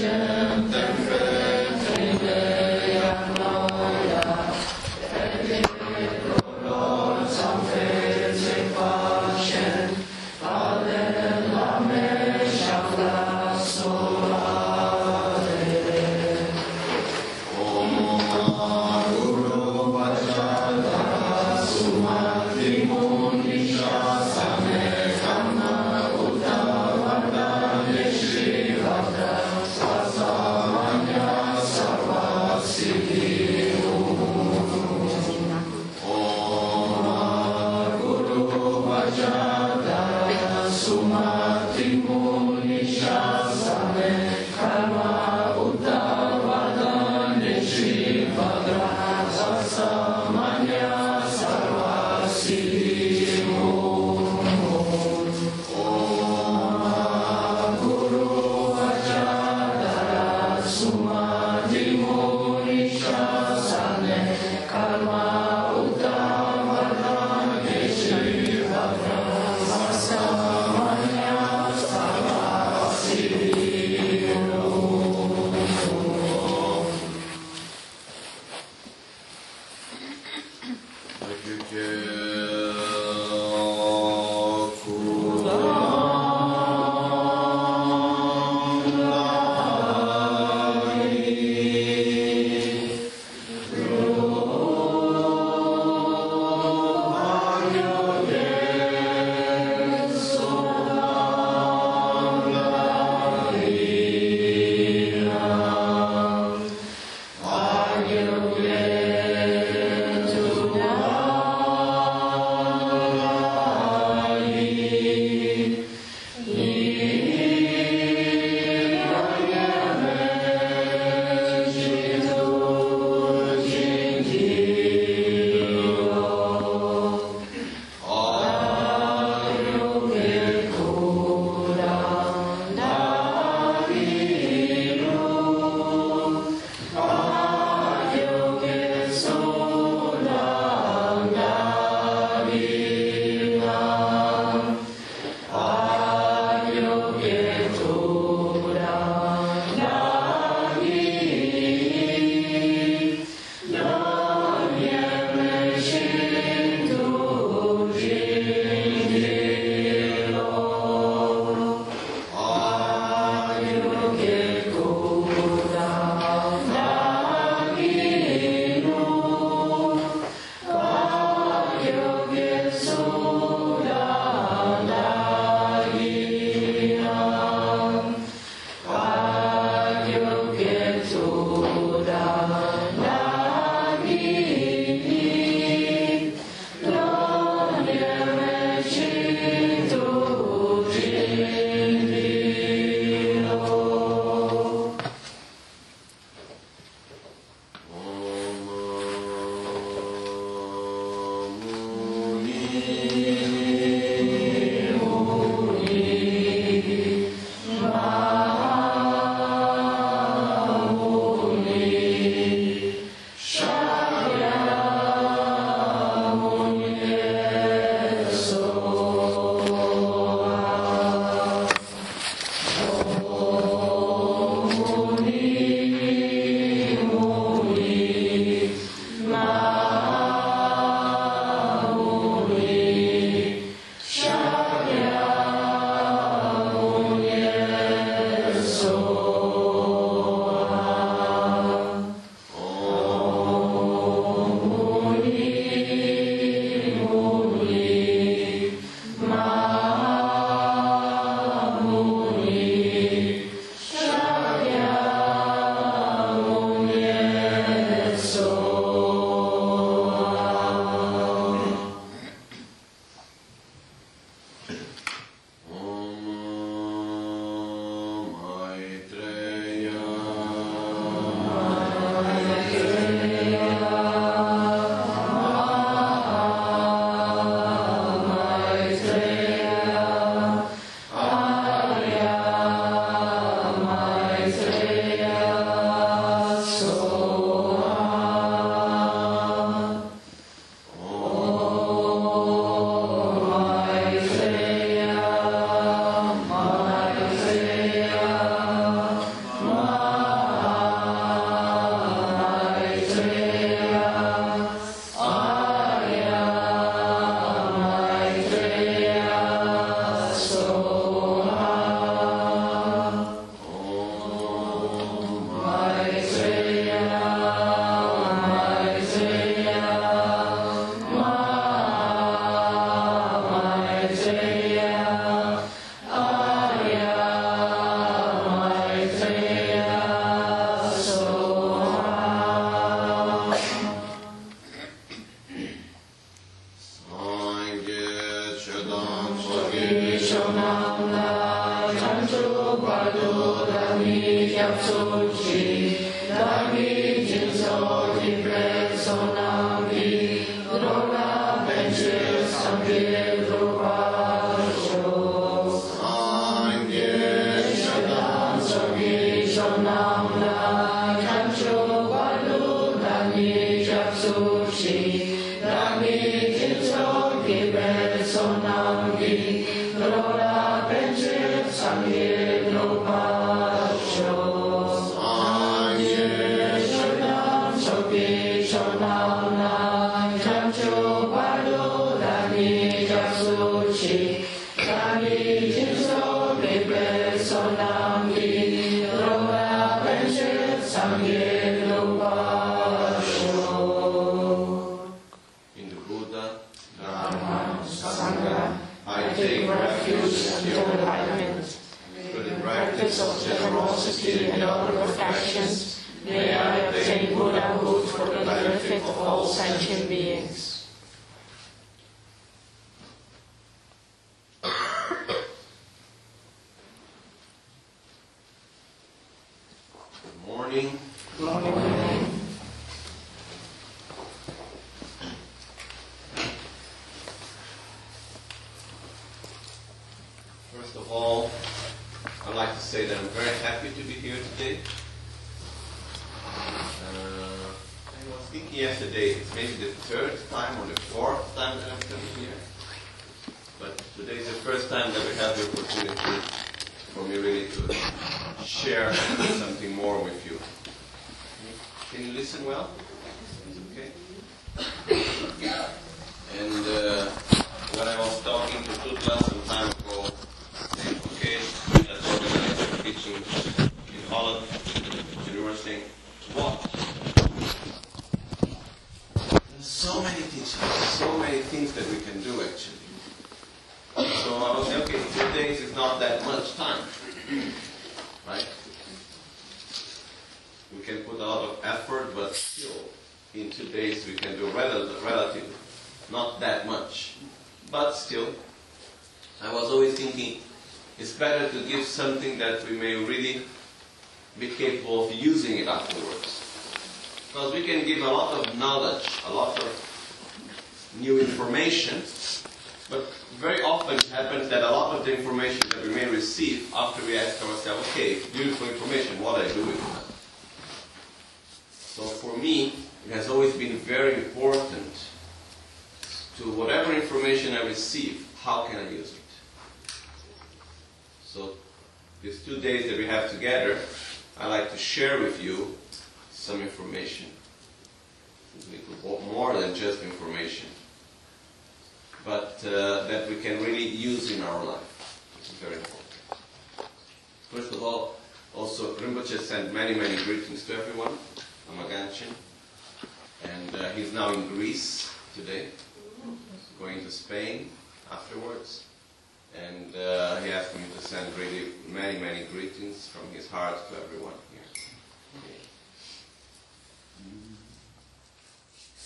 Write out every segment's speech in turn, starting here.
Amen.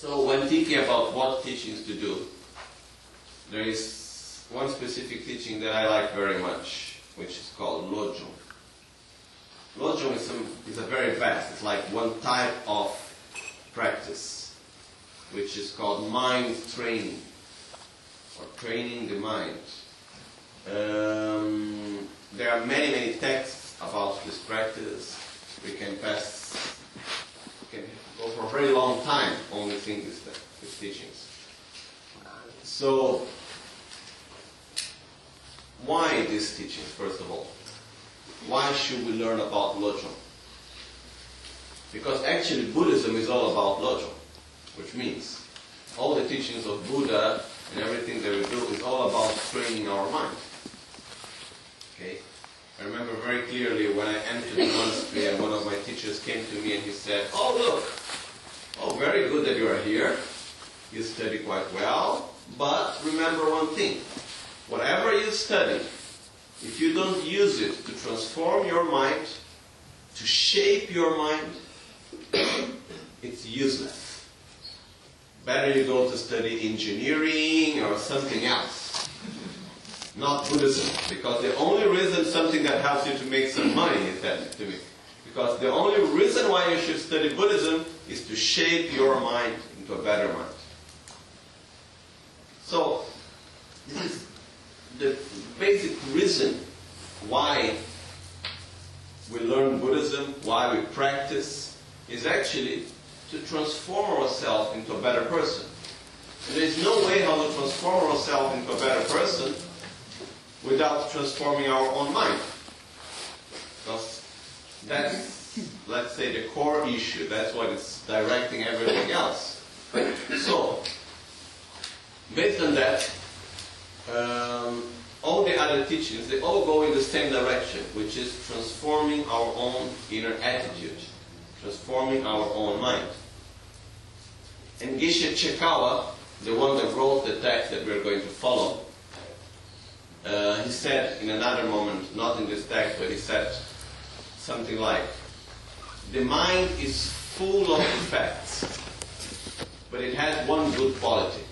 So when thinking about what teachings to do, there is one specific teaching that I like very much, which is called Lojong. Lojong is, some, is a very vast, it's like one type of practice, which is called mind training or training the mind. Um, there are many, many texts about this practice. We can pass, we can go for a very long time only think these, these teachings. So, why these teachings, first of all? Why should we learn about Lojong? Because actually Buddhism is all about Lojong, which means all the teachings of Buddha and everything that we do is all about training our mind. Okay? I remember very clearly when I entered the monastery and one of my teachers came to me and he said, Oh look, oh very good that you are here. You study quite well, but remember one thing. Whatever you study, if you don't use it to transform your mind, to shape your mind, it's useless. Better you go to study engineering or something else. Not Buddhism. Because the only reason something that helps you to make some money is that to me. Because the only reason why you should study Buddhism is to shape your mind into a better mind. So, this is the basic reason why we learn Buddhism, why we practice, is actually to transform ourselves into a better person. And there is no way how to transform ourselves into a better person without transforming our own mind. Because that's, let's say, the core issue. That's what is directing everything else. So, based on that, um, all the other teachings, they all go in the same direction, which is transforming our own inner attitude, transforming our own mind. And Geshe Chekawa, the one that wrote the text that we're going to follow, uh, he said in another moment, not in this text, but he said something like, the mind is full of defects, but it has one good quality.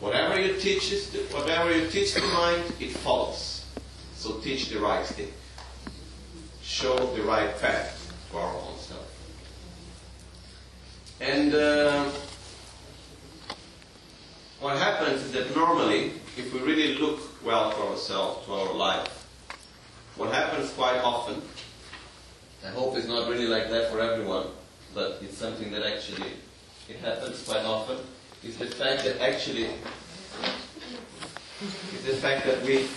Whatever you teach, whatever you teach the mind, it follows. So teach the right thing. Show the right path to our own self. And uh, what happens is that normally, if we really look well for ourselves, to our life, what happens quite often, I hope it's not really like that for everyone, but it's something that actually it happens quite often is the fact that actually is the fact that we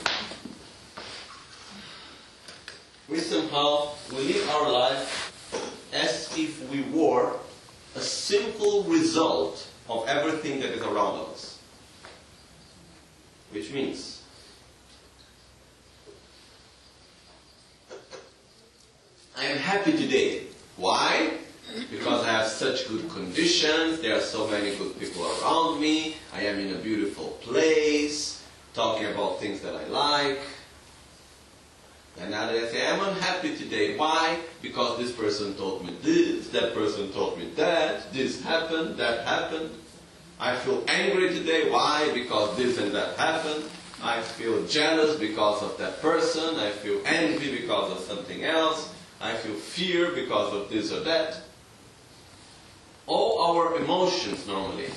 we somehow we live our life as if we were a simple result of everything that is around us. Which means I am happy today. Why? because I have such good conditions, there are so many good people around me, I am in a beautiful place, talking about things that I like. And now they say, I'm unhappy today. Why? Because this person told me this, that person told me that, this happened, that happened. I feel angry today. Why? Because this and that happened. I feel jealous because of that person. I feel envy because of something else. I feel fear because of this or that all our emotions normally,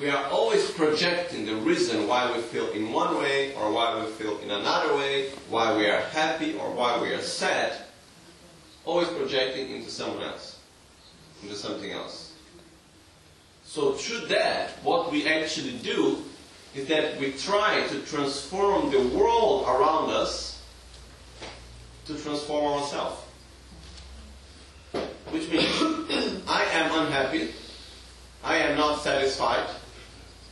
we are always projecting the reason why we feel in one way or why we feel in another way, why we are happy or why we are sad, always projecting into someone else, into something else. So through that, what we actually do is that we try to transform the world around us to transform ourselves. Which means I am unhappy, I am not satisfied.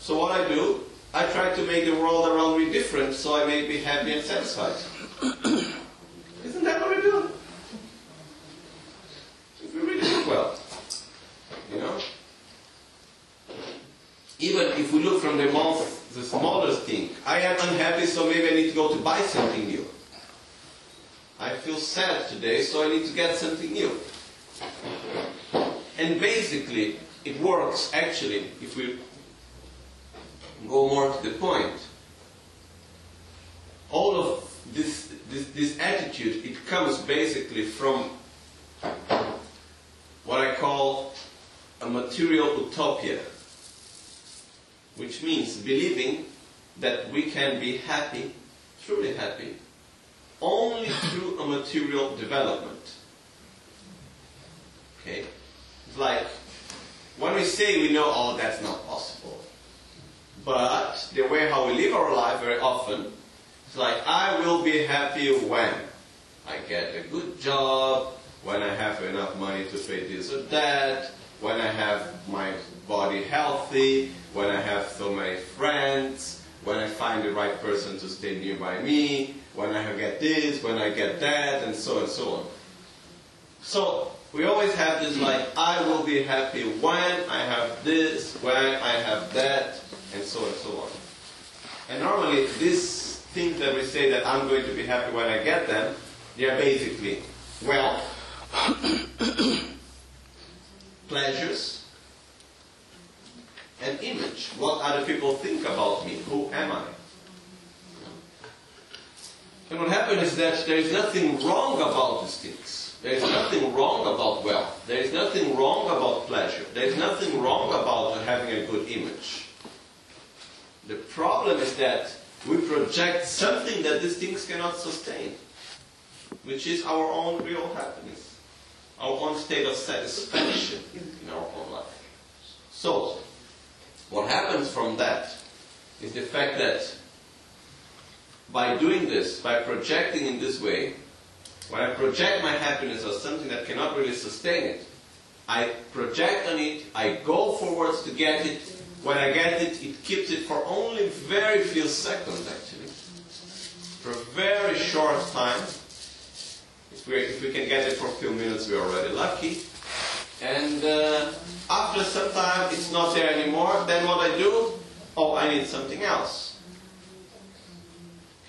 So what I do, I try to make the world around me different so I may be happy and satisfied. Isn't that what we do? If we really look well, you know. Even if we look from the most, the smallest thing, I am unhappy, so maybe I need to go to buy something new. Sad today, so I need to get something new. And basically, it works actually, if we go more to the point. All of this, this, this attitude, it comes basically from what I call a material utopia, which means believing that we can be happy, truly happy, only through a material development. Okay? It's like, when we say we know, oh, that's not possible. But the way how we live our life very often, it's like, I will be happy when I get a good job, when I have enough money to pay this or that, when I have my body healthy, when I have so many friends, when I find the right person to stay nearby me, when I get this, when I get that, and so and so on. So we always have this like, I will be happy when I have this, when I have that, and so and so on. And normally, these things that we say that I'm going to be happy when I get them, they are basically wealth, pleasures, and image. What other people think about me? Who am I? And what happened is that there is nothing wrong about these things. There is nothing wrong about wealth. There is nothing wrong about pleasure. There is nothing wrong about having a good image. The problem is that we project something that these things cannot sustain, which is our own real happiness, our own state of satisfaction in our own life. So, what happens from that is the fact that by doing this, by projecting in this way, when I project my happiness as something that cannot really sustain it, I project on it, I go forwards to get it. When I get it, it keeps it for only very few seconds actually. For a very short time. If we, if we can get it for a few minutes, we're already lucky. And uh, after some time, it's not there anymore. Then what I do? Oh, I need something else.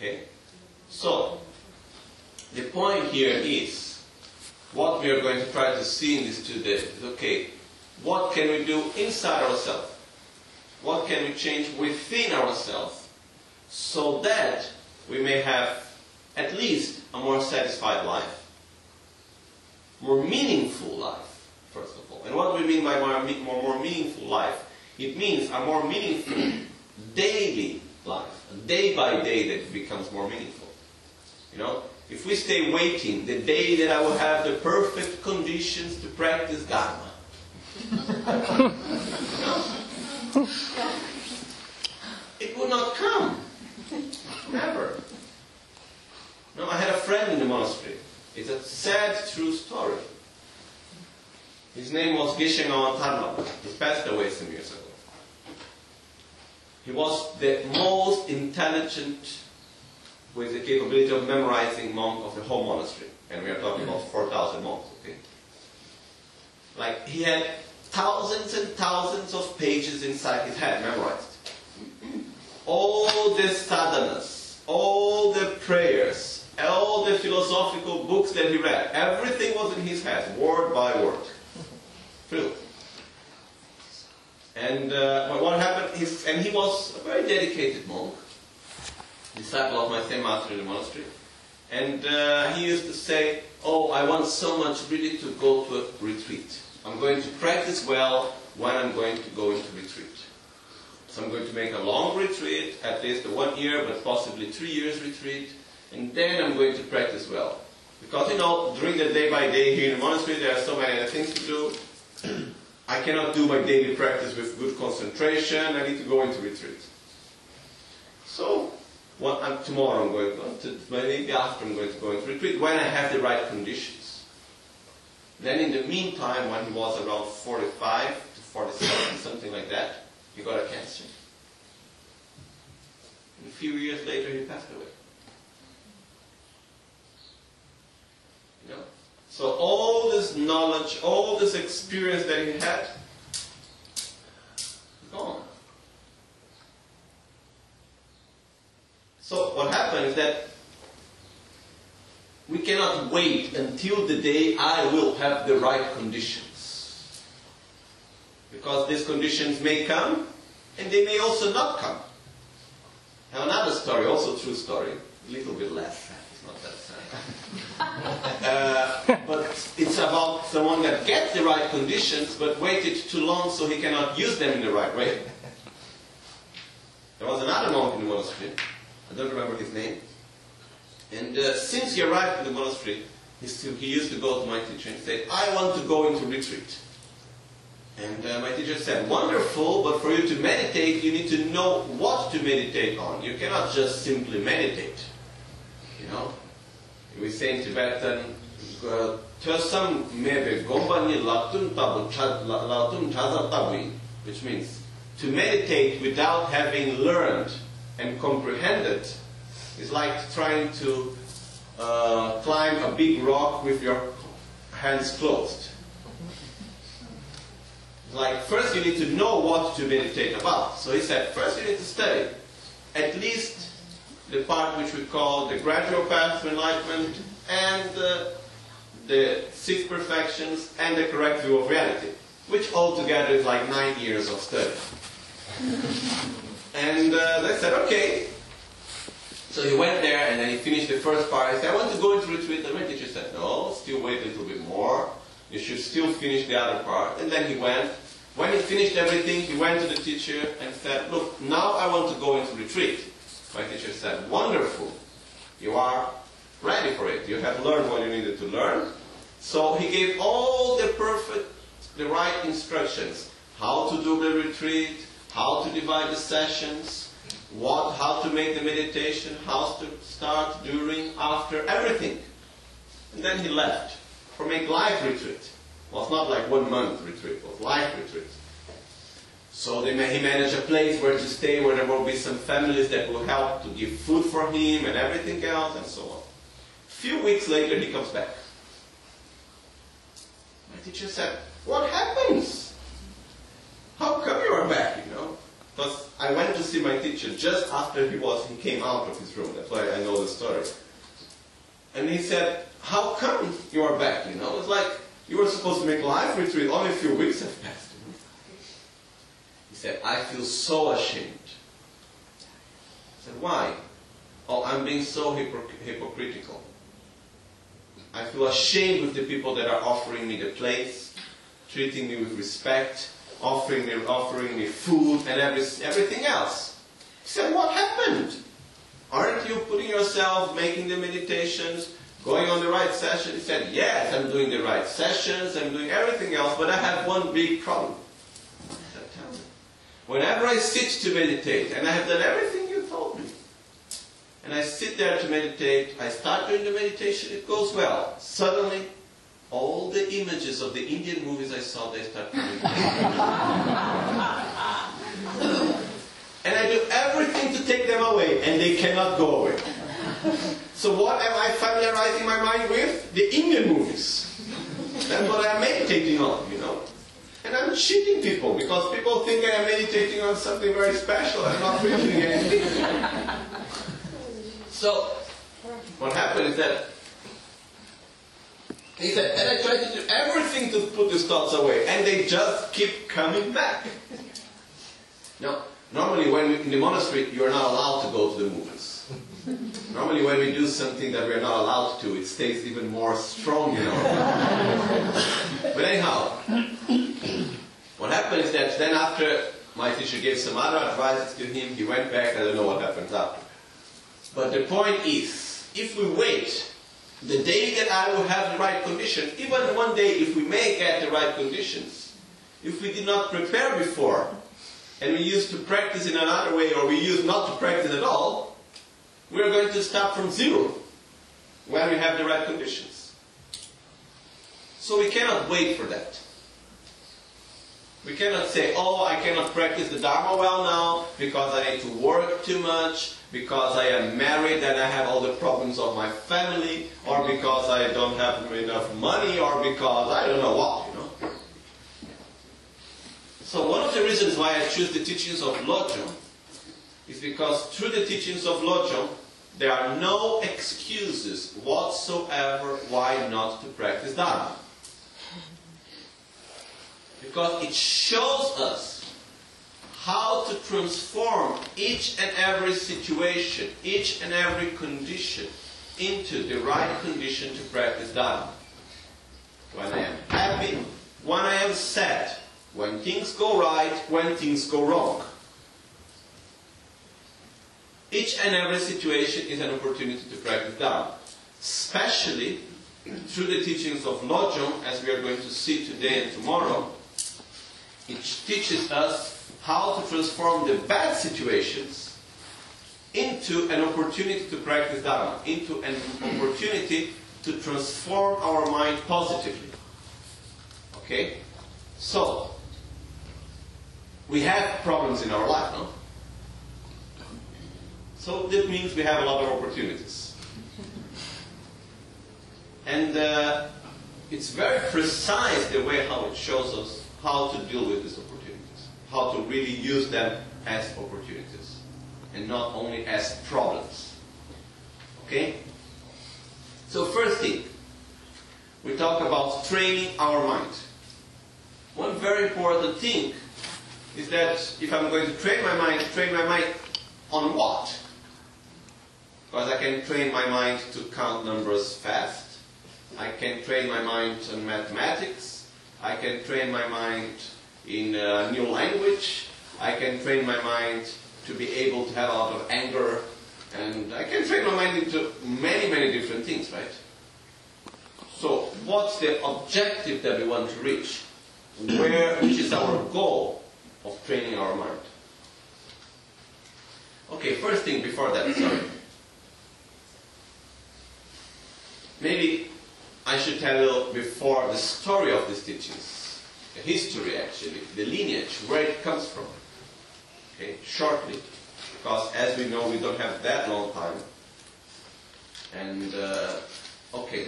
Okay? So, the point here is what we are going to try to see in these two days is okay, what can we do inside ourselves? What can we change within ourselves so that we may have at least a more satisfied life, more meaningful life, first of all. And what do we mean by more, more, more meaningful life? It means a more meaningful daily life, And day by day that becomes more meaningful. You know, if we stay waiting the day that I will have the perfect conditions to practice Dharma, it will not come. Never. No, I had a friend in the monastery. It's a sad, true story. His name was Geshe Ngawan He passed away some years ago. He was the most intelligent with the capability of memorizing monk of the whole monastery. And we are talking about 4,000 monks, okay? Like, he had thousands and thousands of pages inside his head memorized. All the sadhanas, all the prayers, all the philosophical books that he read, everything was in his head, word by word. And uh, what happened, is, and he was a very dedicated monk, disciple of my same master in the monastery. And uh, he used to say, Oh, I want so much really to go to a retreat. I'm going to practice well when I'm going to go into retreat. So I'm going to make a long retreat, at least a one year, but possibly three years retreat, and then I'm going to practice well. Because, you know, during the day by day here in the monastery, there are so many other things to do. I cannot do my daily practice with good concentration. I need to go into retreat. So, I'm, tomorrow I'm going to, maybe after I'm going to go into retreat, when I have the right conditions. Then in the meantime, when he was around 45 to 47, something like that, he got a cancer. And a few years later, he passed away. You know? So all this knowledge, all this experience that he had, gone. So what happened is that we cannot wait until the day I will have the right conditions. Because these conditions may come and they may also not come. Now another story, also true story, a little bit less not that. Uh, but it's about someone that gets the right conditions but waited too long so he cannot use them in the right way. There was another monk in the monastery. I don't remember his name. And uh, since he arrived in the monastery, he, still, he used to go to my teacher and say, I want to go into retreat. And uh, my teacher said, wonderful, but for you to meditate, you need to know what to meditate on. You cannot just simply meditate. You know, we say in Tibetan, "Tösam mebe gombani latun tabu latun tabi," which means to meditate without having learned and comprehended is like trying to uh, climb a big rock with your hands closed. Like first you need to know what to meditate about. So he said, first you need to study at least the part which we call the gradual path to enlightenment, and uh, the six perfections, and the correct view of reality, which altogether is like nine years of study. and uh, they said, okay, So he went there and then he finished the first part. He said, I want to go into retreat. My teacher said, No, still wait a little bit more. You should still finish the other part. And then he went. When he finished everything, he went to the teacher and said, Look, now I want to go into retreat. My teacher said, Wonderful. You are ready for it. You have learned what you needed to learn. So he gave all the perfect, the right instructions. How to do the retreat, how to divide the sessions, what, how to make the meditation, how to start, during, after, everything. And then he left for make life retreat. Well, it's not like one month retreat, it was life retreat. So they, he managed a place where to stay, where there will be some families that will help to give food for him and everything else and so on. A few weeks later, he comes back. My teacher said, What happens? How come you are back, you know? Because I went to see my teacher just after he was he came out of his room. That's why I know the story. And he said, How come you are back? You know, it's like you were supposed to make a life retreat, only a few weeks have passed. Said, I feel so ashamed. I said, Why? Oh, I'm being so hypocr- hypocritical. I feel ashamed with the people that are offering me the place, treating me with respect, offering me, offering me food and every, everything else. He said, What happened? Aren't you putting yourself, making the meditations, going on the right session? He said, Yes, I'm doing the right sessions, I'm doing everything else, but I have one big problem. I said, Tell me. Whenever I sit to meditate, and I have done everything you told me, and I sit there to meditate, I start doing the meditation, it goes well. Suddenly, all the images of the Indian movies I saw, they start coming. and I do everything to take them away, and they cannot go away. So what am I familiarizing my mind with? The Indian movies. That's what I'm meditating on, you know. And I'm cheating people because people think I am meditating on something very special. I'm not really doing anything. So, what happened is that he said, and I tried to do everything to put these thoughts away, and they just keep coming back. Now, normally when we, in the monastery, you are not allowed to go to the movies. Normally when we do something that we are not allowed to, it stays even more strong, you know. but anyhow, what happened is that then after my teacher gave some other advices to him, he went back, I don't know what happens after. But the point is, if we wait the day that I will have the right conditions, even one day if we may get the right conditions, if we did not prepare before, and we used to practice in another way, or we used not to practice at all, we are going to start from zero when we have the right conditions. So we cannot wait for that. We cannot say, oh, I cannot practice the Dharma well now because I need to work too much, because I am married and I have all the problems of my family, or because I don't have enough money, or because I don't know what, you know. So one of the reasons why I choose the teachings of Lojong is because through the teachings of Lojong, there are no excuses whatsoever why not to practice Dharma. Because it shows us how to transform each and every situation, each and every condition into the right condition to practice Dharma. When I am happy, when I am sad, when things go right, when things go wrong. Each and every situation is an opportunity to practice Dharma. Especially through the teachings of Lojong, as we are going to see today and tomorrow, it teaches us how to transform the bad situations into an opportunity to practice Dharma, into an opportunity to transform our mind positively. Okay? So, we have problems in our life, no? So that means we have a lot of opportunities. And uh, it's very precise the way how it shows us how to deal with these opportunities, how to really use them as opportunities, and not only as problems. Okay? So first thing, we talk about training our mind. One very important thing is that if I'm going to train my mind, train my mind on what? Because I can train my mind to count numbers fast. I can train my mind on mathematics. I can train my mind in a new language. I can train my mind to be able to have a lot of anger. And I can train my mind into many, many different things, right? So, what's the objective that we want to reach? Where, which is our goal of training our mind? Okay, first thing before that, sorry. Maybe I should tell you before the story of these teachings, the history actually, the lineage, where it comes from. Okay, shortly, because as we know, we don't have that long time. And uh, okay,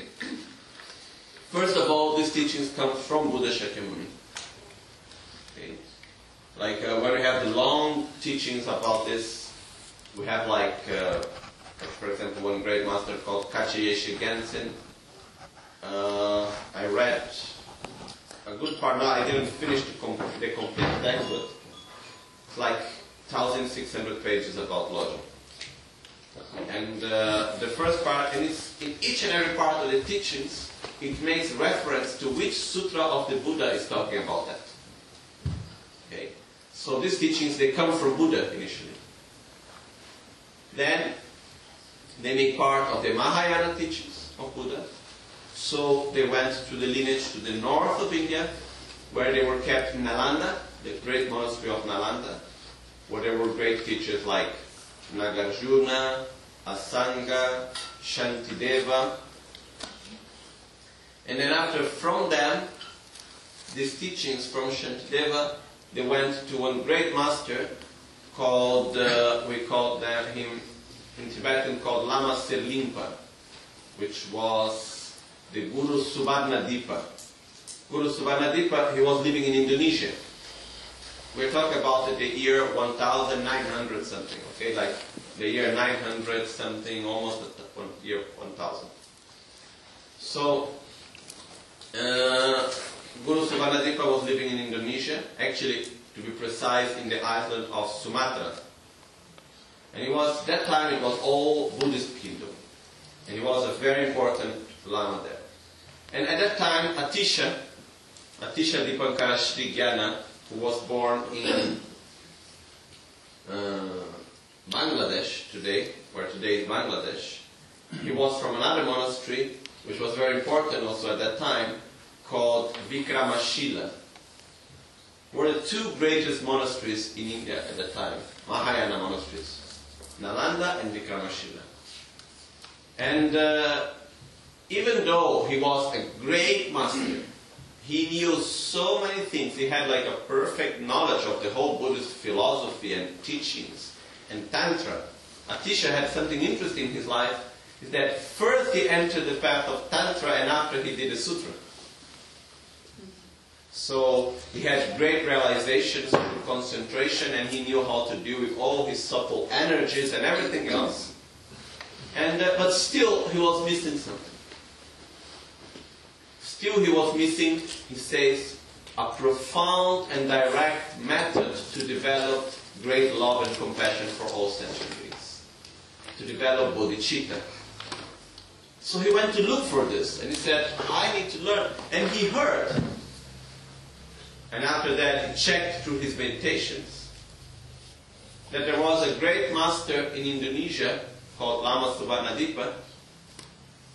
first of all, these teachings come from Buddha Shakyamuni. Okay, like uh, when we have the long teachings about this, we have like, uh, for example, one great master called Kachiyeshi Gensen. Uh, I read a good part. Now I didn't finish the, com- the complete text, but it's like 1,600 pages about logic. And uh, the first part, and it's in each and every part of the teachings, it makes reference to which sutra of the Buddha is talking about that. Okay, so these teachings they come from Buddha initially. Then they make part of the Mahayana teachings of Buddha. So they went to the lineage to the north of India, where they were kept in Nalanda, the great monastery of Nalanda, where there were great teachers like Nagarjuna, Asanga, Shantideva. And then after, from them, these teachings from Shantideva, they went to one great master called, uh, we called them, him in Tibetan called Lama Serlingpa, which was the Guru Subarnadipa. Guru Subarnadipa, he was living in Indonesia. We're talking about the year 1900 something, okay, like the year 900 something, almost the year 1000. So, uh, Guru Subarnadipa was living in Indonesia, actually, to be precise, in the island of Sumatra. And it was, that time it was all Buddhist kingdom. And he was a very important Lama there. And at that time, Atisha, Atisha Dipankara Sri Gyana, who was born in uh, Bangladesh today, where today is Bangladesh, he was from another monastery, which was very important also at that time, called Vikramashila. Were the two greatest monasteries in India at that time, Mahayana monasteries. Nalanda and Vikramashila. And uh, even though he was a great master, he knew so many things. He had like a perfect knowledge of the whole Buddhist philosophy and teachings and Tantra. Atisha had something interesting in his life, is that first he entered the path of Tantra and after he did the Sutra. So he had great realizations of concentration and he knew how to deal with all his subtle energies and everything else. And, uh, but still he was missing something. Still he was missing, he says, a profound and direct method to develop great love and compassion for all sentient beings. To develop bodhicitta. So he went to look for this and he said, I need to learn. And he heard and after that, he checked through his meditations that there was a great master in Indonesia called Lama Subarnadipa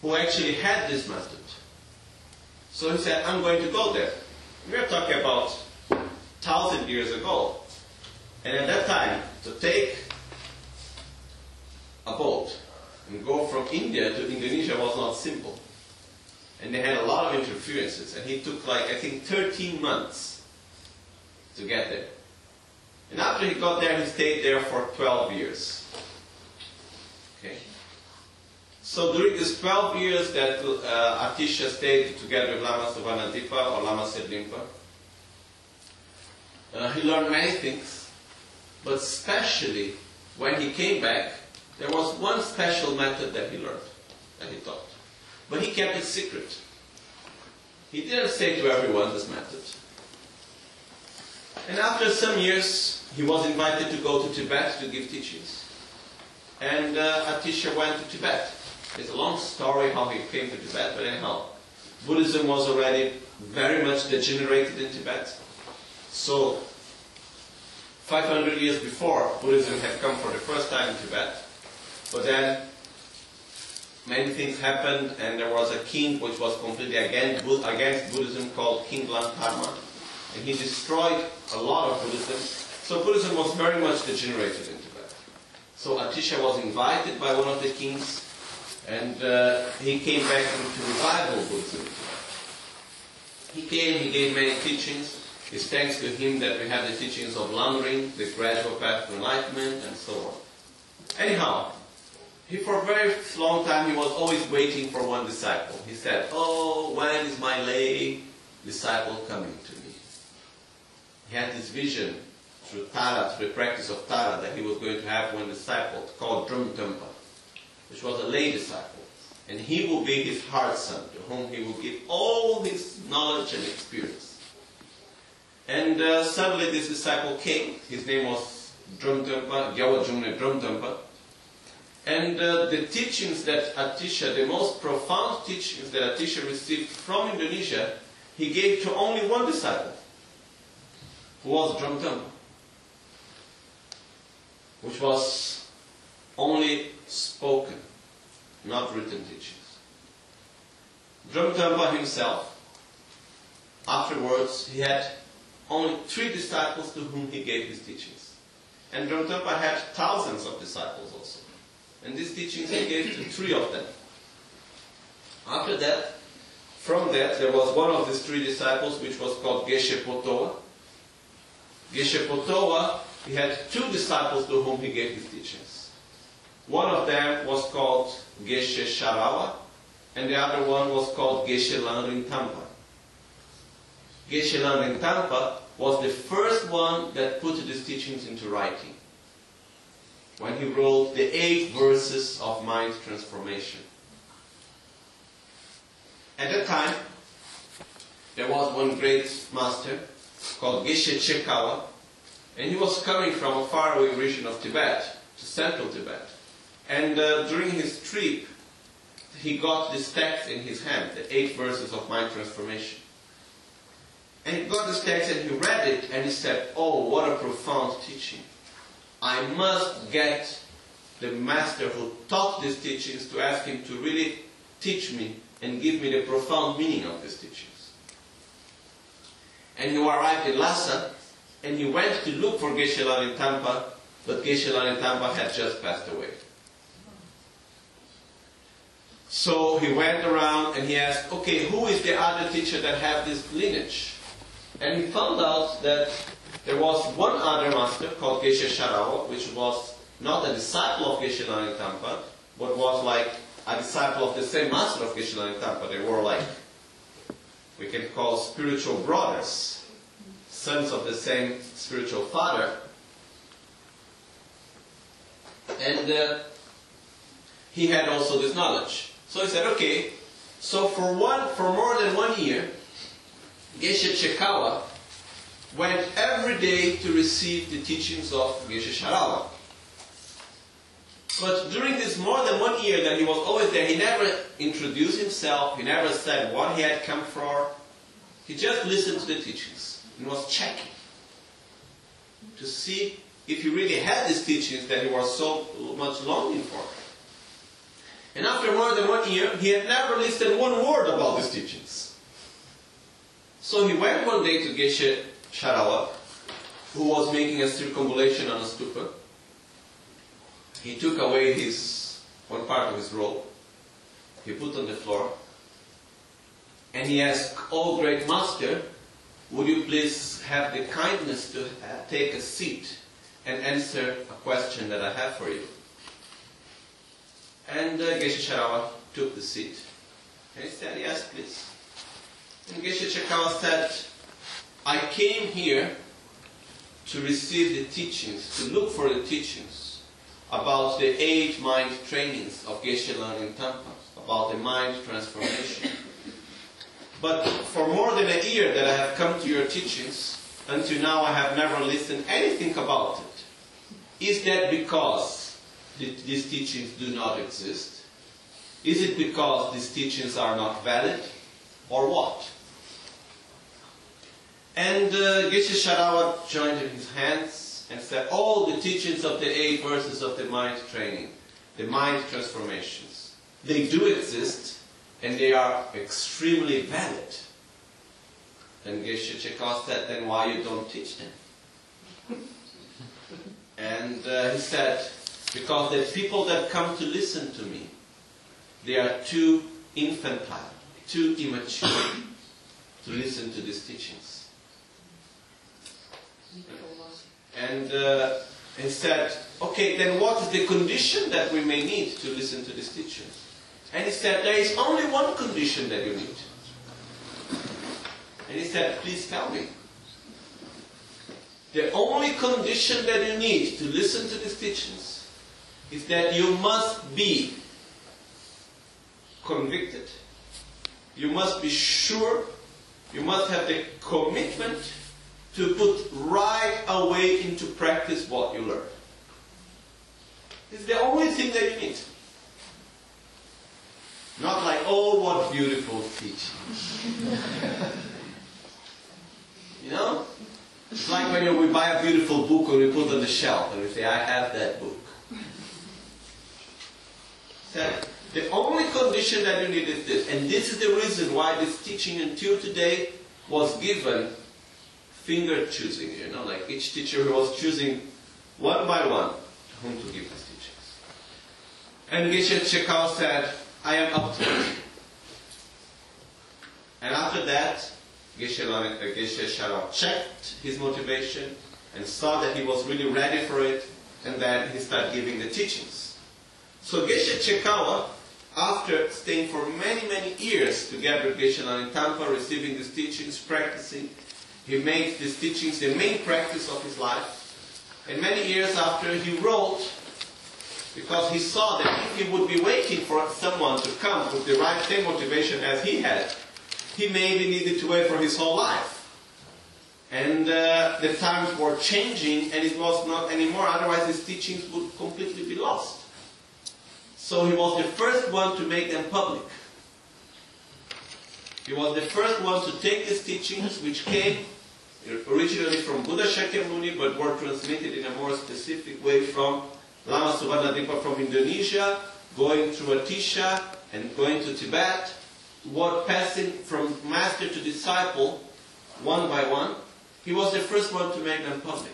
who actually had this method. So he said, I'm going to go there. We are talking about thousand years ago. And at that time, to take a boat and go from India to Indonesia was not simple. And they had a lot of interferences. And he took like, I think, 13 months to get there. And after he got there, he stayed there for 12 years. Okay. So during these 12 years that uh, Atisha stayed together with Lama Suvarnadipa or Lama Serlingpa, uh, he learned many things, but especially when he came back, there was one special method that he learned, that he taught. But he kept it secret. He didn't say to everyone this method. And after some years, he was invited to go to Tibet to give teachings. and uh, Atisha went to Tibet. It's a long story how he came to Tibet, but anyhow, Buddhism was already very much degenerated in Tibet. So, 500 years before, Buddhism had come for the first time in Tibet. But then, many things happened, and there was a king which was completely against, Buddhism called King Langdarma. And he destroyed a lot of Buddhism. So Buddhism was very much degenerated in Tibet. So Atisha was invited by one of the kings and uh, he came back to revival Buddhism. He came, he gave many teachings. It's thanks to him that we have the teachings of Lamrim, the gradual path to enlightenment, and so on. Anyhow, he for a very long time he was always waiting for one disciple. He said, Oh, when is my lay disciple coming to? He had this vision through Tara, through the practice of Tara, that he was going to have one disciple called Dromtönpa which was a lay disciple. And he will be his heart son, to whom he will give all his knowledge and experience. And uh, suddenly this disciple came. His name was Dromtönpa, Gyawajumne Dromtönpa. And uh, the teachings that Atisha, the most profound teachings that Atisha received from Indonesia, he gave to only one disciple, was Dromtönpa, which was only spoken, not written teachings. Dromtönpa himself, afterwards, he had only three disciples to whom he gave his teachings. And Dromtönpa had thousands of disciples also. And these teachings he gave to three of them. After that, from that, there was one of these three disciples which was called Geshe Potowa. Geshe Potowa, he had two disciples to whom he gave his teachings. One of them was called Geshe Sharawa, and the other one was called Geshe Langri Tangpa. Geshe Langri Tangpa was the first one that put these teachings into writing. When he wrote the eight verses of mind transformation. At that time, there was one great master called Geshe Chekawa, and he was coming from a faraway region of Tibet to central Tibet. And uh, during his trip, he got this text in his hand, the eight verses of mind transformation. And he got this text and he read it and he said, Oh, what a profound teaching. I must get the master who taught these teachings to ask him to really teach me and give me the profound meaning of these teachings. And you arrived in Lhasa and you went to look for Geshe in Tangpa, but Geshe in Tangpa had just passed away. So he went around and he asked, okay, who is the other teacher that have this lineage? And he found out that there was one other master called Geshe Sharawa, which was not a disciple of Geshe Tangpa, but was like a disciple of the same master of Geshe Tangpa. They were like, we can call spiritual brothers, sons of the same spiritual father. And uh, he had also this knowledge. So he said, okay, so for one, for more than one year, Geshe Chekawa went every day to receive the teachings of Geshe Sharawa. But during this more than one year that he was always there, he never introduced himself, he never said what he had come for. He just listened to the teachings and was checking to see if he really had these teachings that he was so much longing for. And after more than one year, he had never listed one word about these teachings. So he went one day to Geshe Sharawa, who was making a circumambulation on a stupa. He took away his one part of his robe. He put on the floor. And he asked, Oh great master, would you please have the kindness to take a seat and answer a question that I have for you? And uh, Geshe Sharawa took the seat. And he said, yes, please. And Geshe Chekawa said, I came here to receive the teachings, to look for the teachings about the eight mind trainings of Geshe Langri Tangpa, about the mind transformation. But for more than a year that I have come to your teachings, until now I have never listened anything about it. Is that because these teachings do not exist? Is it because these teachings are not valid? Or what? And uh, Geshe Sharawa joined his hands and said, all the teachings of the eight verses of the mind training, the mind transformations, they do exist and they are extremely valid. And Geshe Chekawa said, then why you don't teach them? and uh, he said, because the people that come to listen to me, they are too infantile, too immature to listen to these teachings. And uh, said, okay, then what is the condition that we may need to listen to these teachings? And he said, there is only one condition that you need. And he said, please tell me. The only condition that you need to listen to these teachings is that you must be convicted. You must be sure. You must have the commitment to put right away into practice what you learn. It's the only thing that you need. Not like, oh, what beautiful teaching. you know? It's like when you, we buy a beautiful book and we put it on the shelf and we say, I have that book. So the only condition that you need is this. And this is the reason why this teaching until today was given finger choosing, you know, like each teacher was choosing one by one whom to give these teachings. And Geshe Chekawa said, I am up to it. And after that, Geshe, uh, Geshe Sharawa checked his motivation and saw that he was really ready for it, and then he started giving the teachings. So Geshe Chekawa, after staying for many, many years together with Geshe in Tangpa, receiving these teachings, practicing, he made these teachings the main practice of his life. And many years after, he wrote because he saw that if he would be waiting for someone to come with the right same motivation as he had, he maybe needed to wait for his whole life. And uh, the times were changing and it was not anymore, otherwise his teachings would completely be lost. So he was the first one to make them public. He was the first one to take his teachings, which came originally from Buddha Shakyamuni, but were transmitted in a more specific way from Lama Suvarnadipa from Indonesia, going through Atisha and going to Tibet, what passing from master to disciple, one by one. He was the first one to make them public.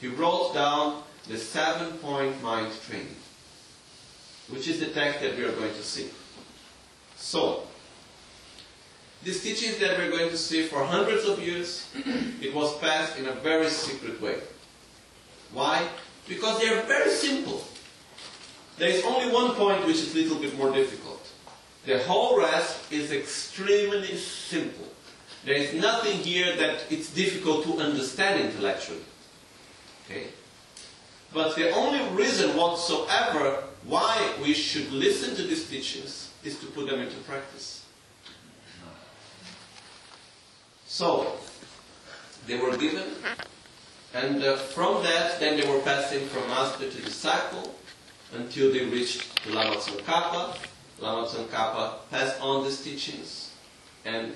He wrote down the seven-point mind training, which is the text that we are going to see. So, these teachings that we're going to see for hundreds of years, it was passed in a very secret way. Why? Because they are very simple. There is only one point which is a little bit more difficult. The whole rest is extremely simple. There is nothing here that it's difficult to understand intellectually. Okay? But the only reason whatsoever why we should listen to these teachings is to put them into practice. So, they were given and uh, from that, then they were passing from master to disciple until they reached Lama Tsongkhapa. Lama Tsongkhapa passed on these teachings, and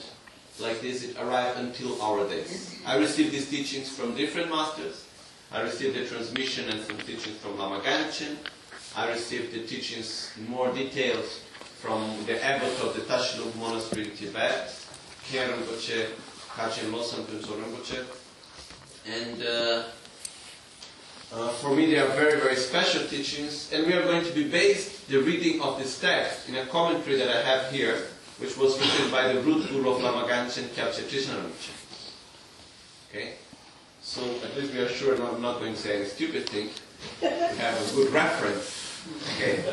like this, it arrived until our days. I received these teachings from different masters. I received the transmission and some teachings from Lama Gangchen. I received the teachings in more details from the abbot of the Tashilhunpo monastery in Tibet, Rinpoche, Losam Phuntsho Rinpoche. And uh, uh, for me, they are very, very special teachings. And we are going to be based the reading of this text in a commentary that I have here, which was written by the root guru of Lama Gangchen, Kyabje Krishnamurti. Okay? So at least we are sure I'm not going to say any stupid thing. We have a good reference. Okay?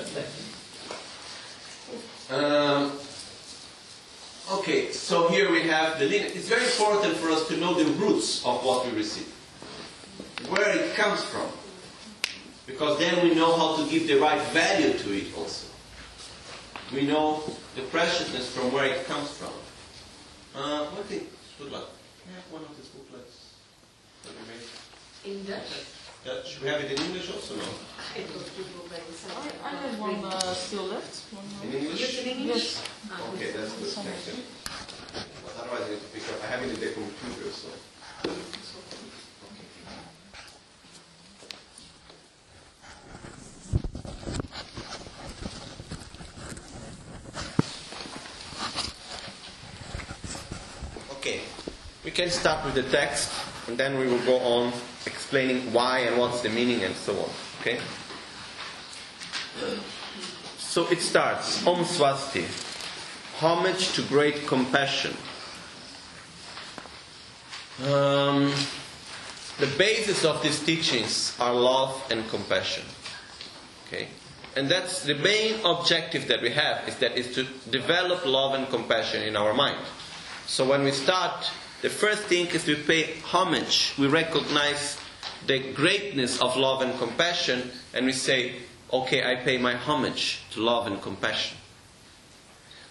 Um, Okay, so here we have the lineage. It's very important for us to know the roots of what we receive, where it comes from, because then we know how to give the right value to it also. We know the preciousness from where it comes from. Uh, thing? good luck. Can I have one of these booklets that we made? In Dutch? Yeah, should we have it in English also? No. I, I have one uh, still left. One In English? in English? Yes. Okay, that's good. Thank you. But otherwise, I need to pick up. I have it in the computer, so. Okay, we can start with the text, and then we will go on explaining why and what's the meaning and so on. Okay. So it starts Om Swasti, homage to great compassion. Um, the basis of these teachings are love and compassion. Okay? And that's the main objective that we have is that is to develop love and compassion in our mind. So when we start, the first thing is we pay homage. We recognize the greatness of love and compassion and we say, okay, I pay my homage to love and compassion.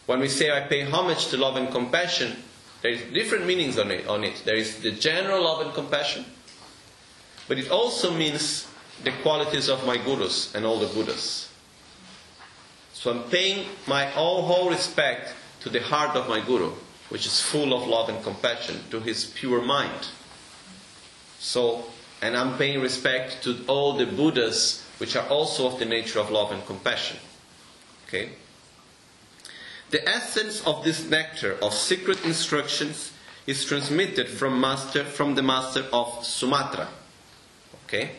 When we say I pay homage to love and compassion, there is different meanings on it, on it. There is the general love and compassion, but it also means the qualities of my gurus and all the Buddhas. So I'm paying my all whole respect to the heart of my guru, which is full of love and compassion, to his pure mind. So, and I'm paying respect to all the Buddhas, which are also of the nature of love and compassion. Okay? The essence of this nectar of secret instructions is transmitted from master from the master of Sumatra. Okay?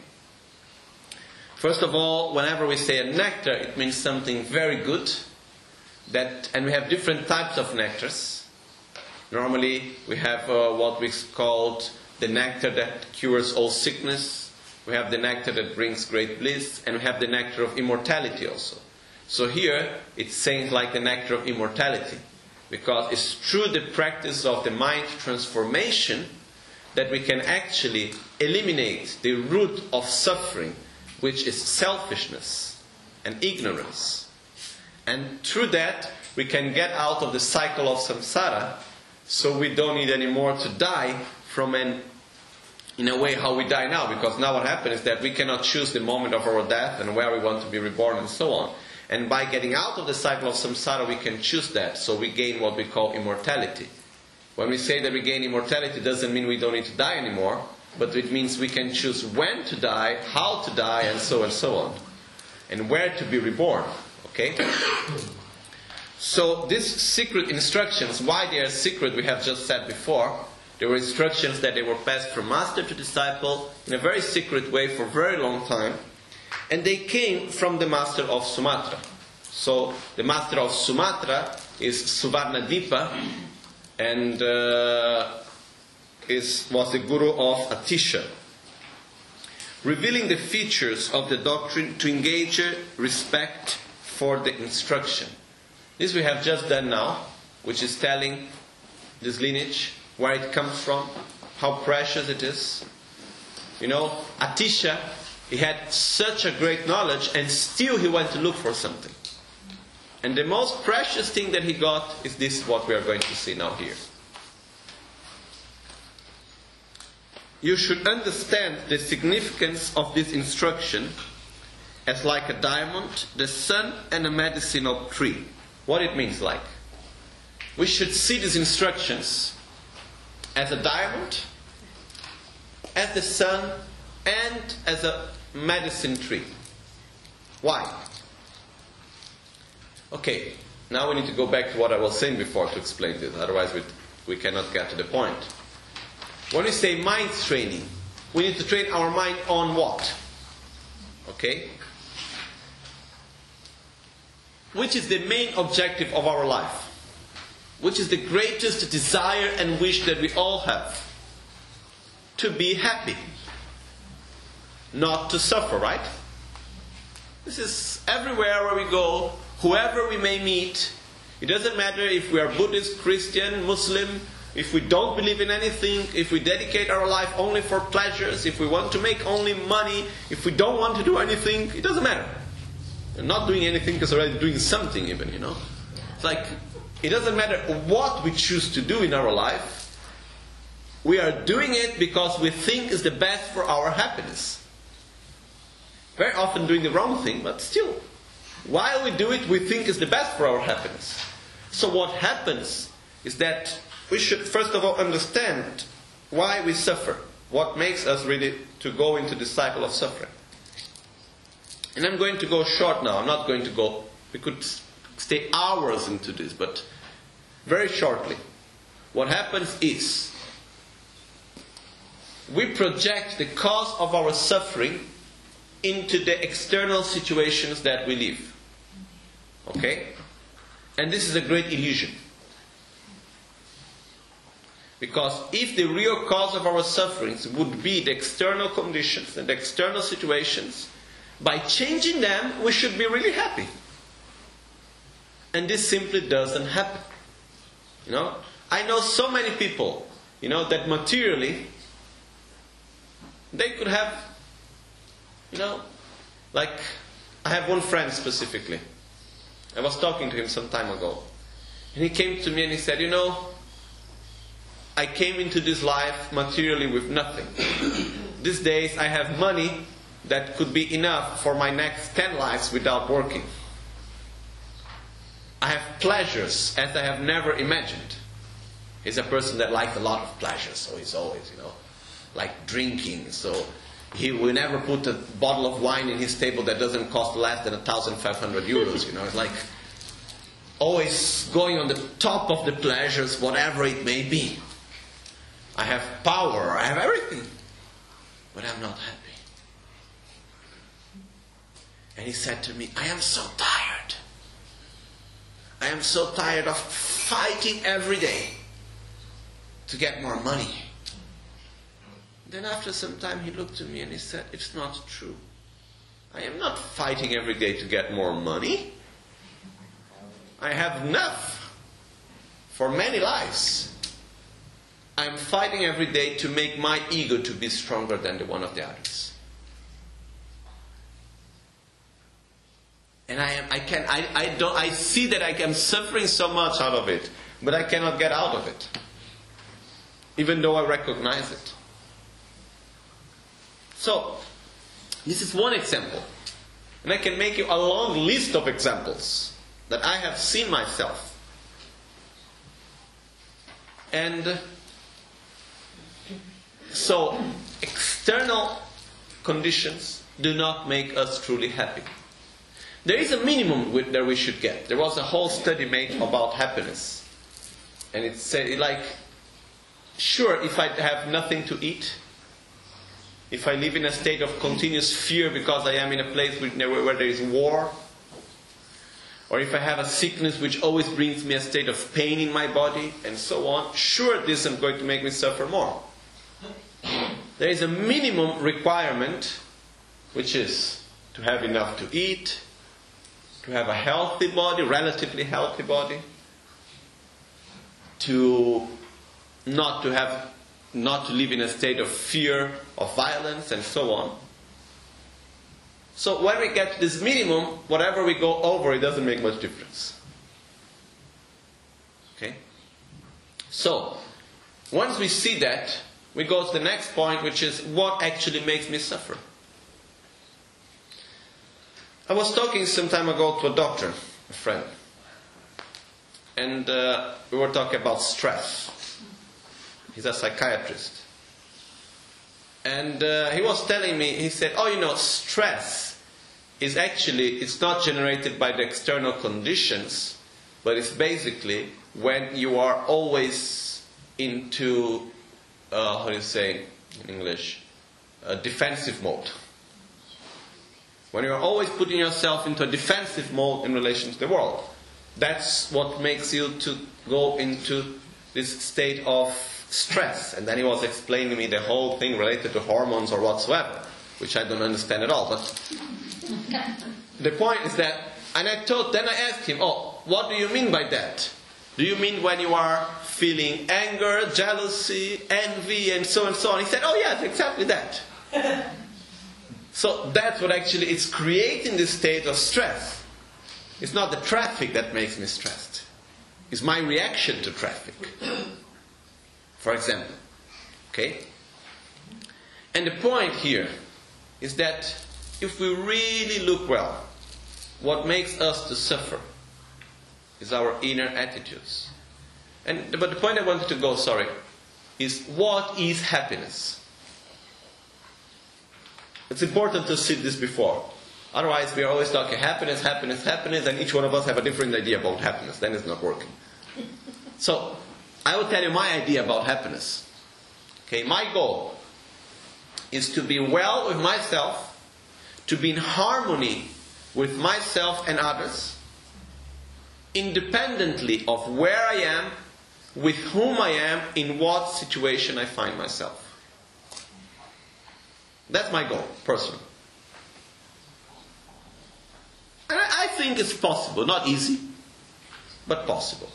First of all, whenever we say a nectar, it means something very good. That, and we have different types of nectars. Normally, we have uh, what we called the nectar that cures all sickness. We have the nectar that brings great bliss, and we have the nectar of immortality also. So here, it's saying like the nectar of immortality, because it's through the practice of the mind transformation that we can actually eliminate the root of suffering, which is selfishness and ignorance. And through that, we can get out of the cycle of samsara, so we don't need anymore to die from an in a way how we die now because now what happens is that we cannot choose the moment of our death and where we want to be reborn and so on. And by getting out of the cycle of samsara we can choose that. So we gain what we call immortality. When we say that we gain immortality it doesn't mean we don't need to die anymore but it means we can choose when to die how to die and so and so on. And where to be reborn okay? So these secret instructions why they are secret we have just said before there were instructions that they were passed from master to disciple in a very secret way for a very long time. And they came from the master of Sumatra. So the master of Sumatra is Suvarnadipa and uh, is, was the guru of Atisha. Revealing the features of the doctrine to engage respect for the instruction. This we have just done now, which is telling this lineage where it comes from, how precious it is. You know, Atisha, he had such a great knowledge and still he went to look for something. And the most precious thing that he got is this, what we are going to see now here. You should understand the significance of this instruction as like a diamond, the sun, and a medicinal tree. What it means like. We should see these instructions as a diamond, as the sun, and as a medicine tree. Why? Okay, now we need to go back to what I was saying before to explain this, otherwise, we, we cannot get to the point. When we say mind training, we need to train our mind on what? Okay? Which is the main objective of our life? Which is the greatest desire and wish that we all have to be happy, not to suffer, right? This is everywhere where we go, whoever we may meet. It doesn't matter if we are Buddhist, Christian, Muslim, if we don't believe in anything, if we dedicate our life only for pleasures, if we want to make only money, if we don't want to do anything, it doesn't matter. We're not doing anything because already doing something, even, you know? It's like it doesn't matter what we choose to do in our life. We are doing it because we think is the best for our happiness. Very often doing the wrong thing, but still. While we do it, we think is the best for our happiness. So what happens is that we should first of all understand why we suffer. What makes us really to go into the cycle of suffering. And I'm going to go short now. I'm not going to go, we could stay hours into this, but very shortly. What happens is we project the cause of our suffering into the external situations that we live. Okay? And this is a great illusion. Because if the real cause of our sufferings would be the external conditions and the external situations, by changing them, we should be really happy. And this simply doesn't happen. You know, I know so many people, you know, that materially they could have, you know, like I have one friend specifically. I was talking to him some time ago. And he came to me and he said, You know, I came into this life materially with nothing. These days I have money that could be enough for my next 10 lives without working. I have pleasures as I have never imagined. He's a person that likes a lot of pleasures, so he's always, you know, like drinking. So he will never put a bottle of wine in his table that doesn't cost less than 1,500 euros, you know. It's like always going on the top of the pleasures, whatever it may be. I have power, I have everything, but I'm not happy. And he said to me, I am so tired. I am so tired of fighting every day to get more money. Then after some time he looked at me and he said, It's not true. I am not fighting every day to get more money. I have enough for many lives. I'm fighting every day to make my ego to be stronger than the one of the others. And I am I can I, I don't I see that I am suffering so much out of it, but I cannot get out of it. Even though I recognize it. So this is one example. And I can make you a long list of examples that I have seen myself. And so, external conditions do not make us truly happy. There is a minimum that we should get. There was a whole study made about happiness. And it said, like, sure, if I have nothing to eat, if I live in a state of continuous fear because I am in a place where there is war, or if I have a sickness which always brings me a state of pain in my body, and so on, sure, this is going to make me suffer more. There is a minimum requirement, which is to have enough to eat, to have a healthy body, relatively healthy body, to not to have not to live in a state of fear, of violence, and so on. So when we get to this minimum, whatever we go over, it doesn't make much difference. Okay? So, once we see that, we go to the next point, which is what actually makes me suffer. I was talking some time ago to a doctor, a friend, and uh, we were talking about stress. He's a psychiatrist. And uh, he was telling me, he said, oh, you know, stress is actually, it's not generated by the external conditions, but it's basically when you are always into, uh, how do you say in English, a defensive mode. When you're always putting yourself into a defensive mode in relation to the world. That's what makes you to go into this state of stress. And then he was explaining to me the whole thing related to hormones or whatsoever, which I don't understand at all. But the point is that, and I thought, then I asked him, oh, what do you mean by that? Do you mean when you are feeling anger, jealousy, envy, and so and so on? He said, oh, yes, exactly that. so that's what actually is creating this state of stress. It's not the traffic that makes me stressed. It's my reaction to traffic for example. Okay? And the point here is that if we really look well, what makes us to suffer is our inner attitudes. And but the point I wanted to go, sorry, is what is happiness? It's important to see this before. Otherwise, we are always talking happiness, happiness, happiness, and each one of us have a different idea about happiness. Then it's not working. So, I will tell you my idea about happiness. Okay, my goal is to be well with myself, to be in harmony with myself and others, independently of where I am, with whom I am, in what situation I find myself. That's my goal, personally. And I think it's possible, not easy, but possible.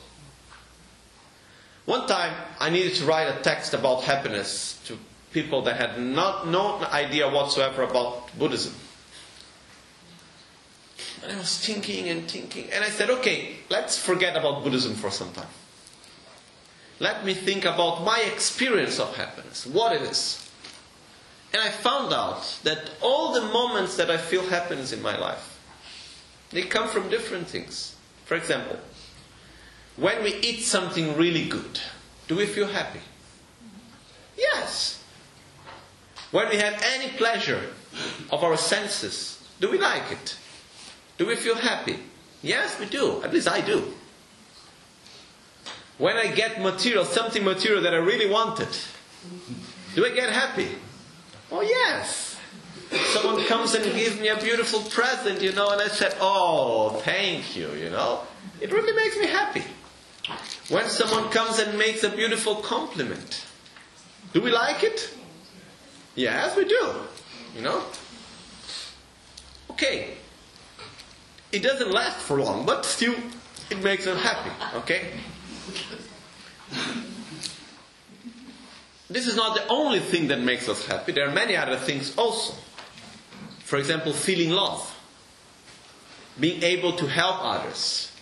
One time I needed to write a text about happiness to people that had not no idea whatsoever about Buddhism. And I was thinking and thinking, and I said, okay, let's forget about Buddhism for some time. Let me think about my experience of happiness, what it is. And I found out that all the moments that I feel happiness in my life, they come from different things. For example, when we eat something really good, do we feel happy? Yes. When we have any pleasure of our senses, do we like it? Do we feel happy? Yes, we do. At least I do. When I get material, something material that I really wanted, do I get happy? Oh, yes. Someone comes and gives me a beautiful present, you know, and I said, Oh, thank you, you know. It really makes me happy. When someone comes and makes a beautiful compliment, do we like it? Yes, we do. You know? Okay. It doesn't last for long, but still, it makes us happy. Okay? This is not the only thing that makes us happy. There are many other things also. For example, feeling love, being able to help others,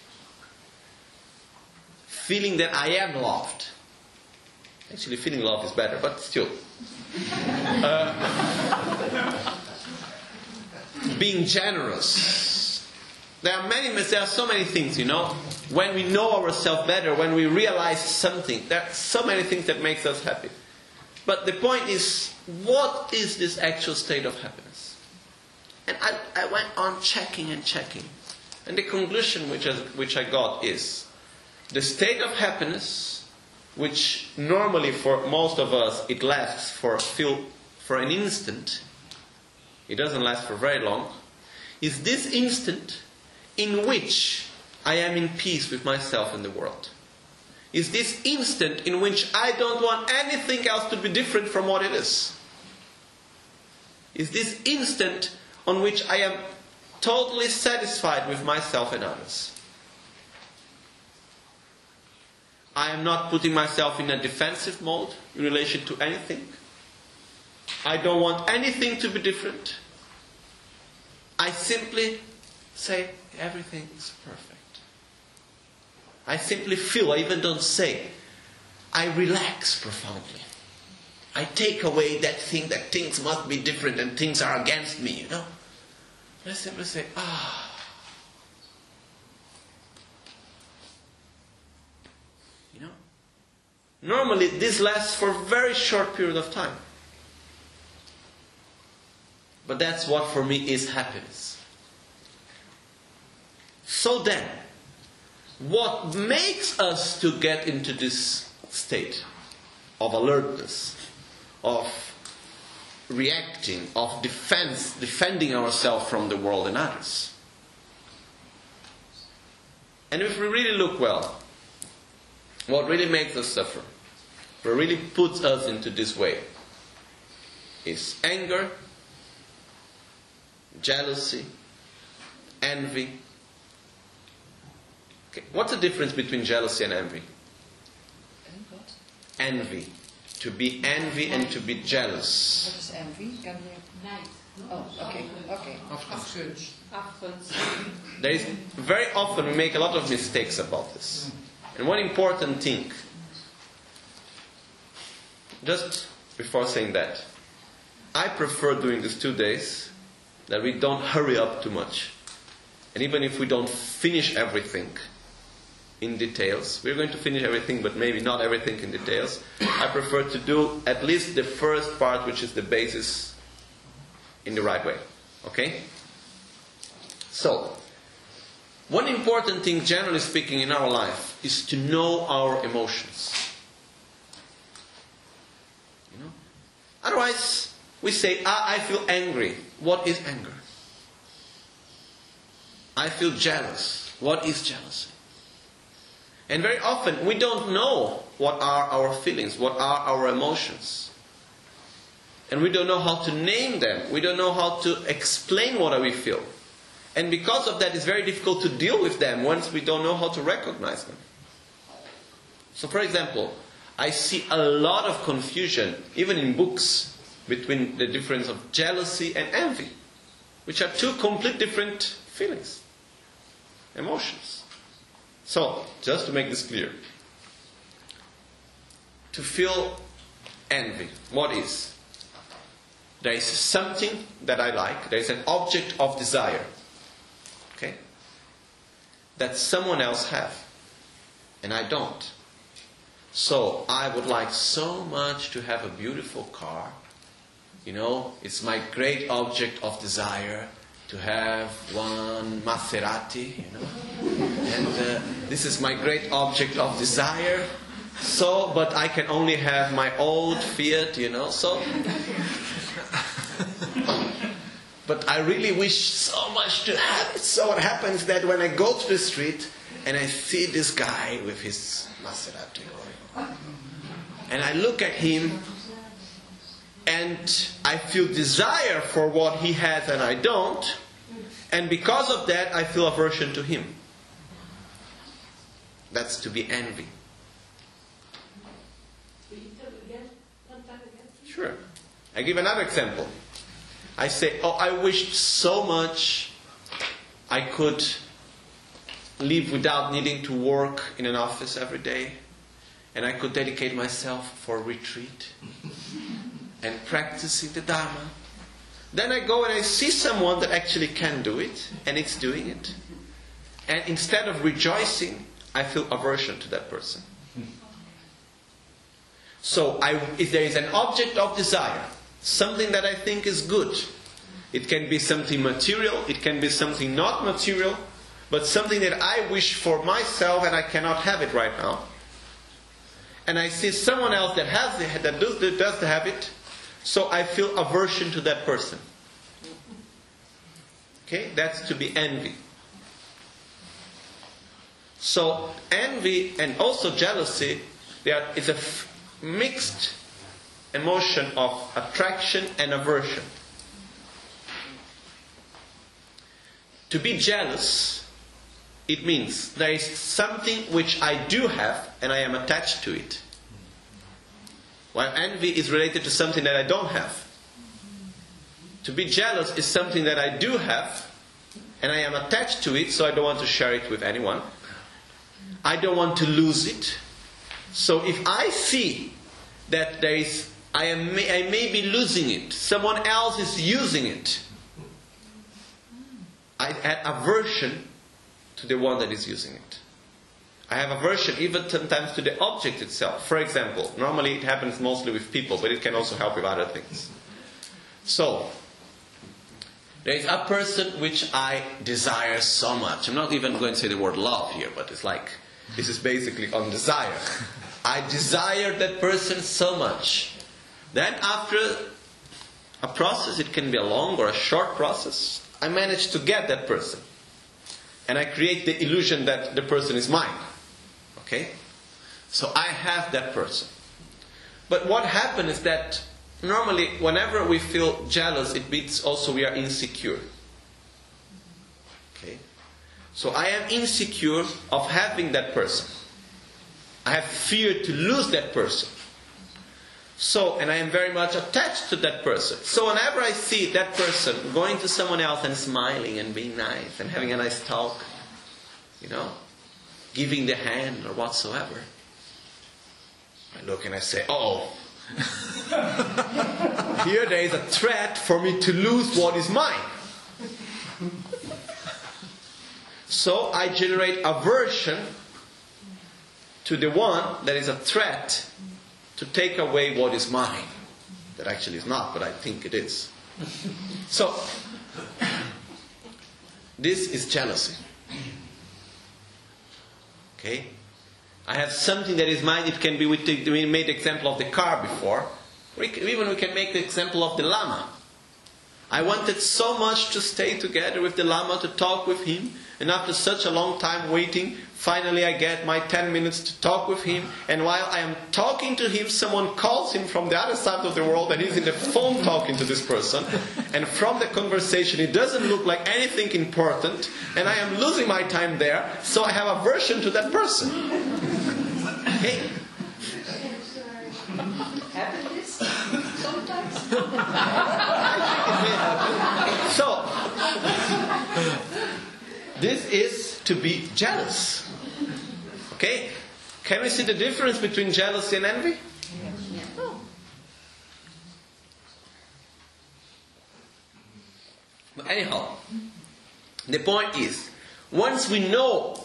feeling that I am loved. Actually, feeling love is better, but still. Uh, being generous. There are many, there are so many things, you know. When we know ourselves better, when we realize something, there are so many things that makes us happy. But the point is, what is this actual state of happiness? And I, I went on checking and checking. And the conclusion which I, which I got is the state of happiness, which normally for most of us it lasts for, few, for an instant, it doesn't last for very long, is this instant in which I am in peace with myself and the world is this instant in which I don't want anything else to be different from what it is. Is this instant on which I am totally satisfied with myself and others. I am not putting myself in a defensive mode in relation to anything. I don't want anything to be different. I simply say everything is perfect. I simply feel, I even don't say. I relax profoundly. I take away that thing that things must be different and things are against me, you know. I simply say, ah. You know? Normally this lasts for a very short period of time. But that's what for me is happiness. So then, what makes us to get into this state of alertness, of reacting, of defense, defending ourselves from the world and others. And if we really look well, what really makes us suffer, what really puts us into this way, is anger, jealousy, envy, Okay. What's the difference between jealousy and envy? Envy. To be envy and to be jealous. What is envy? Can you... Oh, okay, okay. Afgunst. There is very often we make a lot of mistakes about this. Hmm. And one important thing, just before saying that, I prefer doing these two days that we don't hurry up too much. And even if we don't finish everything in details, we're going to finish everything, but maybe not everything in details. I prefer to do at least the first part, which is the basis, in the right way. Okay? So, one important thing, generally speaking, in our life is to know our emotions. You know? Otherwise, we say, ah, I feel angry. What is anger? I feel jealous. What is jealousy? And very often we don't know what are our feelings, what are our emotions. And we don't know how to name them. We don't know how to explain what we feel. And because of that, it's very difficult to deal with them once we don't know how to recognize them. So, for example, I see a lot of confusion, even in books, between the difference of jealousy and envy, which are two complete different feelings, emotions. So, just to make this clear, to feel envy, what is? There is something that I like, there is an object of desire, okay, that someone else have, and I don't. So I would like so much to have a beautiful car. You know, it's my great object of desire to have one Maserati, you know. And uh, this is my great object of desire. So, but I can only have my old Fiat, you know. So, but I really wish so much to have it. So it happens that when I go to the street and I see this guy with his Maserati and I look at him and I feel desire for what he has and I don't. And because of that, I feel aversion to him. That's to be envy. Sure. I give another example. I say, Oh, I wished so much I could live without needing to work in an office every day and I could dedicate myself for retreat and practicing the Dharma. Then I go and I see someone that actually can do it, and it's doing it. And instead of rejoicing, I feel aversion to that person. So, I, if there is an object of desire, something that I think is good, it can be something material, it can be something not material, but something that I wish for myself and I cannot have it right now and I see someone else that has the, that does, that does have it, so I feel aversion to that person. Okay, that's to be envy. So envy and also jealousy, they are, is a f- mixed emotion of attraction and aversion. To be jealous it means there is something which I do have and I am attached to it. While envy is related to something that I don't have. To be jealous is something that I do have and I am attached to it, so I don't want to share it with anyone. I don't want to lose it. So if I see that there is, I, am, I may be losing it, someone else is using it, I had aversion to the one that is using it. I have aversion even sometimes to the object itself. For example, normally it happens mostly with people, but it can also help with other things. So, there is a person which I desire so much. I'm not even going to say the word love here, but it's like, this is basically on desire. I desire that person so much. Then, after a process, it can be a long or a short process, I manage to get that person and I create the illusion that the person is mine. Okay? So I have that person. But what happens is that normally, whenever we feel jealous, it means also we are insecure. Okay? So I am insecure of having that person. I have fear to lose that person. So, and I am very much attached to that person. So, whenever I see that person going to someone else and smiling and being nice and having a nice talk, you know, giving the hand or whatsoever, I look and I say, oh, here there is a threat for me to lose what is mine. So I generate aversion to the one that is a threat to take away what is mine. That actually is not, but I think it is. So, this is jealousy. Okay? I have something that is mine. It can be, we made the example of the car before. We even we can make the example of the Lama. I wanted so much to stay together with the Lama, to talk with him, and after such a long time waiting, finally I get my 10 minutes to talk with him. And while I am talking to him, someone calls him from the other side of the world, and he's in the phone talking to this person. And from the conversation, it doesn't look like anything important, and I am losing my time there, so I have aversion to that person. Okay? Happen this sometimes? So, this is to be jealous. Okay? Can we see the difference between jealousy and envy? Oh. But anyhow, the point is, once we know,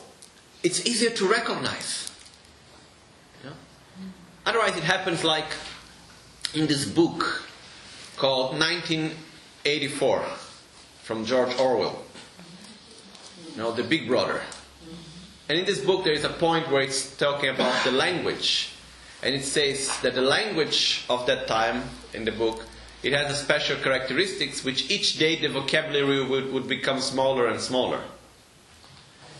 it's easier to recognize. You know? Otherwise, it happens like in this book called 1984 from George Orwell. Know, The Big Brother. And in this book, there is a point where it's talking about the language. And it says that the language of that time in the book, it has a special characteristics which each day the vocabulary would, would become smaller and smaller.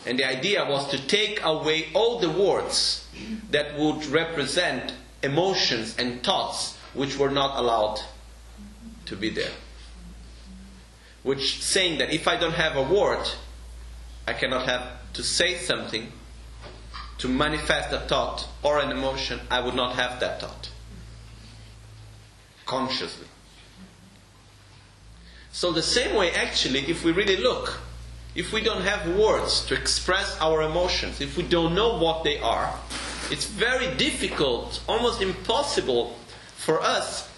And the idea was to take away all the words that would represent emotions and thoughts which were not allowed to be there. Which saying that if I don't have a word, I cannot have to say something to manifest a thought or an emotion, I would not have that thought consciously. So, the same way, actually, if we really look, if we don't have words to express our emotions, if we don't know what they are, it's very difficult, almost impossible for us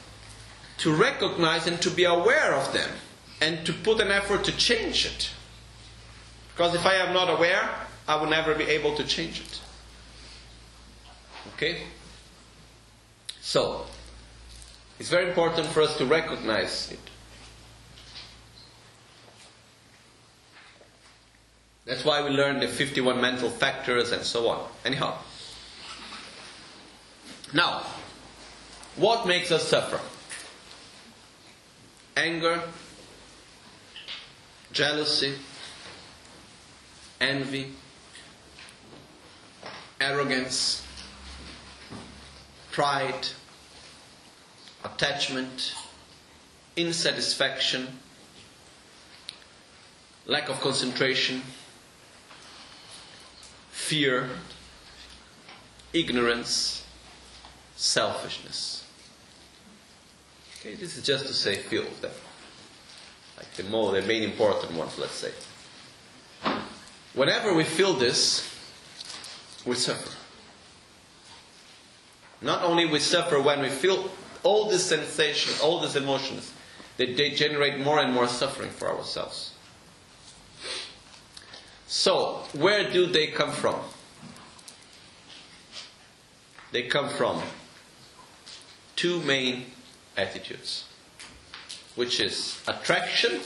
to recognize and to be aware of them and to put an effort to change it. Because if I am not aware, I will never be able to change it. Okay? So, it's very important for us to recognize it. That's why we learn the 51 mental factors and so on. Anyhow. Now, what makes us suffer? Anger, jealousy, envy, arrogance, pride, attachment, insatisfaction, lack of concentration, fear, ignorance, selfishness. Okay, this is just to say a few of them. Like the more the main important ones, let's say. Whenever we feel this, we suffer. Not only we suffer when we feel all these sensations, all these emotions, that they generate more and more suffering for ourselves. So, where do they come from? They come from two main attitudes, which is attraction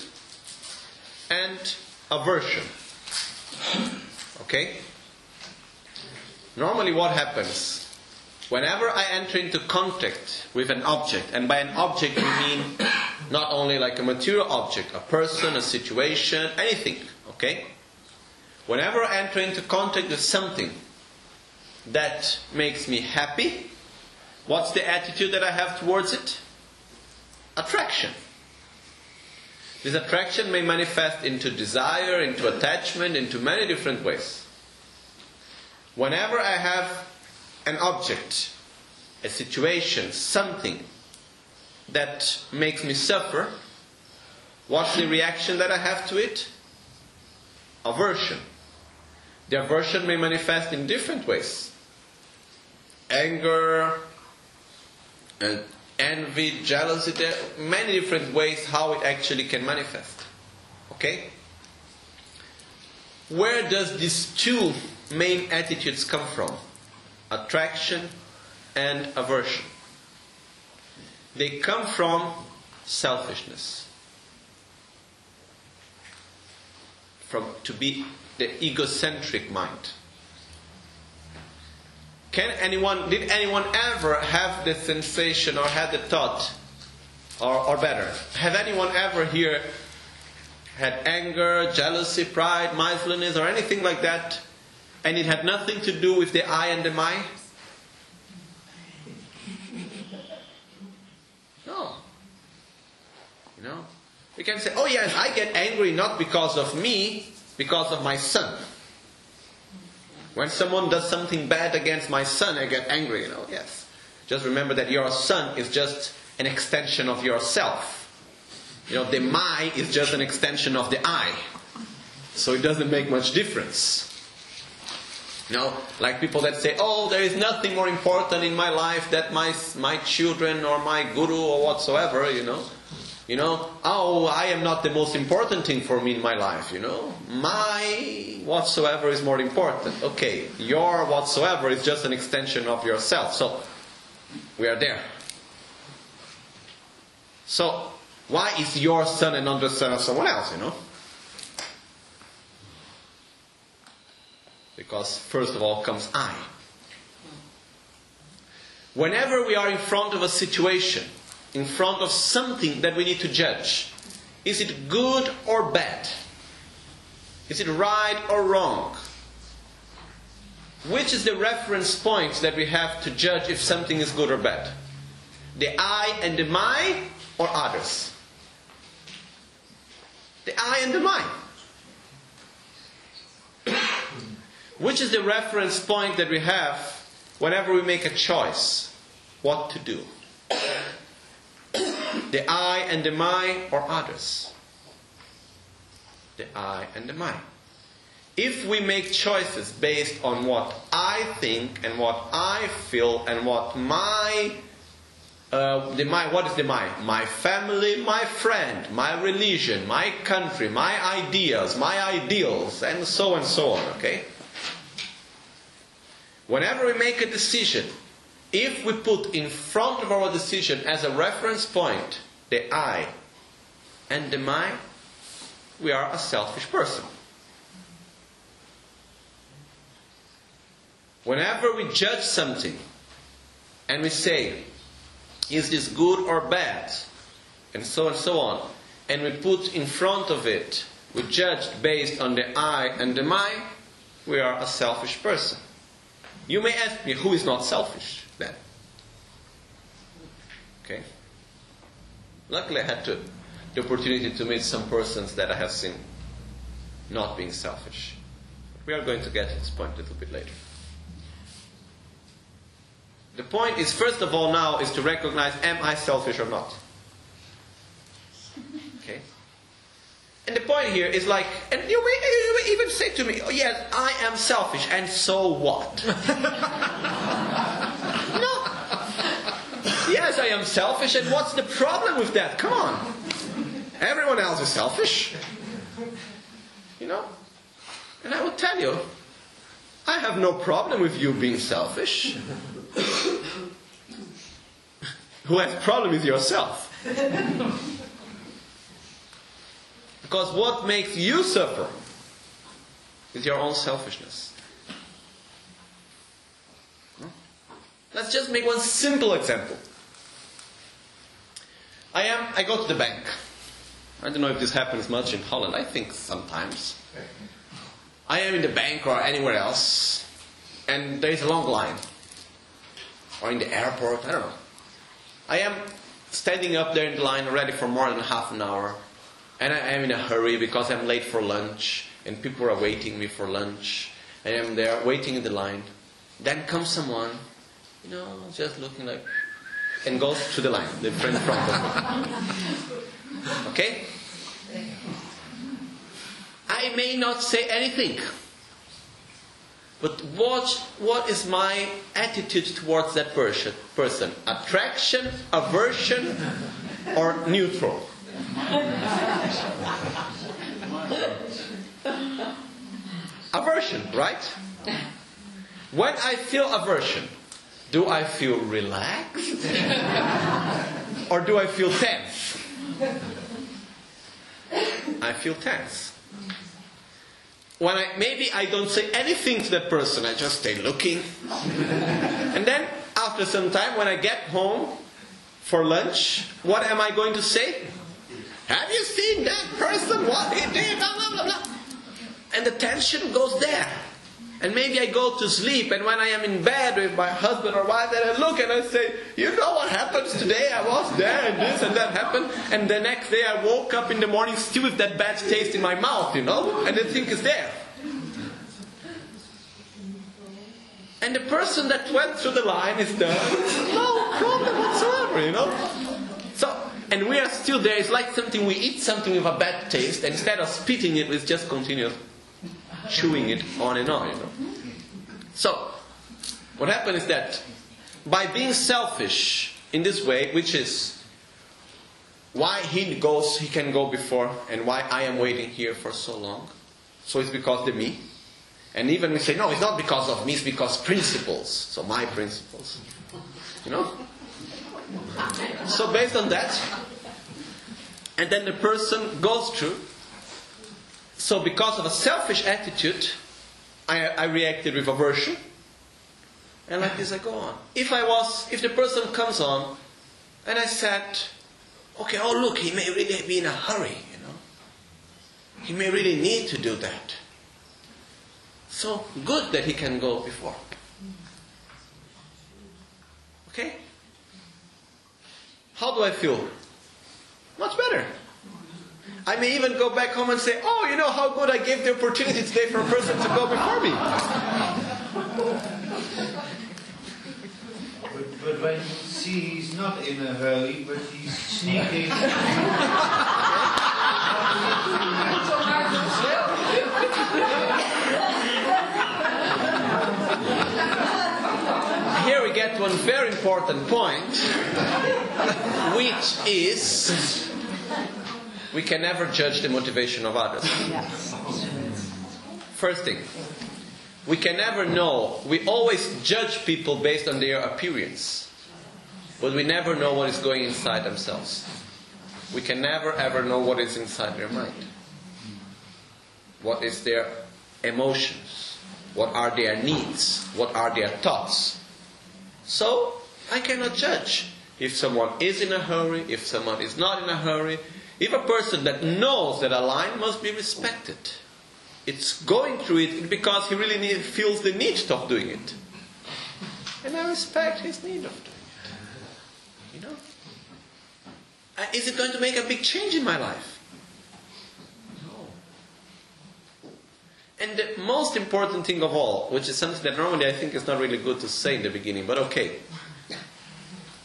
and aversion. Okay? Normally, what happens? Whenever I enter into contact with an object, and by an object we mean not only like a material object, a person, a situation, anything, okay? Whenever I enter into contact with something that makes me happy, what's the attitude that I have towards it? Attraction. This attraction may manifest into desire, into attachment, into many different ways. Whenever I have an object, a situation, something that makes me suffer, what's the reaction that I have to it? Aversion. The aversion may manifest in different ways anger, and envy, jealousy. There uh, are many different ways how it actually can manifest. Okay? where does these two main attitudes come from? Attraction and aversion. They come from selfishness. From to be the egocentric mind. Can anyone did anyone ever have the sensation or had the thought or, or better, have anyone ever here had anger, jealousy, pride, miserliness, or anything like that, and it had nothing to do with the I and the my? No. You know? You can say, oh yes, I get angry not because of me, because of my son. When someone does something bad against my son, I get angry, you know, yes. Just remember that your son is just an extension of yourself. You know, the my is just an extension of the I. So it doesn't make much difference. You know, like people that say, oh, there is nothing more important in my life than my, my children or my guru or whatsoever, you know. You know, oh, I am not the most important thing for me in my life, you know. My whatsoever is more important. Okay, your whatsoever is just an extension of yourself. So, we are there. So, why is your son and not the son of someone else, you know? Because first of all comes I. Whenever we are in front of a situation, in front of something that we need to judge, is it good or bad? Is it right or wrong? Which is the reference point that we have to judge if something is good or bad? The I and the my or others? The I and the my. Which is the reference point that we have whenever we make a choice what to do? The I and the my or others? The I and the my. If we make choices based on what I think and what I feel and what my uh, the my what is the my my family my friend my religion my country my ideas my ideals and so and so on okay whenever we make a decision if we put in front of our decision as a reference point the i and the my we are a selfish person whenever we judge something and we say is this good or bad? And so and so on. And we put in front of it, we judge based on the I and the my, we are a selfish person. You may ask me, who is not selfish? Okay? Luckily, I had to, the opportunity to meet some persons that I have seen not being selfish. We are going to get to this point a little bit later. The point is, first of all, now is to recognize am I selfish or not? Okay? And the point here is like, and you may, you may even say to me, oh, yes, I am selfish, and so what? Yes, I am selfish, and what's the problem with that? Come on. Everyone else is selfish. You know? And I will tell you, I have no problem with you being selfish. Who has problem with yourself? because what makes you suffer is your own selfishness. Let's just make one simple example. I am I go to the bank. I don't know if this happens much in Holland. I think sometimes. I am in the bank or anywhere else, and there is a long line or in the airport, I don't know. I am standing up there in the line already for more than half an hour, and I am in a hurry because I'm late for lunch, and people are waiting me for lunch. I am there waiting in the line. Then comes someone, you know, just looking like, and goes to the line, the friend front. Okay? I may not say anything. But what, what is my attitude towards that person? person? Attraction, aversion, or neutral? aversion, right? When I feel aversion, do I feel relaxed? or do I feel tense? I feel tense. When I maybe I don't say anything to that person, I just stay looking. and then after some time when I get home for lunch, what am I going to say? Have you seen that person? What he did? Blah, blah, blah, blah. And the tension goes there. And maybe I go to sleep, and when I am in bed with my husband or wife, and I look and I say, You know what happens today? I was there, and this and that happened. And the next day I woke up in the morning still with that bad taste in my mouth, you know? And the thing is there. And the person that went through the line is there. No problem whatsoever, you know? So, and we are still there. It's like something we eat something with a bad taste, and instead of spitting it, we just continue chewing it on and on, you know. So, what happened is that by being selfish in this way, which is why he goes, he can go before, and why I am waiting here for so long. So it's because the me. And even we say, no, it's not because of me, it's because principles. So my principles. You know? So based on that, and then the person goes through. So because of a selfish attitude, I, I reacted with aversion. And like this I go on. If I was, if the person comes on, and I said, okay, oh look, he may really be in a hurry, you know. He may really need to do that. So good that he can go before. Okay? How do I feel? Much better. I may even go back home and say, Oh, you know how good I gave the opportunity today for a person to go before me. But, but when you see he's not in a hurry, but he's sneaking. Here we get to one very important point, which is we can never judge the motivation of others. First thing, we can never know. We always judge people based on their appearance, but we never know what is going inside themselves. We can never ever know what is inside their mind. What is their emotions? What are their needs? What are their thoughts? So, I cannot judge if someone is in a hurry, if someone is not in a hurry. If a person that knows that a line must be respected, it's going through it because he really need, feels the need of doing it. And I respect his need of doing it. You know? Uh, Is it going to make a big change in my life? No. And the most important thing of all, which is something that normally I think is not really good to say in the beginning, but okay.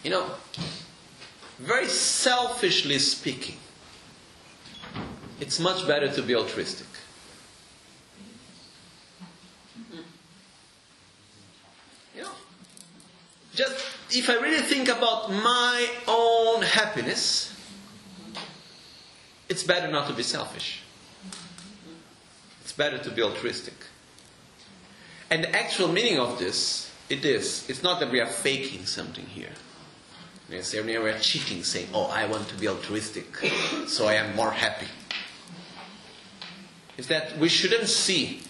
You know, very selfishly speaking, it's much better to be altruistic. You know, just if I really think about my own happiness, it's better not to be selfish. It's better to be altruistic. And the actual meaning of this, it is, it's not that we are faking something here. Yes, we are cheating, saying, oh, I want to be altruistic, so I am more happy. Is that we shouldn't see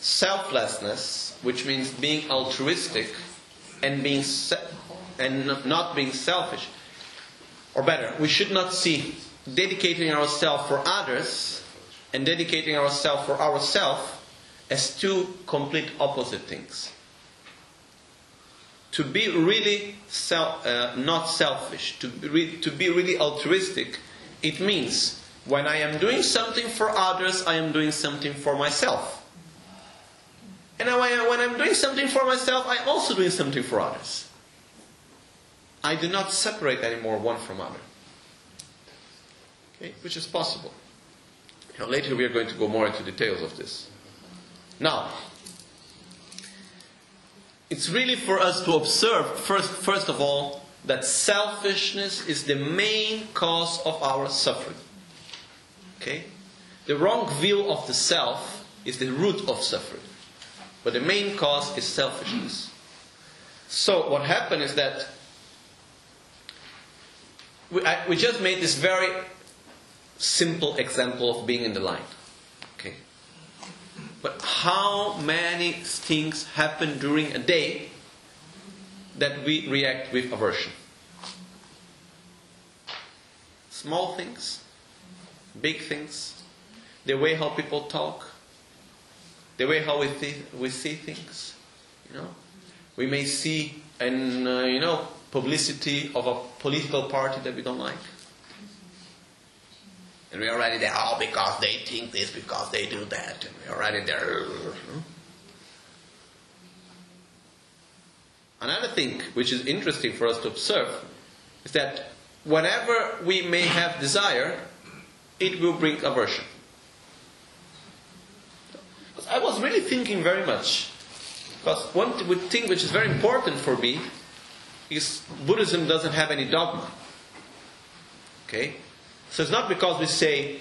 selflessness, which means being altruistic, and being se- and not being selfish. Or better, we should not see dedicating ourselves for others and dedicating ourselves for ourselves as two complete opposite things. To be really self, uh, not selfish, to be, re- to be really altruistic, it means when I am doing something for others, I am doing something for myself. And when I'm doing something for myself, I'm also doing something for others. I do not separate anymore one from other. Okay? Which is possible. Now, later we are going to go more into details of this. Now, it's really for us to observe, first, first of all, that selfishness is the main cause of our suffering. Okay? The wrong view of the self is the root of suffering. But the main cause is selfishness. So what happened is that we, I, we just made this very simple example of being in the line. Okay. But how many things happen during a day that we react with aversion? Small things, big things, the way how people talk, the way how we, th- we see things. You know, we may see an uh, you know publicity of a political party that we don't like, and we're already there. Oh, because they think this, because they do that, and we're already there. Another thing which is interesting for us to observe is that whenever we may have desire, it will bring aversion. I was really thinking very much. Because one thing which is very important for me is Buddhism doesn't have any dogma. Okay? So it's not because we say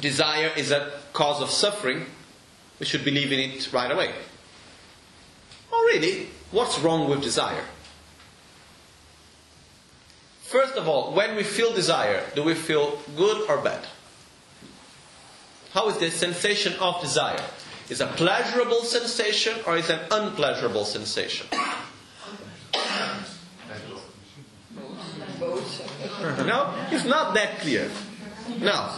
desire is a cause of suffering, we should believe in it right away. Oh, really? What's wrong with desire? First of all, when we feel desire, do we feel good or bad? How is the sensation of desire? Is a pleasurable sensation or is an unpleasurable sensation? No, it's not that clear. Now,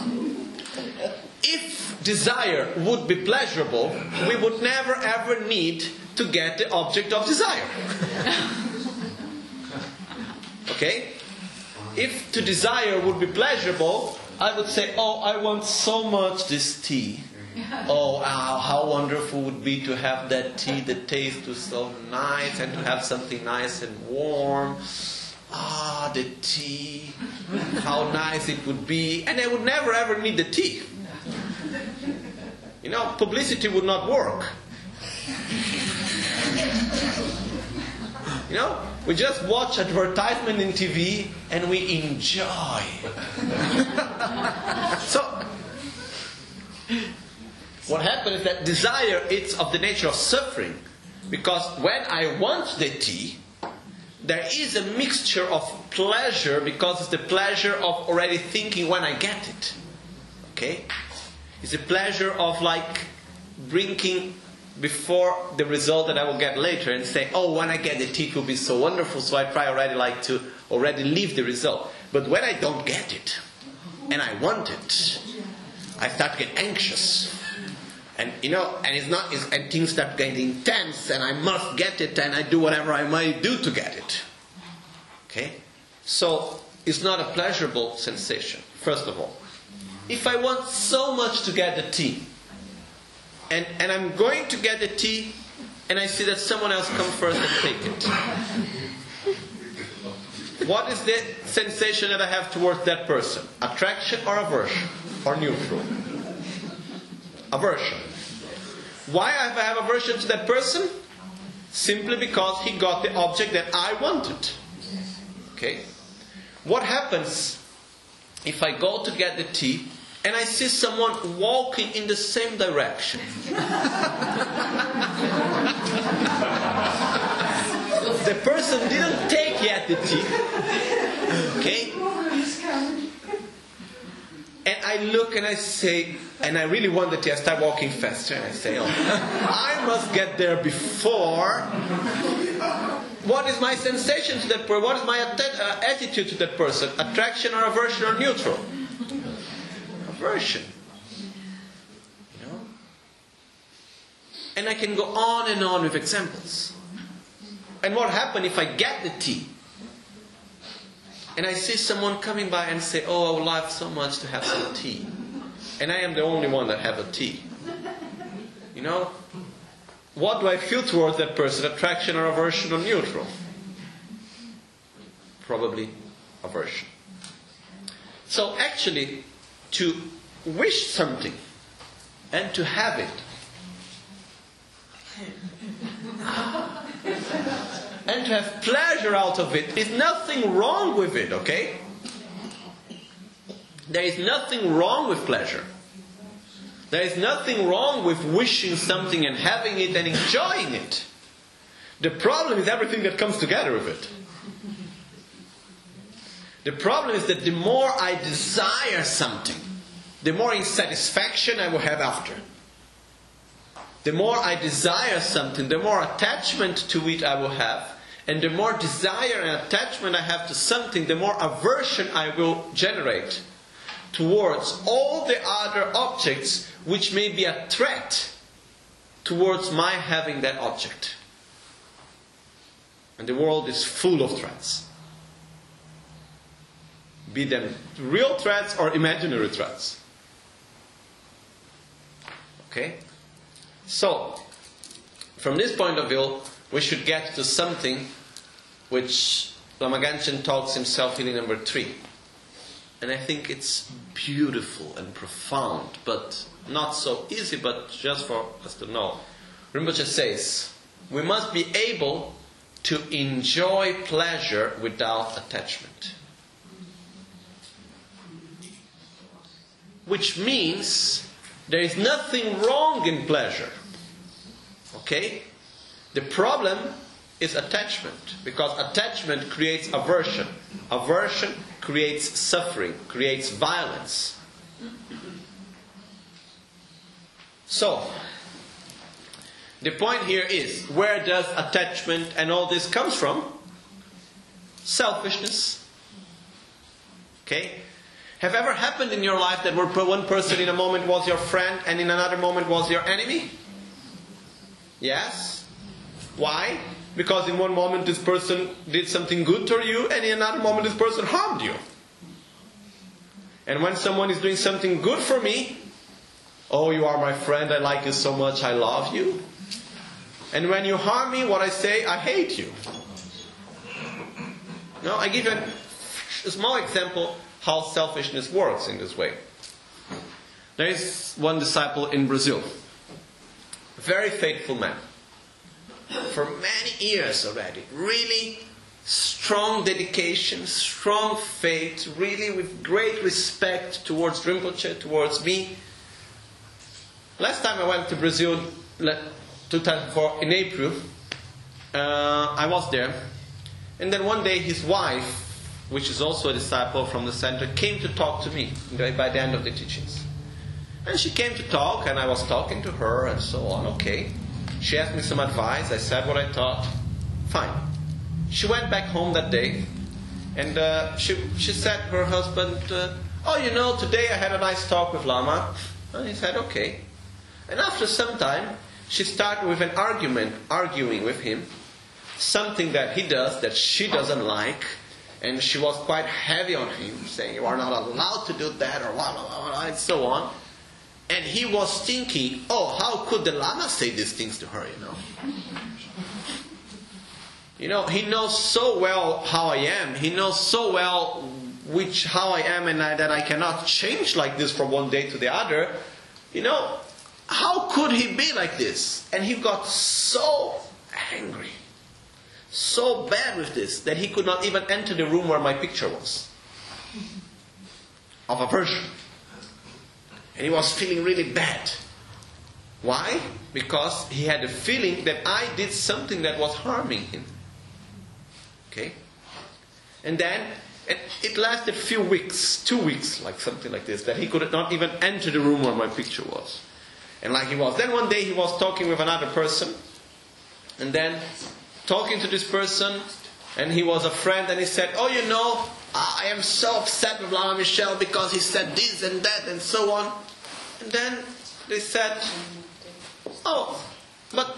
if desire would be pleasurable, we would never ever need to get the object of desire. Okay? If to desire would be pleasurable, I would say, Oh, I want so much this tea. Oh, how, how wonderful it would be to have that tea that tastes so nice and to have something nice and warm. Ah, the tea. How nice it would be. And I would never ever need the tea. You know, publicity would not work. You know, we just watch advertisement in TV and we enjoy. so, what happens is that desire is of the nature of suffering because when I want the tea, there is a mixture of pleasure because it's the pleasure of already thinking when I get it. Okay? It's a pleasure of like drinking before the result that I will get later and say, oh, when I get the tea, it will be so wonderful, so I try already like to already leave the result. But when I don't get it, and I want it, I start to get anxious. And you know, and it's not, it's, and things start getting intense, and I must get it, and I do whatever I might do to get it. Okay? So, it's not a pleasurable sensation, first of all. If I want so much to get the tea, and, and I'm going to get the tea, and I see that someone else come first and take it. What is the sensation that I have towards that person? Attraction or aversion? Or neutral? Aversion. Why I have aversion to that person? Simply because he got the object that I wanted. Okay? What happens if I go to get the tea and I see someone walking in the same direction? the person didn't take yet the tea. Okay? And I look and I say, and I really want the tea. I start walking faster and I say, oh, I must get there before. What is my sensation to that person? What is my att- uh, attitude to that person? Attraction or aversion or neutral? Aversion. You know? And I can go on and on with examples. And what happens if I get the tea? And I see someone coming by and say, Oh, I would love so much to have some tea. And I am the only one that have a tea. You know? What do I feel towards that person? Attraction or aversion or neutral? Probably aversion. So actually, to wish something and to have it and to have pleasure out of it is nothing wrong with it, okay? There is nothing wrong with pleasure. There is nothing wrong with wishing something and having it and enjoying it. The problem is everything that comes together with it. The problem is that the more I desire something, the more insatisfaction I will have after. The more I desire something, the more attachment to it I will have. And the more desire and attachment I have to something, the more aversion I will generate towards all the other objects which may be a threat towards my having that object. And the world is full of threats. Be them real threats or imaginary threats. Okay? So, from this point of view, we should get to something which Lama Gangchen talks himself in number three. And I think it's beautiful and profound, but not so easy, but just for us to know. Rinpoche says, we must be able to enjoy pleasure without attachment. Which means there is nothing wrong in pleasure. Okay? The problem is attachment, because attachment creates aversion. Aversion creates suffering, creates violence. So, the point here is where does attachment and all this comes from? Selfishness. Okay? Have ever happened in your life that one person in a moment was your friend and in another moment was your enemy? Yes? Why? Because in one moment this person did something good to you and in another moment this person harmed you. And when someone is doing something good for me, oh, you are my friend, I like you so much, I love you. And when you harm me, what I say, I hate you. Now, I give you a small example how selfishness works in this way. There is one disciple in Brazil, a very faithful man for many years already. Really strong dedication, strong faith, really with great respect towards Rinpoche, towards me. Last time I went to Brazil, 2004, in April, uh, I was there. And then one day his wife, which is also a disciple from the center, came to talk to me by the end of the teachings. And she came to talk, and I was talking to her, and so on. Okay. She asked me some advice. I said what I thought. Fine. She went back home that day, and uh, she, she said to her husband, uh, Oh, you know, today I had a nice talk with Lama. And he said, Okay. And after some time, she started with an argument, arguing with him, something that he does that she doesn't like. And she was quite heavy on him, saying, You are not allowed to do that, or blah, blah, blah, and so on. And he was thinking, oh, how could the Lama say these things to her, you know? You know, he knows so well how I am. He knows so well which how I am and I, that I cannot change like this from one day to the other. You know, how could he be like this? And he got so angry, so bad with this, that he could not even enter the room where my picture was. Of a person. And he was feeling really bad. Why? Because he had a feeling that I did something that was harming him. Okay? And then it lasted a few weeks, two weeks, like something like this, that he could not even enter the room where my picture was. And like he was. Then one day he was talking with another person, and then talking to this person, and he was a friend, and he said, Oh, you know, I am so upset with Lama Michel because he said this and that and so on. And then they said, Oh, but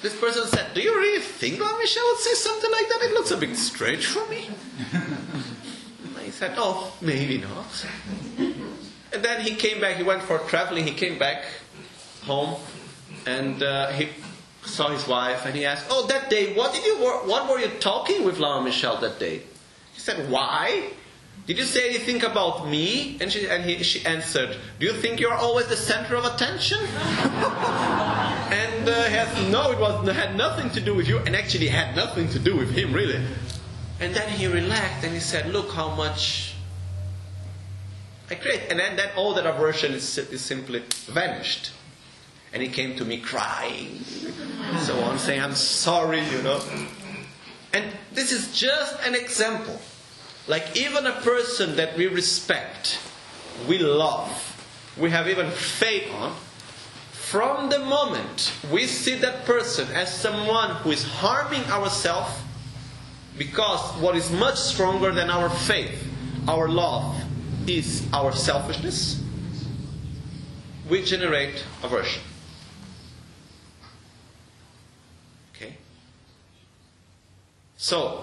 this person said, Do you really think Lama Michel would say something like that? It looks a bit strange for me. and he said, Oh, maybe not. And then he came back, he went for traveling, he came back home and uh, he saw his wife and he asked, Oh, that day, what did you, what were you talking with Lama Michel that day? He said, Why? Did you say anything about me? And she, and he, she answered, Do you think you're always the center of attention? and uh, has, no, it was, had nothing to do with you, and actually had nothing to do with him, really. And then he relaxed and he said, Look how much I create. And then, then all that aversion is, is simply vanished. And he came to me crying, so on, saying, I'm sorry, you know. And this is just an example. Like even a person that we respect, we love, we have even faith on, from the moment we see that person as someone who is harming ourselves, because what is much stronger than our faith, our love, is our selfishness, we generate aversion. Okay? So,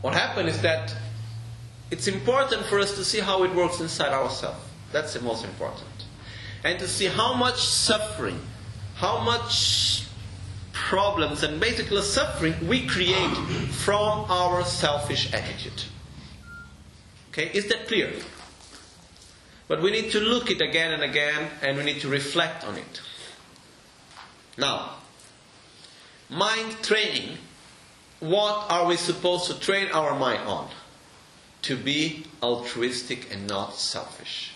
what happened is that it's important for us to see how it works inside ourselves. That's the most important. And to see how much suffering, how much problems, and basically suffering we create from our selfish attitude. Okay, is that clear? But we need to look it again and again, and we need to reflect on it. Now, mind training. What are we supposed to train our mind on? To be altruistic and not selfish.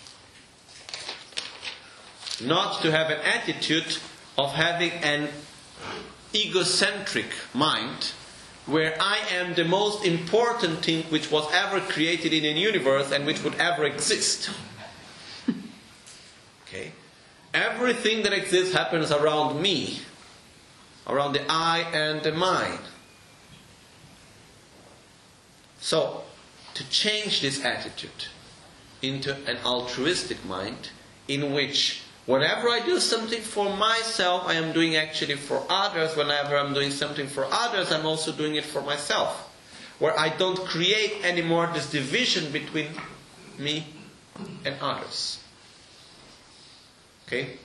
Not to have an attitude of having an egocentric mind where I am the most important thing which was ever created in a universe and which would ever exist. okay? Everything that exists happens around me, around the I and the mind. So, to change this attitude into an altruistic mind in which whenever I do something for myself, I am doing actually for others. Whenever I'm doing something for others, I'm also doing it for myself. Where I don't create anymore this division between me and others. Okay?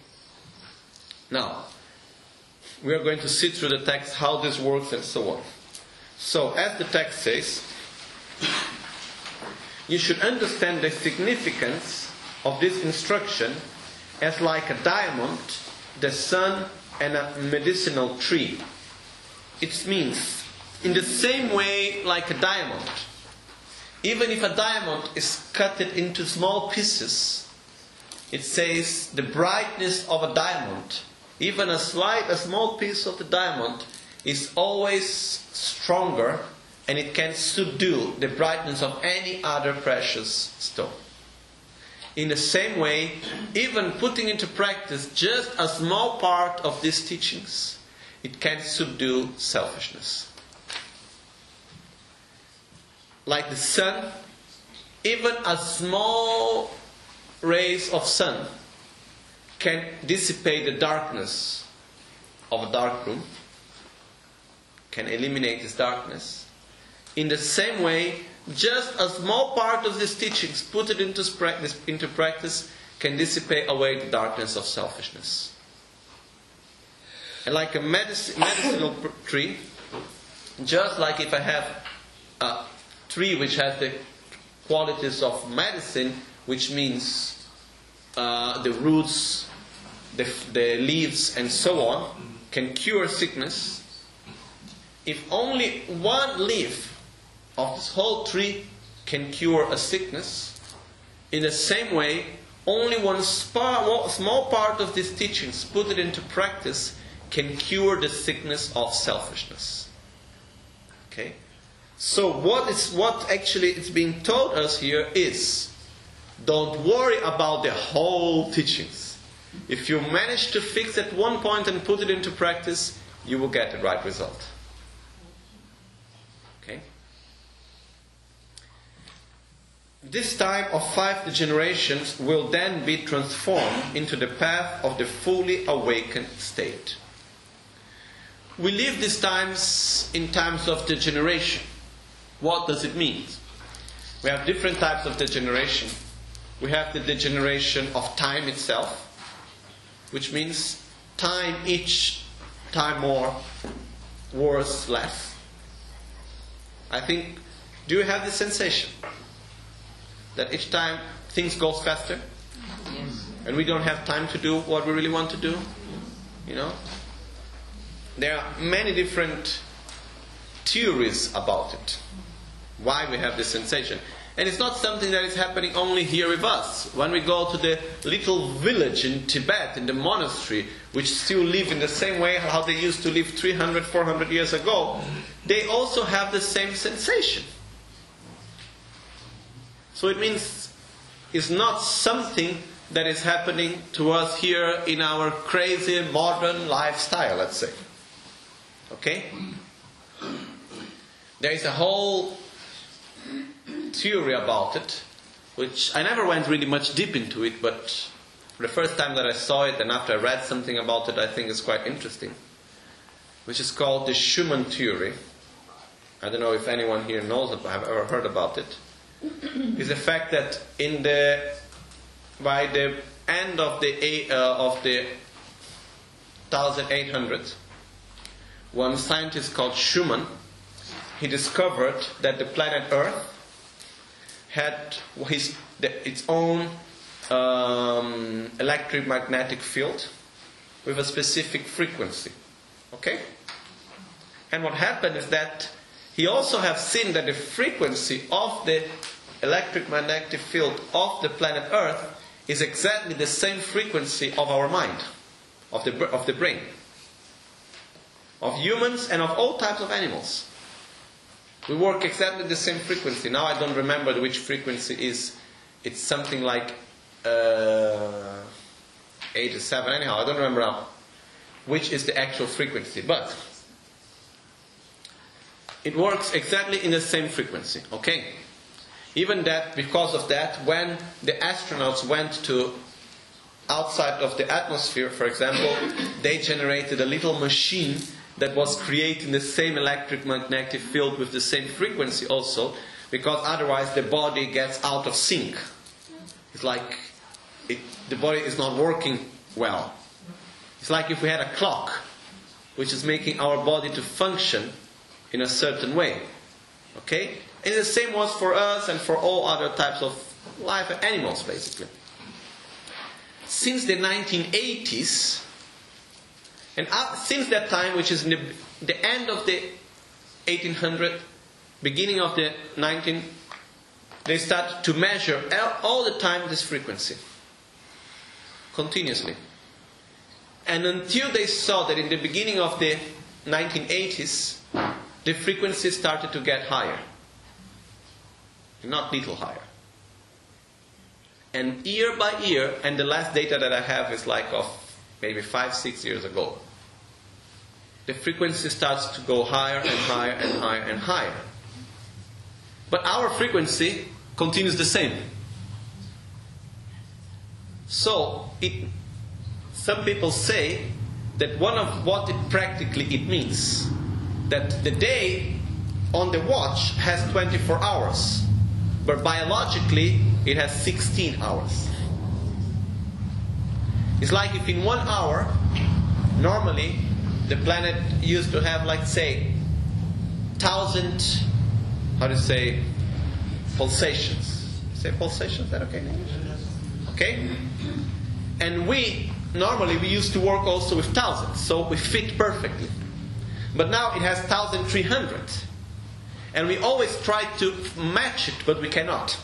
Now, we are going to see through the text how this works and so on. So, as the text says, you should understand the significance of this instruction as like a diamond, the sun, and a medicinal tree. It means, in the same way, like a diamond. Even if a diamond is cut into small pieces, it says the brightness of a diamond, even a slight, a small piece of the diamond, is always stronger and it can subdue the brightness of any other precious stone. In the same way, even putting into practice just a small part of these teachings, it can subdue selfishness. Like the sun, even a small rays of sun can dissipate the darkness of a dark room, can eliminate this darkness. In the same way, just a small part of these teachings, put it into practice, into practice can dissipate away the darkness of selfishness. And like a medic- medicinal tree, just like if I have a tree which has the qualities of medicine, which means uh, the roots, the, the leaves, and so on, can cure sickness. If only one leaf of this whole tree can cure a sickness, in the same way, only one small part of these teachings, put it into practice, can cure the sickness of selfishness. Okay? So what is what actually is being told us here is don't worry about the whole teachings. If you manage to fix at one point and put it into practice, you will get the right result. Okay? This type of five generations will then be transformed into the path of the fully awakened state. We live these times in times of degeneration. What does it mean? We have different types of degeneration. We have the degeneration of time itself, which means time each time more, worse less. I think, do you have this sensation? That each time things goes faster? Yes. And we don't have time to do what we really want to do? You know? There are many different theories about it. Why we have this sensation. And it's not something that is happening only here with us. When we go to the little village in Tibet, in the monastery, which still live in the same way how they used to live 300, 400 years ago, they also have the same sensation. So it means it's not something that is happening to us here in our crazy modern lifestyle, let's say. Okay? There is a whole theory about it, which I never went really much deep into it, but the first time that I saw it and after I read something about it, I think it's quite interesting, which is called the Schumann theory. I don't know if anyone here knows it, have ever heard about it. Is the fact that in the by the end of the uh, of the 1800s, one scientist called Schumann he discovered that the planet Earth had his, the, its own um, electric magnetic field with a specific frequency. Okay? And what happened is that he also have seen that the frequency of the electric magnetic field of the planet Earth is exactly the same frequency of our mind, of the, of the brain, of humans and of all types of animals. We work exactly the same frequency. Now I don't remember which frequency is. It's something like uh, 87. Anyhow, I don't remember now which is the actual frequency. But it works exactly in the same frequency. Okay? Even that, because of that, when the astronauts went to outside of the atmosphere, for example, they generated a little machine that was creating the same electric magnetic field with the same frequency also, because otherwise the body gets out of sync. It's like it, the body is not working well. It's like if we had a clock which is making our body to function in a certain way. Okay? And the same was for us and for all other types of life animals basically. Since the 1980s, and since that time, which is the, the end of the 1800, beginning of the 19, they start to measure all the time this frequency. Continuously. And until they saw that in the beginning of the 1980s, the frequency started to get higher. Not little higher. And year by year, and the last data that I have is like of maybe five, six years ago, the frequency starts to go higher and higher and higher and higher. But our frequency continues the same. So, it, some people say that one of what it practically it means that the day on the watch has 24 hours, but biologically it has 16 hours. It's like if in one hour, normally the planet used to have, like, say, thousand, how do you say, pulsations. Say pulsations, is that okay in English? Okay? And we, normally, we used to work also with thousands, so we fit perfectly. But now it has 1300. And we always try to match it, but we cannot.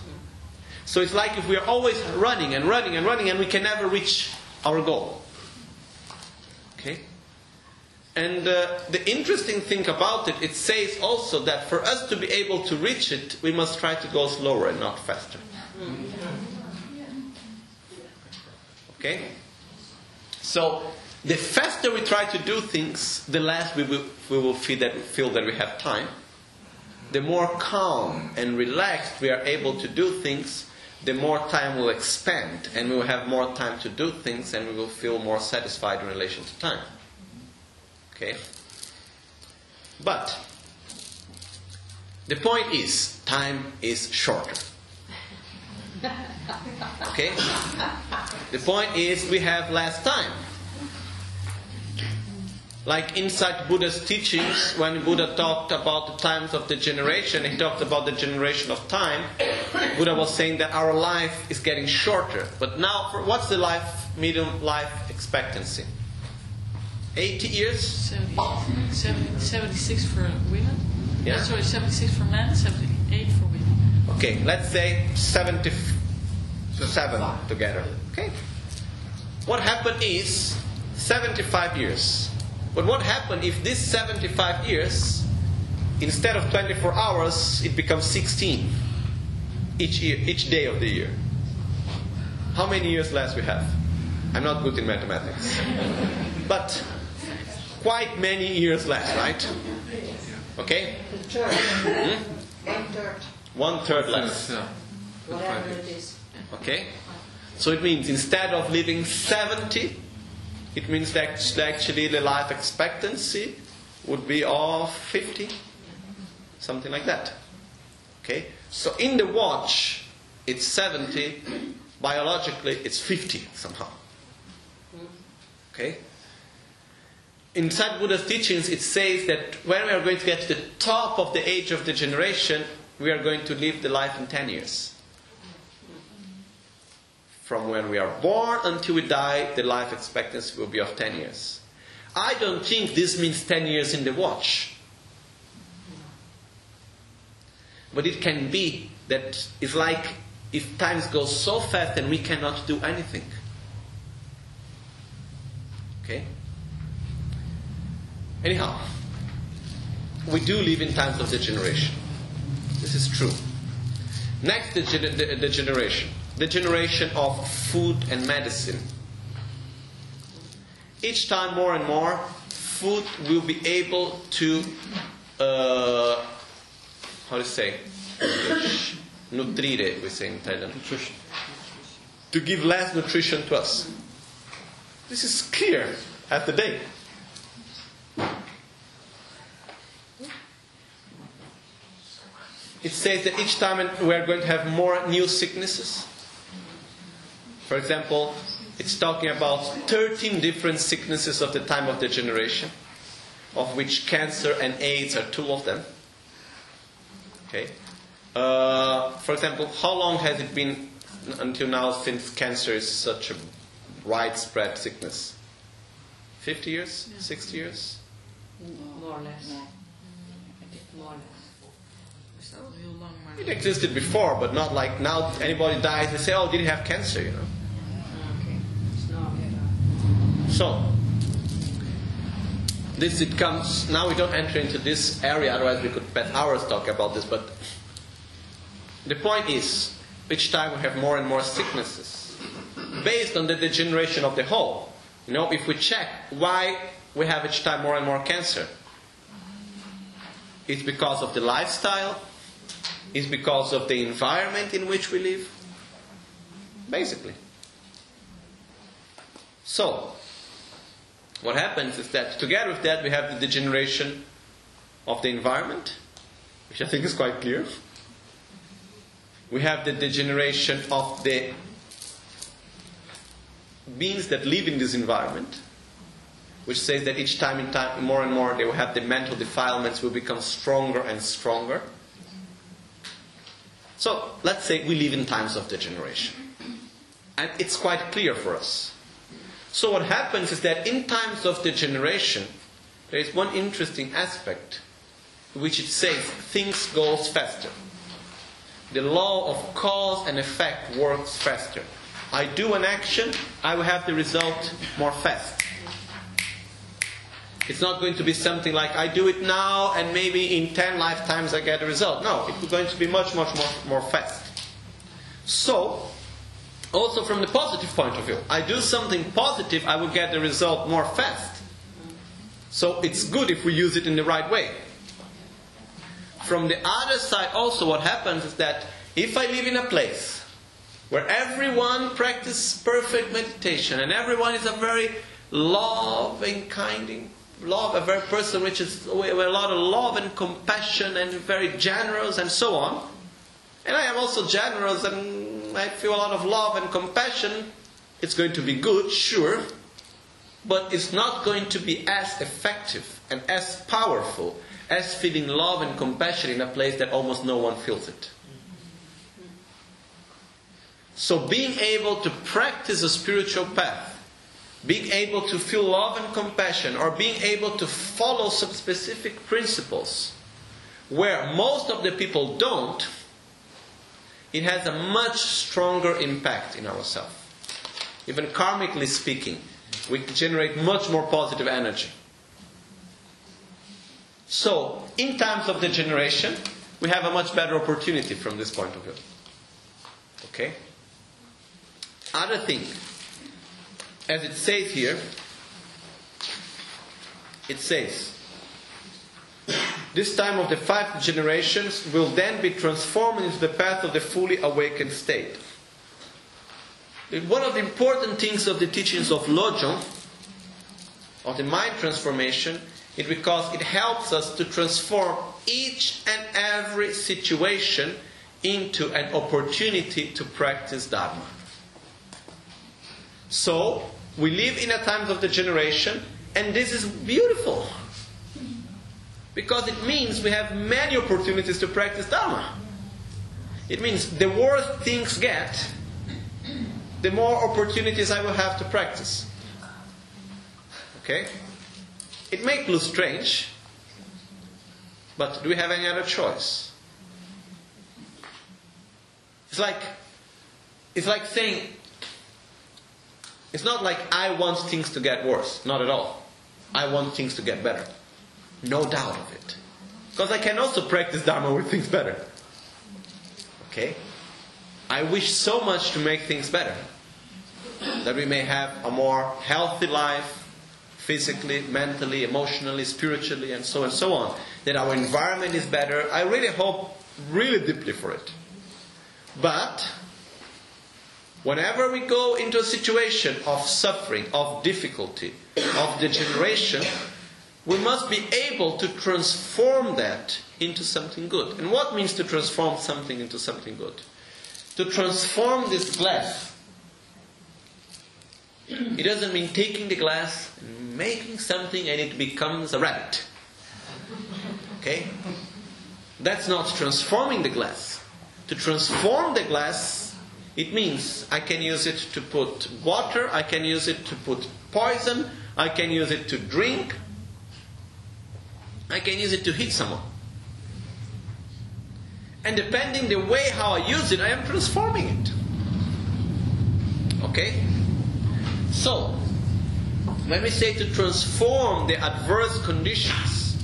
So it's like if we are always running and running and running and we can never reach our goal. Okay? And uh, the interesting thing about it, it says also that for us to be able to reach it, we must try to go slower and not faster. Okay? So, the faster we try to do things, the less we will, we will feel, that, feel that we have time. The more calm and relaxed we are able to do things, the more time will expand, and we will have more time to do things, and we will feel more satisfied in relation to time. Okay? But the point is, time is shorter. Okay? The point is, we have less time. Like inside Buddha's teachings, when Buddha talked about the times of the generation, he talked about the generation of time. Buddha was saying that our life is getting shorter. But now, what's the life, medium life expectancy? 80 years? 70, 70, 76 for women. Yeah? Sorry, 76 for men, 78 for women. Okay, let's say 77 together. Okay? What happened is 75 years. But what happened if this 75 years, instead of 24 hours, it becomes 16 each, year, each day of the year? How many years less we have? I'm not good in mathematics. but quite many years less, right? Okay? Hmm? One third. One third less. Whatever it is. Okay? So it means instead of living 70, it means that actually the life expectancy would be of 50, something like that. Okay? So in the watch, it's 70, biologically, it's 50 somehow. Okay? Inside Buddha's teachings, it says that when we are going to get to the top of the age of the generation, we are going to live the life in 10 years. From when we are born until we die, the life expectancy will be of 10 years. I don't think this means 10 years in the watch. But it can be that it's like if times go so fast and we cannot do anything. Okay? Anyhow, we do live in times of degeneration. This is true. Next, the, gen- the, the generation. The generation of food and medicine. Each time more and more, food will be able to, uh, how to say, nutrire, we say in Italian. Nutrition. To give less nutrition to us. This is clear at the day. It says that each time we are going to have more new sicknesses. For example, it's talking about 13 different sicknesses of the time of the generation, of which cancer and AIDS are two of them. Okay. Uh, for example, how long has it been until now since cancer is such a widespread sickness? 50 years? 60 years? More or less. I think more or less. Is dat al heel lang, maar... It existed before, but not like now anybody dies, they say, oh, did he have cancer, you know? Okay. It's not So, this it comes, now we don't enter into this area, otherwise we could spend hours talking about this, but the point is, each time we have more and more sicknesses, based on the degeneration of the whole. You know, if we check why we have each time more and more cancer, it's because of the lifestyle, it's because of the environment in which we live, basically. So, what happens is that together with that we have the degeneration of the environment, which I think is quite clear. We have the degeneration of the beings that live in this environment, which says that each time in time more and more they will have the mental defilements will become stronger and stronger. So let's say we live in times of degeneration. And it's quite clear for us. So what happens is that in times of degeneration, there is one interesting aspect which it says things goes faster. The law of cause and effect works faster. I do an action, I will have the result more fast. It's not going to be something like I do it now and maybe in 10 lifetimes I get a result. No, it's going to be much, much more, more fast. So, also from the positive point of view, I do something positive, I will get the result more fast. So it's good if we use it in the right way. From the other side, also, what happens is that if I live in a place where everyone practices perfect meditation and everyone is a very loving, kind, love, a very person which is with a lot of love and compassion and very generous and so on, and I am also generous and I feel a lot of love and compassion, it's going to be good, sure, but it's not going to be as effective and as powerful as feeling love and compassion in a place that almost no one feels it. So, being able to practice a spiritual path, being able to feel love and compassion, or being able to follow some specific principles, where most of the people don't, it has a much stronger impact in ourselves. Even karmically speaking, we generate much more positive energy. So, in times of degeneration, we have a much better opportunity from this point of view. Okay? Other thing, as it says here, it says, this time of the five generations will then be transformed into the path of the fully awakened state. One of the important things of the teachings of Lojong, of the mind transformation, is because it helps us to transform each and every situation into an opportunity to practice Dharma. So, we live in a time of degeneration, and this is beautiful. Because it means we have many opportunities to practice Dharma. It means the worse things get, the more opportunities I will have to practice. Okay? It may look strange, but do we have any other choice? It's like it's like saying it's not like I want things to get worse, not at all. I want things to get better. No doubt of it. Because I can also practice Dharma with things better. Okay? I wish so much to make things better. That we may have a more healthy life, physically, mentally, emotionally, spiritually, and so and so on. That our environment is better. I really hope really deeply for it. But whenever we go into a situation of suffering, of difficulty, of degeneration, we must be able to transform that into something good. And what means to transform something into something good? To transform this glass. It doesn't mean taking the glass and making something and it becomes a rabbit. Okay? That's not transforming the glass. To transform the glass, it means I can use it to put water, I can use it to put poison, I can use it to drink, I can use it to hit someone. And depending the way how I use it, I am transforming it. Okay? So, when we say to transform the adverse conditions,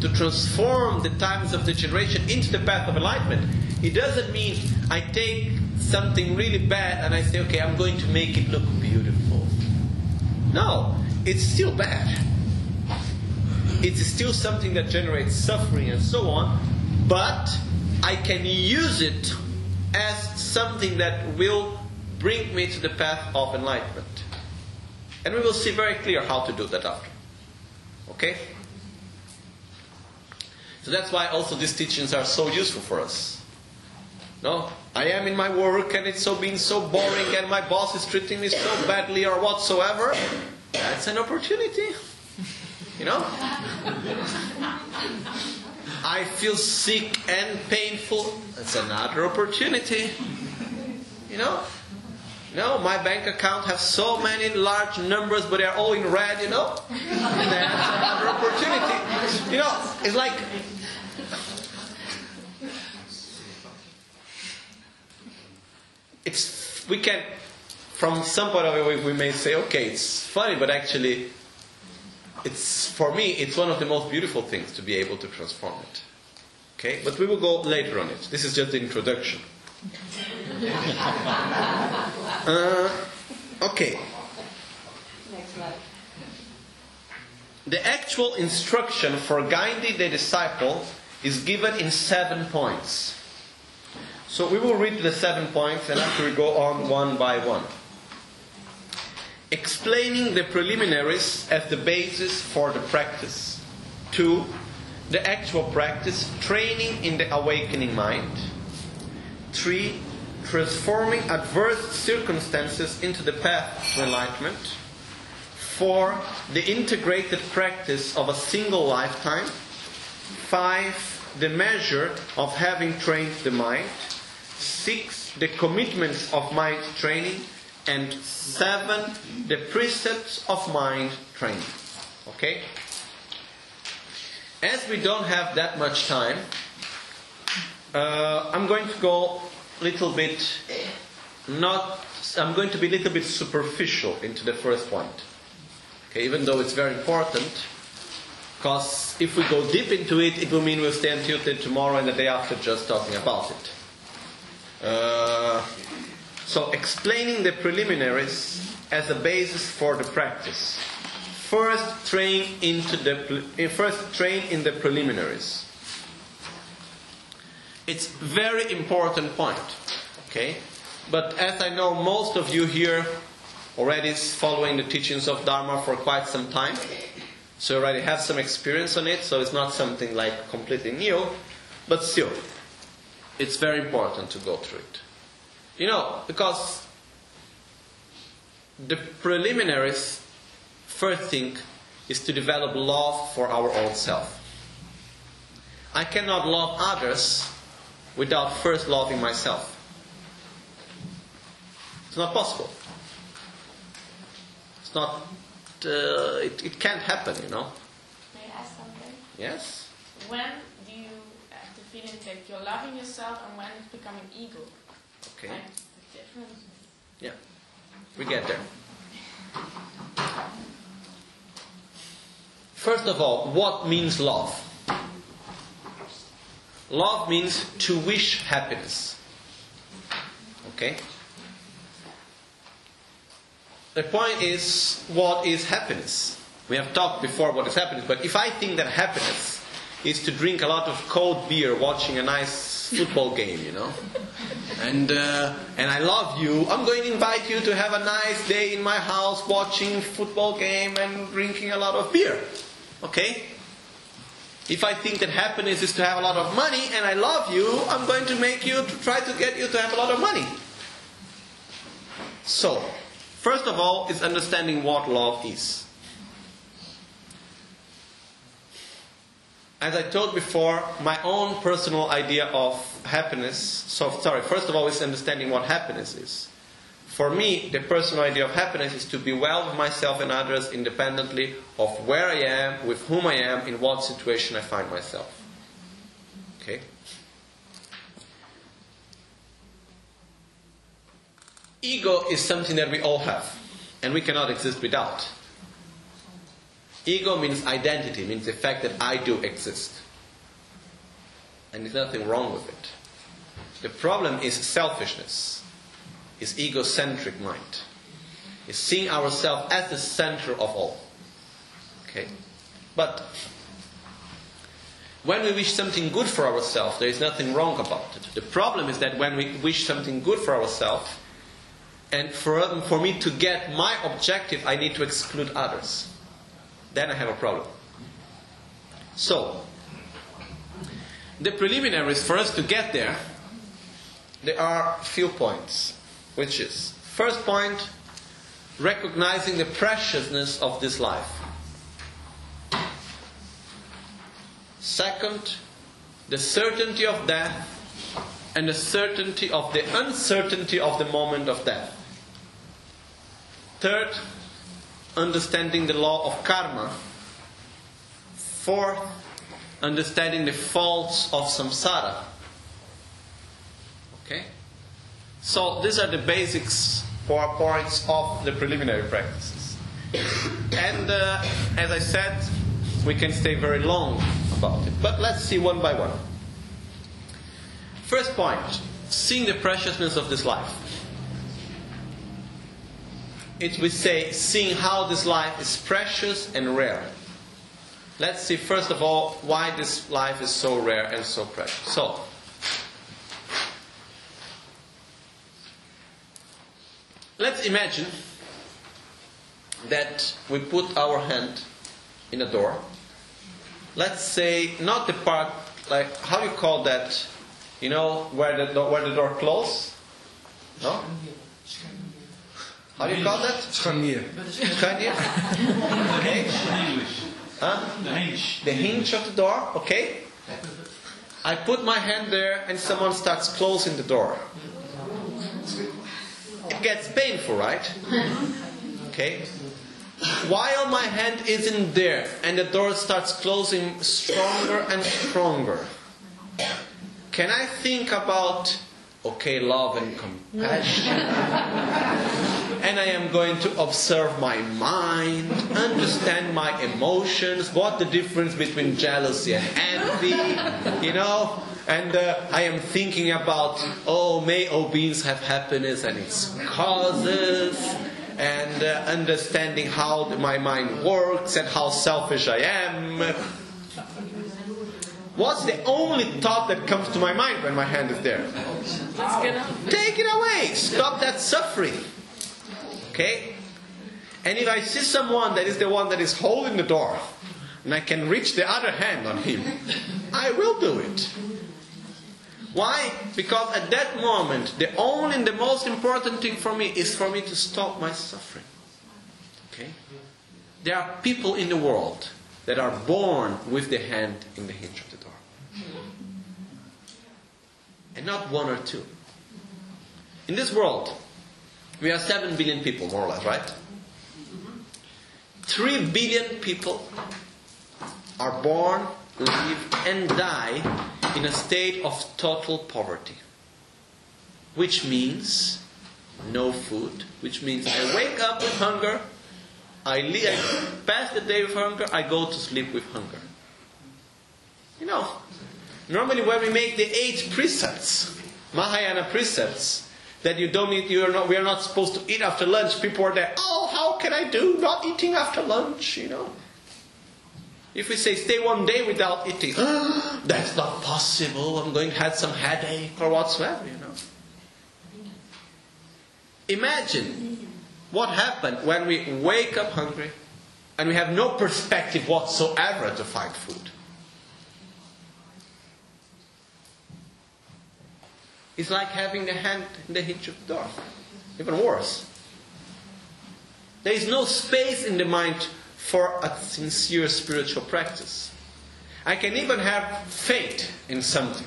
to transform the times of degeneration into the path of enlightenment, it doesn't mean I take something really bad and I say, okay, I'm going to make it look beautiful. No, it's still bad it's still something that generates suffering and so on, but I can use it as something that will bring me to the path of enlightenment. And we will see very clear how to do that after. Okay? So that's why also these teachings are so useful for us. No? I am in my work and it's so been so boring and my boss is treating me so badly or whatsoever. That's an opportunity. You know? I feel sick and painful. That's another opportunity. You know? No, my bank account has so many large numbers, but they're all in red, you know? That's another opportunity. You know, it's like it's we can from some point of view we may say okay it's funny but actually it's for me it's one of the most beautiful things to be able to transform it. Okay? But we will go later on it. This is just the introduction. Uh, okay. Next slide. the actual instruction for guiding the disciple is given in seven points so we will read the seven points and after we go on one by one explaining the preliminaries as the basis for the practice. Two, the actual practice, training in the awakening mind. Three, transforming adverse circumstances into the path to enlightenment. Four, the integrated practice of a single lifetime. Five, the measure of having trained the mind. Six, the commitments of mind training and seven, the precepts of mind training. Okay? As we don't have that much time, Uh, I'm going to go a little bit, not, I'm going to be a little bit superficial into the first point. Okay, even though it's very important, because if we go deep into it, it will mean we'll stay until tomorrow and the day after just talking about it. Uh, so, explaining the preliminaries as a basis for the practice. First, train into the pre- first train in the preliminaries. It's very important point. Okay, but as I know, most of you here already is following the teachings of Dharma for quite some time, so you already have some experience on it. So it's not something like completely new, but still, it's very important to go through it. You know, because the preliminaries, first thing, is to develop love for our own self. I cannot love others without first loving myself. It's not possible. It's not, uh, it, it can't happen, you know. May I ask something? Yes? When do you have the feeling that you're loving yourself and when it's becoming ego? Okay. The difference? Yeah. We get there. First of all, what means love? Love means to wish happiness. Okay? The point is, what is happiness? We have talked before what is happiness, but if I think that happiness is to drink a lot of cold beer watching a nice football game, you know, and uh, and I love you, I'm going to invite you to have a nice day in my house watching football game and drinking a lot of beer. Okay? If I think that happiness is to have a lot of money and I love you, I'm going to make you to try to get you to have a lot of money. So, first of all, is understanding what love is. As I told before, my own personal idea of happiness, so sorry, first of all, is understanding what happiness is. For me, the personal idea of happiness is to be well with myself and others independently of where I am, with whom I am, in what situation I find myself. Okay? Ego is something that we all have, and we cannot exist without. Ego means identity, means the fact that I do exist. And there's nothing wrong with it. The problem is selfishness, is egocentric mind, is seeing ourselves as the center of all. Okay? But when we wish something good for ourselves, there is nothing wrong about it. The problem is that when we wish something good for ourselves, and for, for me to get my objective, I need to exclude others. Then I have a problem. So, the preliminaries for us to get there, there are few points, which is first point, recognizing the preciousness of this life. Second, the certainty of death and the certainty of the uncertainty of the moment of death. Third, understanding the law of karma. Fourth, understanding the faults of samsara. Okay? So these are the basics or points of the preliminary practices. And uh, as I said, we can stay very long about it. But let's see one by one. First point seeing the preciousness of this life. It we say seeing how this life is precious and rare. Let's see first of all why this life is so rare and so precious. So, let's imagine that we put our hand in a door. Let's say not the part like how you call that, you know, where the door, where the door closes. No. How do you call that? Scharnier. Scharnier. Okay. Huh? The hinge. The hinge of the door. Okay. I put my hand there, and someone starts closing the door. It gets painful, right? Okay. While my hand isn't there and the door starts closing stronger and stronger, can I think about, okay, love and compassion? and I am going to observe my mind, understand my emotions, what the difference between jealousy and envy, you know? And uh, I am thinking about, oh, may all beings have happiness and its causes, and uh, understanding how my mind works and how selfish I am. What's the only thought that comes to my mind when my hand is there? Let's get out. Take it away. Stop that suffering. Okay? And if I see someone that is the one that is holding the door, and I can reach the other hand on him, I will do it. Why? Because at that moment, the only and the most important thing for me is for me to stop my suffering. Okay? There are people in the world that are born with the hand in the hinge of the door. And not one or two. In this world, we are 7 billion people, more or less, right? 3 billion people are born, live, and die in a state of total poverty. Which means no food, which means I wake up with hunger, I, le- I pass the day with hunger, I go to sleep with hunger. You know, normally when we make the eight precepts, Mahayana precepts, that you don't eat, you are not, we are not supposed to eat after lunch, people are there, oh, how can I do not eating after lunch, you know? If we say stay one day without eating, that's not possible. I'm going to have some headache or whatsoever, you know. Imagine what happened when we wake up hungry and we have no perspective whatsoever to find food. It's like having the hand in the hinge of the door. Even worse. There is no space in the mind for a sincere spiritual practice. I can even have faith in something.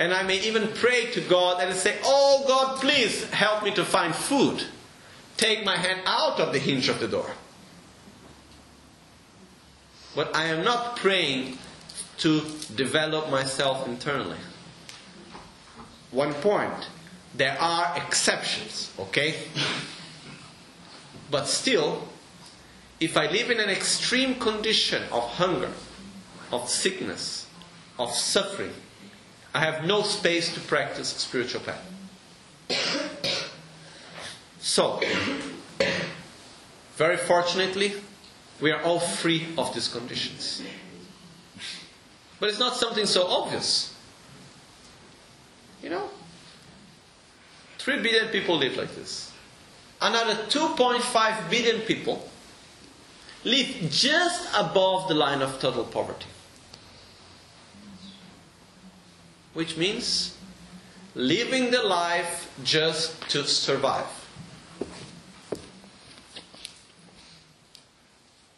And I may even pray to God and say, Oh God, please help me to find food. Take my hand out of the hinge of the door. But I am not praying to develop myself internally. One point there are exceptions, okay? But still, if I live in an extreme condition of hunger, of sickness, of suffering, I have no space to practice spiritual path. So, very fortunately, we are all free of these conditions. But it's not something so obvious. You know? 3 billion people live like this. Another 2.5 billion people live just above the line of total poverty. Which means living the life just to survive.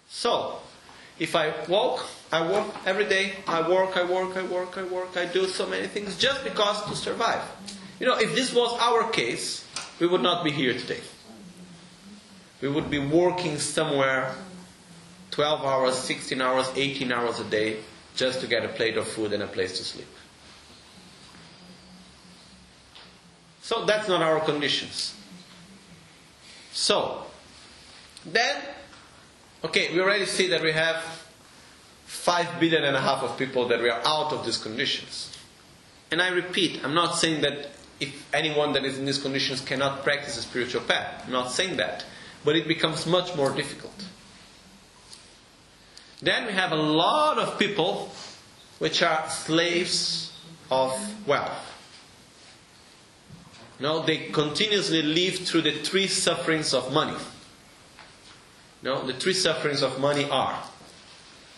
So, if I walk, I work every day, I work, I work, I work, I work, I do so many things just because to survive. You know, if this was our case, we would not be here today. We would be working somewhere 12 hours, 16 hours, 18 hours a day just to get a plate of food and a place to sleep. So that's not our conditions. So, then, okay, we already see that we have 5 billion and a half of people that we are out of these conditions. And I repeat, I'm not saying that if anyone that is in these conditions cannot practice a spiritual path. I'm not saying that. But it becomes much more difficult. Then we have a lot of people which are slaves of wealth. No, they continuously live through the three sufferings of money. No, the three sufferings of money are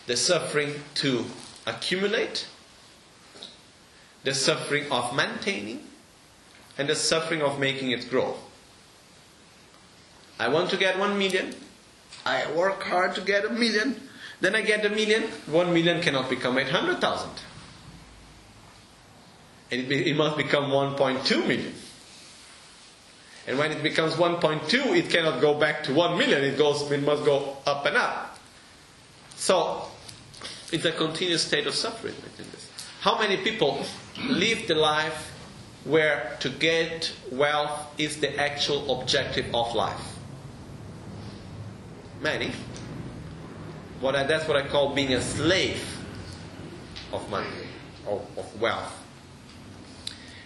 the suffering to accumulate, the suffering of maintaining, and the suffering of making it grow. I want to get one million. I work hard to get a million. Then I get a million. One million cannot become 800,000. It, it must become 1.2 million. And when it becomes 1.2, it cannot go back to 1 million. It goes, it must go up and up. So, it's a continuous state of suffering within this. How many people live the life where to get wealth is the actual objective of life? Many. What I, that's what I call being a slave of money, or of wealth.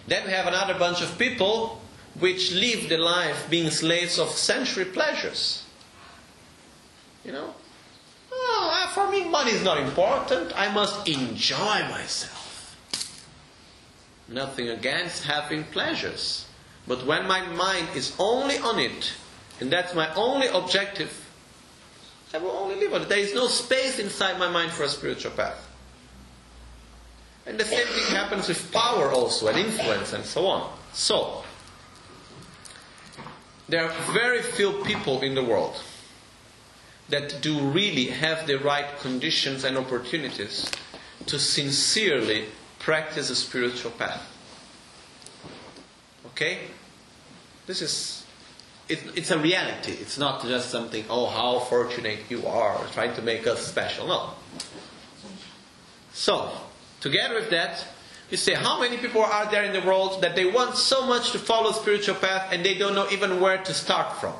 Then we have another bunch of people which live the life being slaves of sensory pleasures. You know? Oh, uh, for me, money is not important. I must enjoy myself. Nothing against having pleasures. But when my mind is only on it, and that's my only objective, I will only live on it. There is no space inside my mind for a spiritual path. And the same thing happens with power also, and influence, and so on. So, there are very few people in the world that do really have the right conditions and opportunities to sincerely practice a spiritual path. Okay? This is, it, it's a reality. It's not just something, oh, how fortunate you are, trying to make us special. No. So, together with that, you say, how many people are there in the world that they want so much to follow spiritual path and they don't know even where to start from?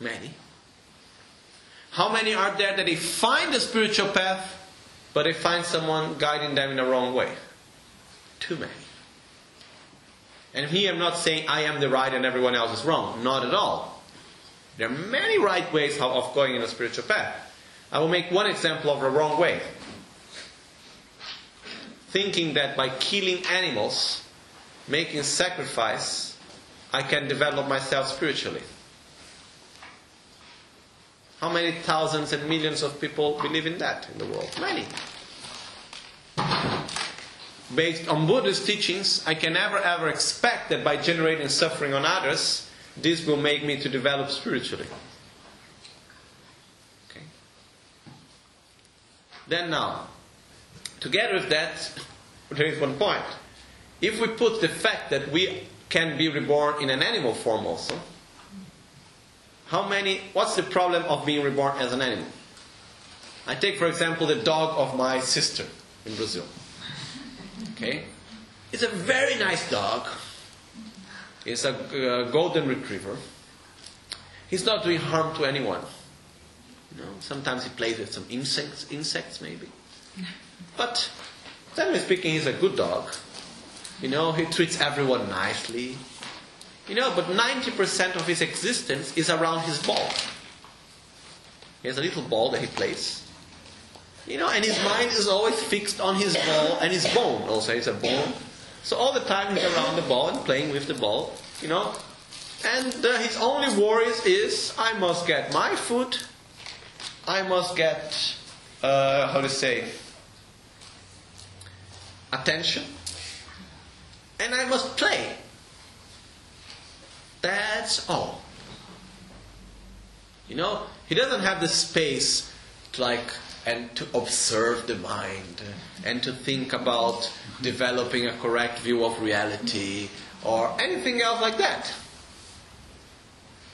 Many. How many are there that they find the spiritual path, but they find someone guiding them in the wrong way? Too many. And here I'm not saying I am the right and everyone else is wrong. Not at all. There are many right ways of going in a spiritual path. I will make one example of a wrong way thinking that by killing animals, making sacrifice, I can develop myself spiritually. How many thousands and millions of people believe in that in the world? Many. Based on Buddhist teachings, I can never ever expect that by generating suffering on others, this will make me to develop spiritually. Okay. Then now, Together with that, there is one point. If we put the fact that we can be reborn in an animal form also, how many, what's the problem of being reborn as an animal? I take, for example, the dog of my sister in Brazil. Okay? It's a very nice dog. It's a uh, golden retriever. He's not doing harm to anyone. You know, sometimes he plays with some insects, insects maybe. But, generally speaking, he's a good dog. You know, he treats everyone nicely. You know, but 90% of his existence is around his ball. He has a little ball that he plays. You know, and his mind is always fixed on his ball and his bone. Also, he's a bone. So all the time he's around the ball and playing with the ball. You know, and uh, his only worries is I must get my food. I must get uh, how to say attention, and I must play. That's all. You know, he doesn't have the space to like and to observe the mind and to think about developing a correct view of reality or anything else like that.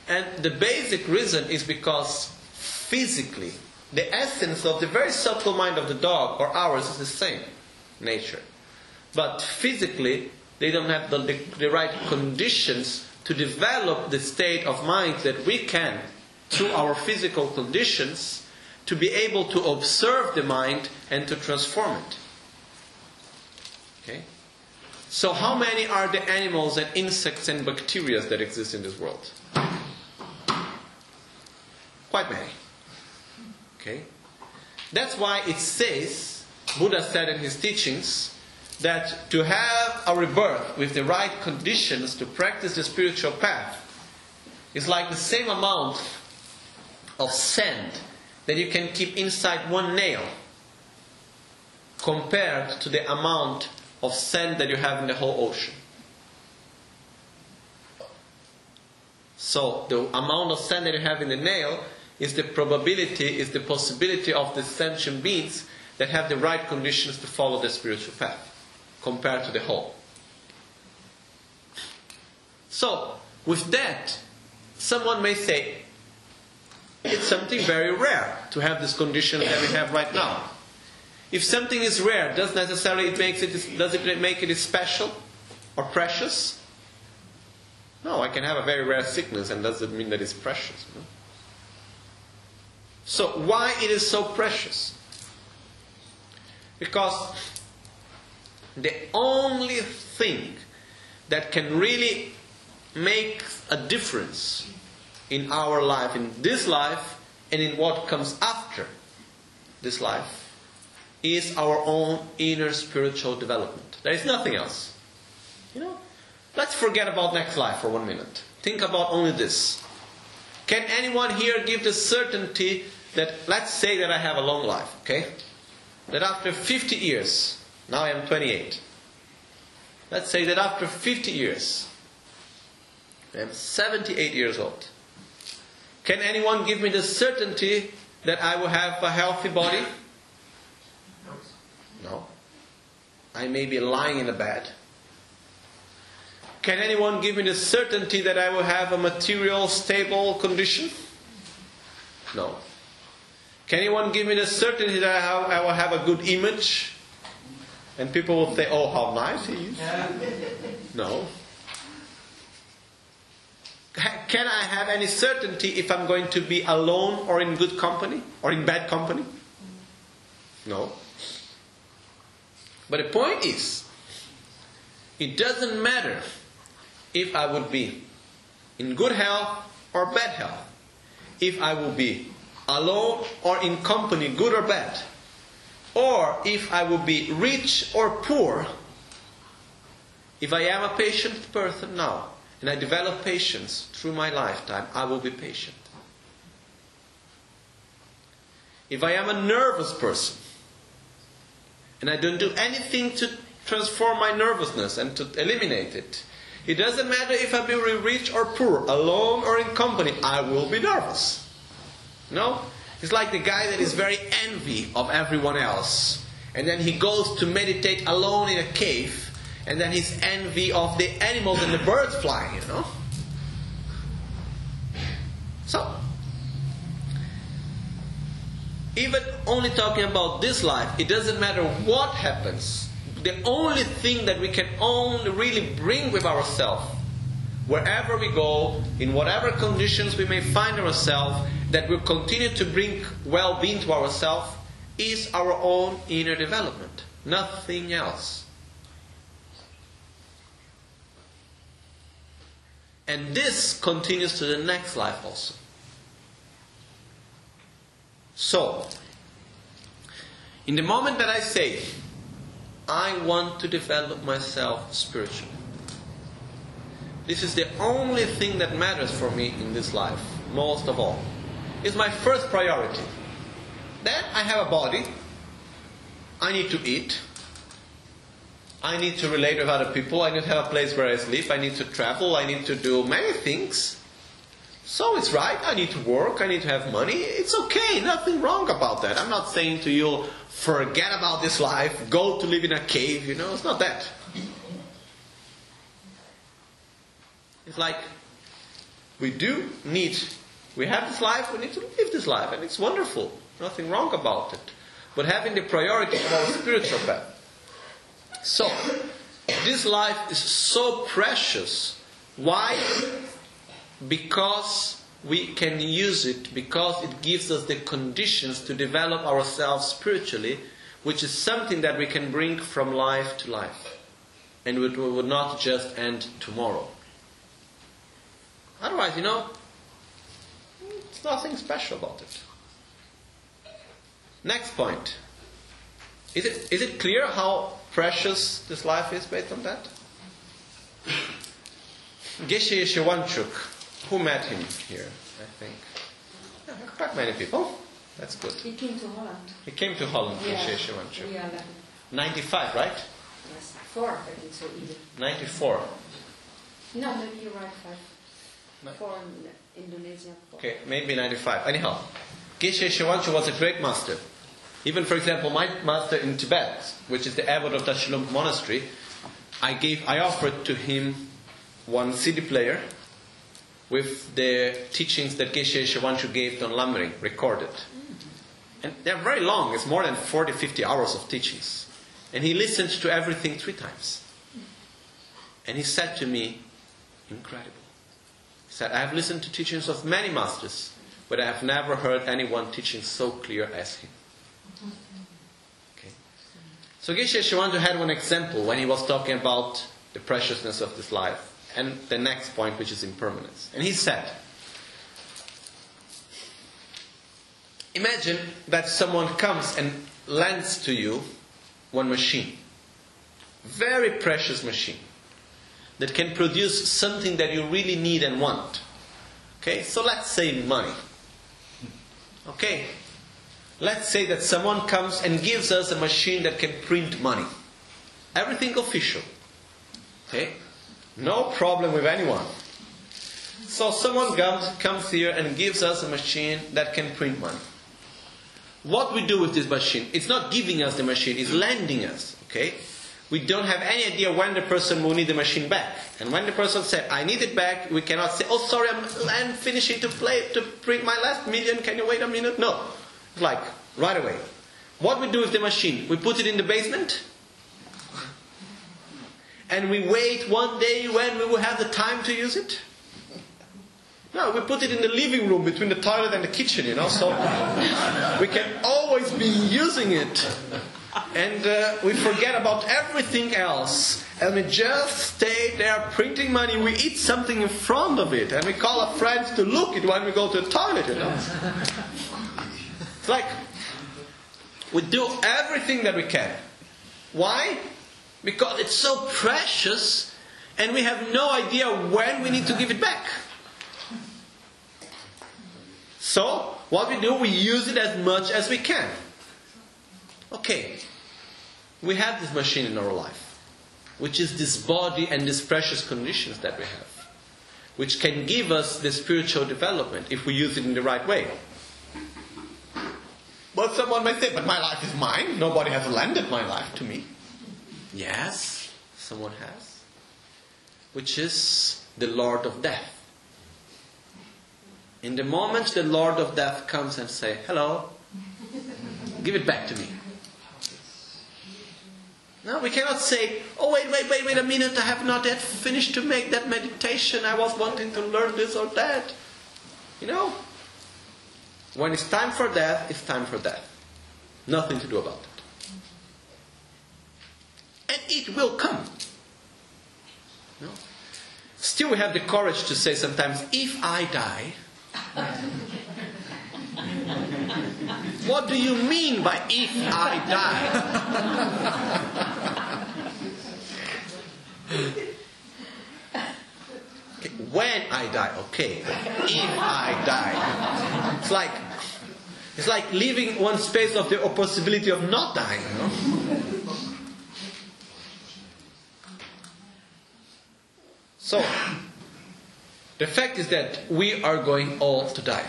And the basic reason is because physically, the essence of the very subtle mind of the dog or ours is the same nature. But physically, they don't have the, the, right conditions to develop the state of mind that we can, through our physical conditions, to be able to observe the mind and to transform it. Okay? So, how many are the animals and insects and bacteria that exist in this world? Quite many. Okay? That's why it says, Buddha said in his teachings, that to have a rebirth with the right conditions to practice the spiritual path is like the same amount of sand that you can keep inside one nail compared to the amount of sand that you have in the whole ocean. So the amount of sand that you have in the nail is the probability, is the possibility of the sentient beings that have the right conditions to follow the spiritual path compared to the whole. So, with that, someone may say, it's something very rare to have this condition that we have right now. If something is rare, does necessarily it makes it does it make it special or precious? No, I can have a very rare sickness and doesn't mean that it's precious. no? So why it is so precious? Because the only thing that can really make a difference in our life, in this life, and in what comes after this life, is our own inner spiritual development. There is nothing else. You know? Let's forget about next life for one minute. Think about only this. Can anyone here give the certainty that, let's say that I have a long life, okay? That after 50 years, now I am 28. Let's say that after 50 years, I am 78 years old. Can anyone give me the certainty that I will have a healthy body? No. I may be lying in a bed. Can anyone give me the certainty that I will have a material, stable condition? No. Can anyone give me the certainty that I, have, I will have a good image? And people will say, oh, how nice he is. No. Can I have any certainty if I'm going to be alone or in good company or in bad company? No. But the point is, it doesn't matter if I would be in good health or bad health, if I will be alone or in company, good or bad, or if I will be rich or poor. If I am a patient person now and I develop patience through my lifetime, I will be patient. If I am a nervous person and I don't do anything to transform my nervousness and to eliminate it, it doesn't matter if I be rich or poor, alone or in company, I will be nervous. No? It's like the guy that is very envy of everyone else. And then he goes to meditate alone in a cave. And then he's envy of the animals and the birds flying, you know? So, even only talking about this life, it doesn't matter what happens. The only thing that we can only really bring with ourselves, wherever we go, in whatever conditions we may find ourselves, that will continue to bring well being to ourselves, is our own inner development. Nothing else. And this continues to the next life also. So, in the moment that I say, I want to develop myself spiritually, this is the only thing that matters for me in this life, most of all. It's my first priority. Then I have a body, I need to eat, I need to relate with other people, I need to have a place where I sleep, I need to travel, I need to do many things. So it's right, I need to work, I need to have money. It's okay, nothing wrong about that. I'm not saying to you, forget about this life, go to live in a cave, you know, it's not that. It's like we do need, we have this life, we need to live this life, and it's wonderful. Nothing wrong about it. But having the priority of our spiritual path. So, this life is so precious. Why? Because we can use it, because it gives us the conditions to develop ourselves spiritually, which is something that we can bring from life to life. And it will not just end tomorrow. Otherwise, you know, it's nothing special about it. Next point. Is it, is it clear how precious this life is based on that? Geshe Shivanchuk, who met him here, I think? Yeah, quite many people. That's good. He came to Holland. He came to Holland, yeah. Geshe Shivanchuk. Yeah, 95, right? Yes, 4, I think so either. 94. No, maybe you're right, 5. Okay, maybe 95. Anyhow, Geshe Shivanchu was a great master. Even, for example, my master in Tibet, which is the abbot of Dashalung Monastery, I gave, I offered to him one CD player with the teachings that Geshe Shivanchu gave on Lamrim, recorded. And they're very long, it's more than 40, 50 hours of teachings. And he listened to everything three times. And he said to me, incredible. Said, I have listened to teachings of many masters, but I have never heard anyone teaching so clear as him. Okay. So Geshe Shiwanto had one example when he was talking about the preciousness of this life and the next point, which is impermanence. And he said, Imagine that someone comes and lends to you one machine, very precious machine, that can produce something that you really need and want. Okay, so let's say money. Okay, let's say that someone comes and gives us a machine that can print money. Everything official. Okay, no problem with anyone. So someone comes, comes here and gives us a machine that can print money. What we do with this machine? It's not giving us the machine, it's lending us. Okay? We don't have any idea when the person will need the machine back. And when the person said, I need it back, we cannot say, oh sorry, I'm, I'm finishing to play to print my last million, can you wait a minute? No. It's like, right away. What we do with the machine? We put it in the basement, and we wait one day when we will have the time to use it. No, we put it in the living room between the toilet and the kitchen, you know, so we can always be using it. And uh, we forget about everything else. And we just stay there printing money. We eat something in front of it. And we call our friends to look at when we go to the toilet, you know. It's like we do everything that we can. Why? Because it's so precious and we have no idea when we need to give it back. So, what we do, we use it as much as we can. Okay, we have this machine in our life, which is this body and these precious conditions that we have, which can give us the spiritual development if we use it in the right way. But someone may say, but my life is mine. Nobody has lended my life to me. Yes, someone has. Which is the Lord of Death. In the moment the Lord of Death comes and say, "Hello, give it back to me." No, we cannot say, "Oh wait, wait, wait, wait a minute! I have not yet finished to make that meditation. I was wanting to learn this or that." You know, when it's time for death, it's time for death. Nothing to do about it, and it will come. No. Still, we have the courage to say sometimes, "If I die." What do you mean by if I die? when I die, okay. If I die. It's like it's like leaving one space of the possibility of not dying, you know? So the fact is that we are going all to die.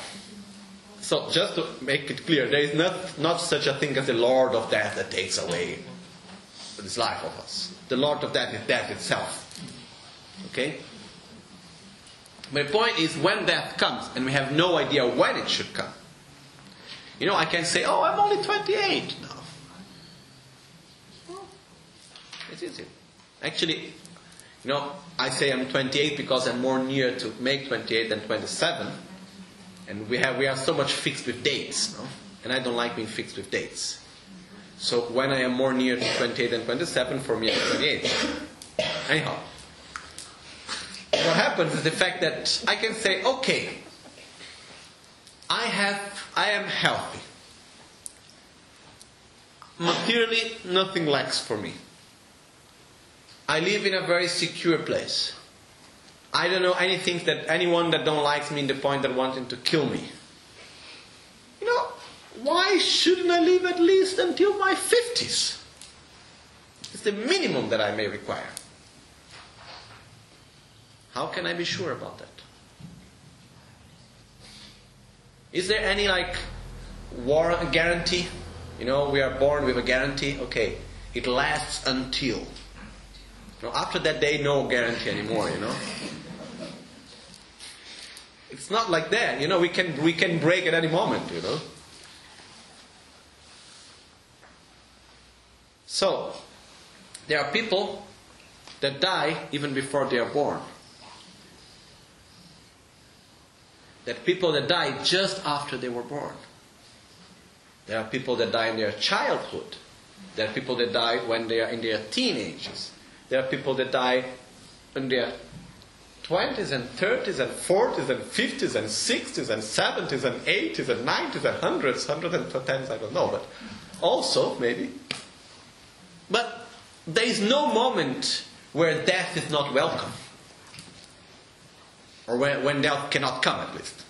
So just to make it clear, there is not, not such a thing as the Lord of Death that takes away this life of us. The Lord of Death is death itself. Okay? My point is when death comes and we have no idea when it should come. You know, I can say, oh, I'm only 28 now. It's easy. Actually, you know, I say I'm 28 because I'm more near to make 28 than 27. And we, have, we are so much fixed with dates, no? and I don't like being fixed with dates. So when I am more near to 28 than 27, for me I'm 28. Anyhow, what happens is the fact that I can say, okay, I have, I am healthy. Materially, nothing lacks for me. I live in a very secure place. I don't know anything that anyone that don't like me in the point that wanting to kill me. You know, why shouldn't I live at least until my fifties? It's the minimum that I may require. How can I be sure about that? Is there any like warrant guarantee? You know, we are born with a guarantee. Okay, it lasts until. You know, after that day, no guarantee anymore. You know, it's not like that. You know, we can we can break at any moment. You know, So, there are people that die even before they are born. There are people that die just after they were born. There are people that die in their childhood. There are people that die when they are in their teenagers. There are people that die in their 20s and 30s and 40s and 50s and 60s and 70s and 80s and 90s and 100s, 110s, I don't know, but also maybe. But there is no moment where death is not welcome. Or when, when death cannot come, at least.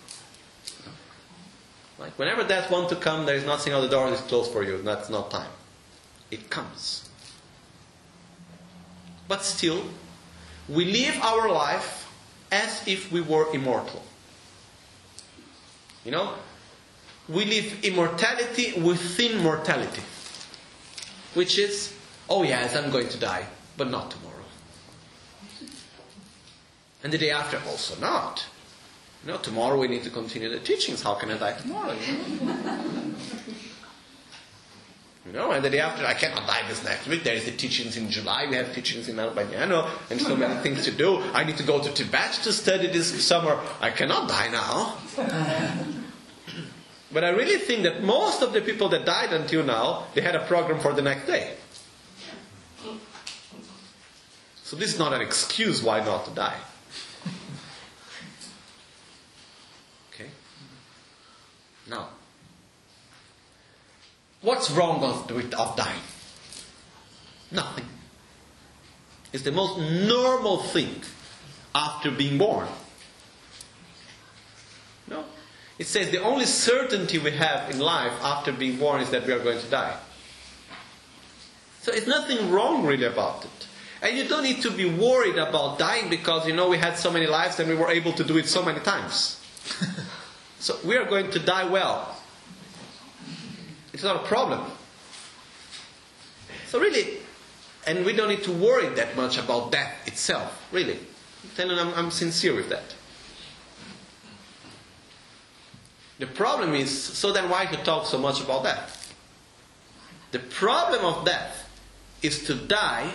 Like whenever death wants to come, there is nothing on the door that is closed for you. That's not time. It comes. But still, we live our life as if we were immortal. You know? We live immortality within mortality. Which is, oh yes, I'm going to die, but not tomorrow. And the day after, also not. You know, tomorrow we need to continue the teachings. How can I die tomorrow? You know? You know, and the day after, I cannot die this next week. There is the teachings in July. We have teachings in Albagnano, and so many things to do. I need to go to Tibet to study this summer. I cannot die now. but I really think that most of the people that died until now, they had a program for the next day. So this is not an excuse why not to die. Okay? Now, What's wrong with of dying? Nothing. It's the most normal thing after being born. No. It says the only certainty we have in life after being born is that we are going to die. So it's nothing wrong really about it. And you don't need to be worried about dying because you know we had so many lives and we were able to do it so many times. so we are going to die well. It's not a problem. So really, and we don't need to worry that much about death itself, really. I'm, I'm, I'm sincere with that. The problem is, so then why to talk so much about that? The problem of death is to die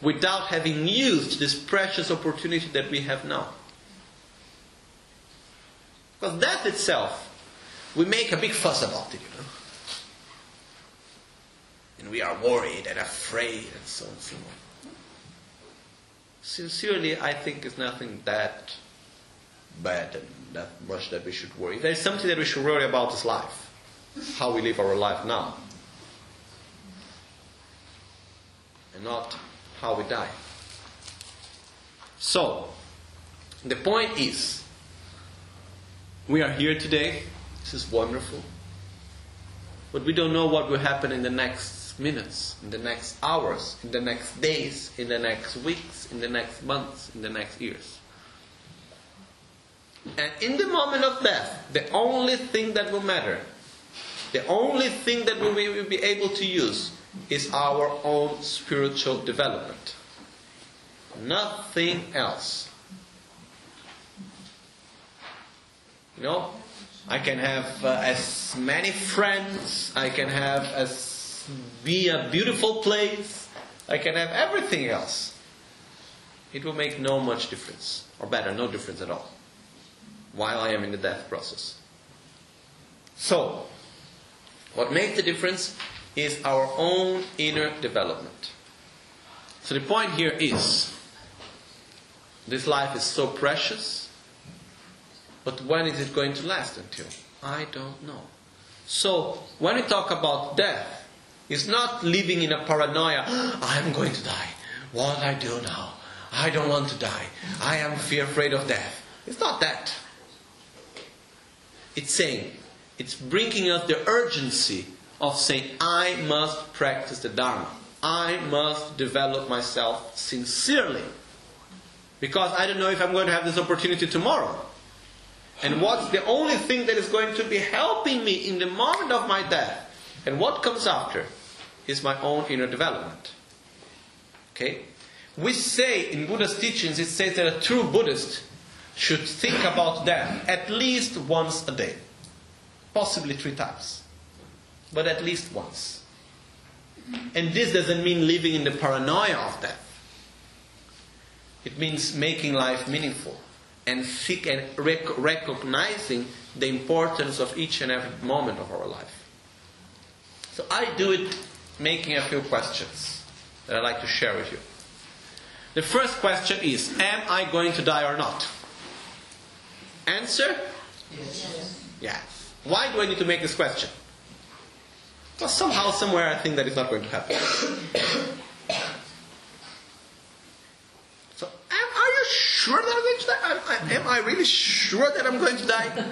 without having used this precious opportunity that we have now. Because death itself, we make a big fuss about it, you know and we are worried and afraid and so on and so on. Sincerely, I think it's nothing that bad and that much that we should worry. There's something that we should worry about is life. How we live our life now. And not how we die. So, the point is, we are here today. This is wonderful. But we don't know what will happen in the next minutes, in the next hours, in the next days, in the next weeks, in the next months, in the next years. And in the moment of death, the only thing that will matter, the only thing that we will be able to use is our own spiritual development. Nothing else. You know, I can have uh, as many friends, I can have as be a beautiful place. I can have everything else. It will make no much difference. Or better, no difference at all. While I am in the death process. So, what makes the difference is our own inner development. So the point here is this life is so precious, but when is it going to last until? I don't know. So, when we talk about death, is not living in a paranoia. Ah, I'm going to die. What I do now? I don't want to die. I am fear afraid of death. It's not that. It's saying, it's bringing us the urgency of saying, I must practice the Dharma. I must develop myself sincerely. Because I don't know if I'm going to have this opportunity tomorrow. And what's the only thing that is going to be helping me in the moment of my death? And what comes after? Is my own inner development. Okay? We say in Buddha's teachings, it says that a true Buddhist should think about death at least once a day. Possibly three times. But at least once. And this doesn't mean living in the paranoia of death. It means making life meaningful and seek and rec- recognizing the importance of each and every moment of our life. So I do it making a few questions that I'd like to share with you. The first question is Am I going to die or not? Answer? Yes. Yeah. Why do I need to make this question? Well, somehow, somewhere, I think that it's not going to happen. So, am, are you sure that I'm going to die? Am am I really sure that I'm going to die?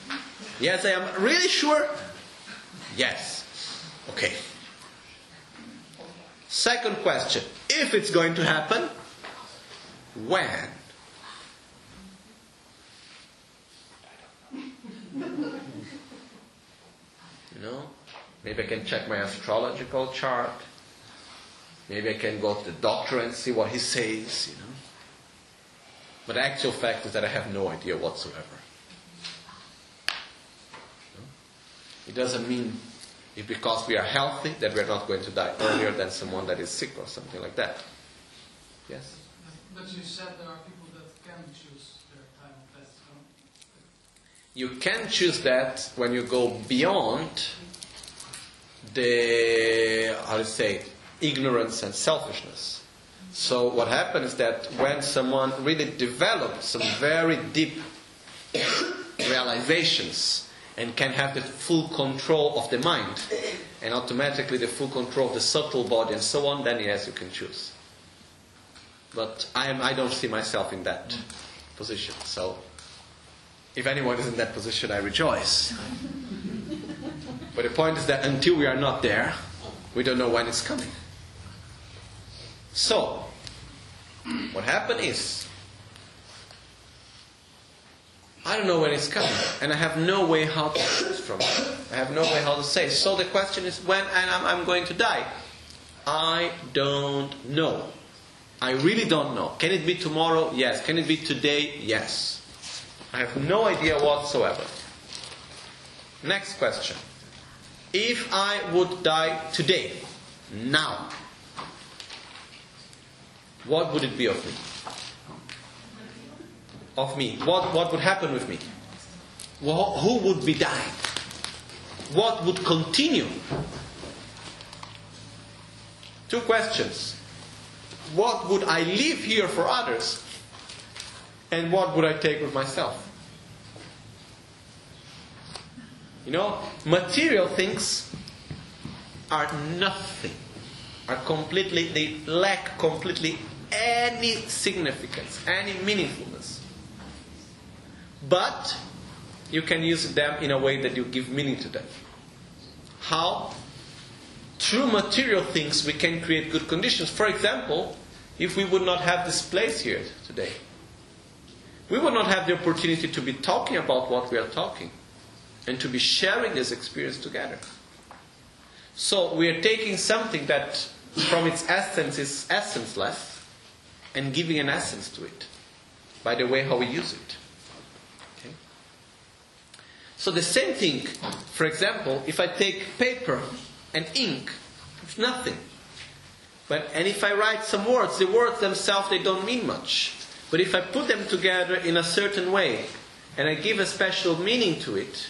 yes, I am really sure. Yes. Okay. Second question. If it's going to happen, when? You know? Maybe I can check my astrological chart. Maybe I can go to the doctor and see what he says, you know. But the actual fact is that I have no idea whatsoever. It doesn't mean if because we are healthy that we're not going to die earlier than someone that is sick or something like that. Yes? But you said there are people that can choose their time of death. You can choose that when you go beyond the, how to say, ignorance and selfishness. So what happens is that when someone really develops some very deep realizations and can have the full control of the mind and automatically the full control of the subtle body and so on, then yes, you can choose. But I, am, I don't see myself in that mm. position. So if anyone is in that position, I rejoice. but the point is that until we are not there, we don't know when it's coming. So, what happened is, I don't know when it's coming, and I have no way how to choose from it. I have no way how to say. So the question is when and I'm, I'm going to die. I don't know. I really don't know. Can it be tomorrow? Yes. Can it be today? Yes. I have no idea whatsoever. Next question. If I would die today, now, what would it be of me? Of me. What, what would happen with me? Wh- who would be dying? What would continue? Two questions. What would I leave here for others? And what would I take with myself? You know, material things are nothing, are completely, they lack completely any significance, any meaningfulness. But you can use them in a way that you give meaning to them. How? Through material things, we can create good conditions. For example, if we would not have this place here today, we would not have the opportunity to be talking about what we are talking and to be sharing this experience together. So we are taking something that from its essence is essenceless and giving an essence to it by the way how we use it. So the same thing, for example, if I take paper and ink, it's nothing. But, and if I write some words, the words themselves, they don't mean much. But if I put them together in a certain way, and I give a special meaning to it,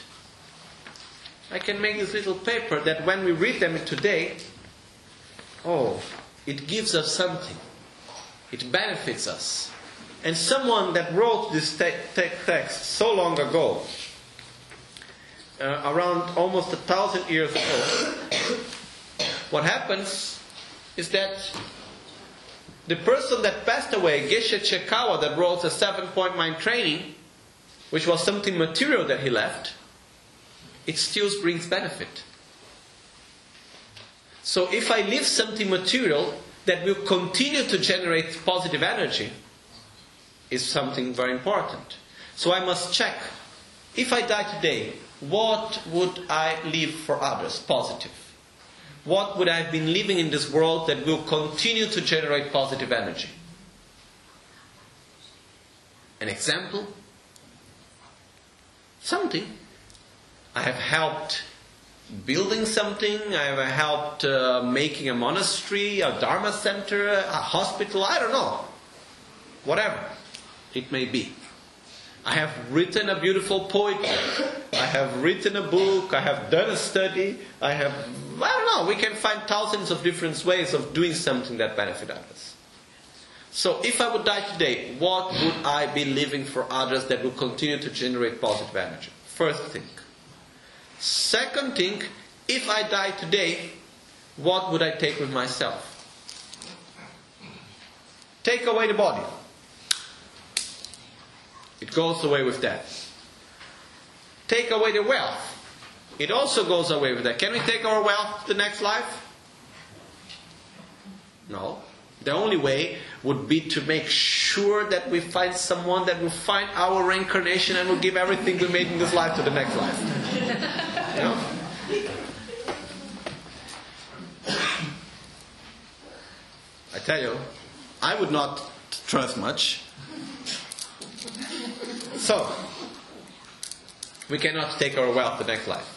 I can make this little paper that when we read them today, oh, it gives us something. It benefits us. And someone that wrote this te- te- text so long ago, uh, around almost a thousand years ago, what happens is that the person that passed away, Geshe Chekawa, that wrote the seven point mind training, which was something material that he left, it still brings benefit. So if I leave something material that will continue to generate positive energy, is something very important. So I must check. If I die today, what would I leave for others positive? What would I have been living in this world that will continue to generate positive energy? An example? Something. I have helped building something, I've helped uh, making a monastery, a Dharma center, a hospital, I don't know. Whatever it may be. I have written a beautiful poetry. I have written a book. I have done a study. I have, I don't know, we can find thousands of different ways of doing something that benefit others. So if I would die today, what would I be leaving for others that will continue to generate positive energy? First thing. Second thing, if I die today, what would I take with myself? Take away the body. It goes away with that. Take away the wealth. It also goes away with that. Can we take our wealth to the next life? No. The only way would be to make sure that we find someone that will find our reincarnation and will give everything we made in this life to the next life. You know? I tell you, I would not trust much. So, we cannot take our wealth the next life.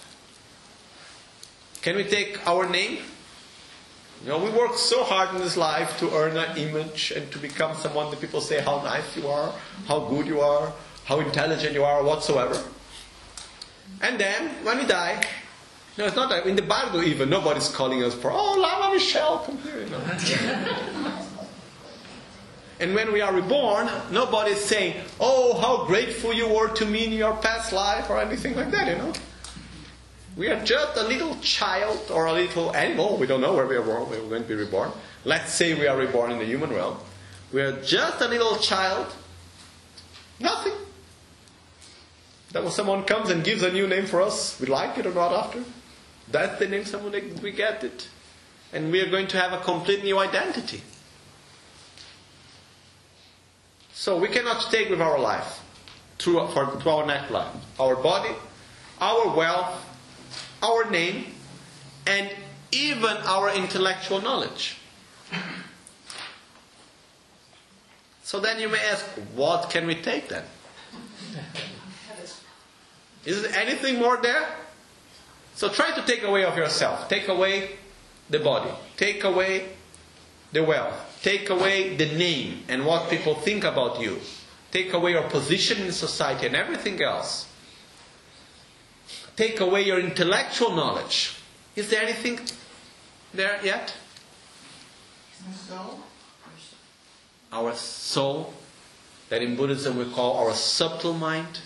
Can we take our name? You know, we work so hard in this life to earn an image and to become someone that people say how nice you are, how good you are, how intelligent you are, whatsoever. And then, when we die, no, it's not that. In the bardo, even, nobody's calling us for, oh, Lama Michel, come here, you know. and when we are reborn, nobody is saying, oh, how grateful you were to me in your past life, or anything like that, you know. We are just a little child or a little animal. We don't know where we are born. We're going to be reborn. Let's say we are reborn in the human realm. We are just a little child. Nothing. That when someone comes and gives a new name for us, we like it or not after. That's the name someone we get it. And we are going to have a complete new identity. So we cannot take with our life through, for, to our next life our body, our wealth, our name, and even our intellectual knowledge. So then you may ask, what can we take then? Is there anything more there? So try to take away of yourself. Take away the body. Take away the wealth. Take away the name and what people think about you. Take away your position in society and everything else take away your intellectual knowledge. Is there anything there yet? Our soul, that in Buddhism we call our subtle mind,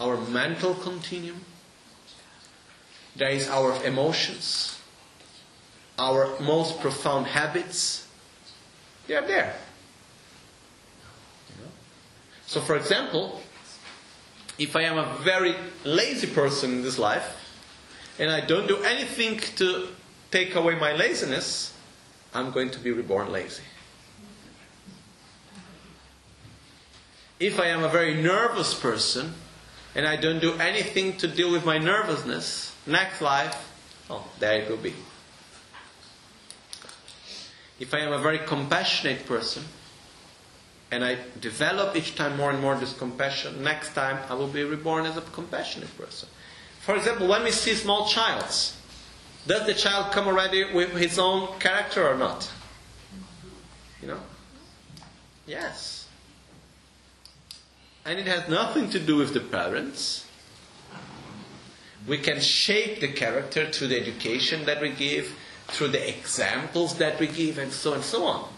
our mental continuum. There is our emotions, our most profound habits. They are there. So, for example, if I am a very lazy person in this life, and I don't do anything to take away my laziness, I'm going to be reborn lazy. If I am a very nervous person, and I don't do anything to deal with my nervousness, next life, oh, there it will be. If I am a very compassionate person, and I develop each time more and more this compassion, next time I will be reborn as a compassionate person. For example, when we see small childs, does the child come already with his own character or not? You know? Yes. And it has nothing to do with the parents. We can shape the character through the education that we give, through the examples that we give, and so and so on.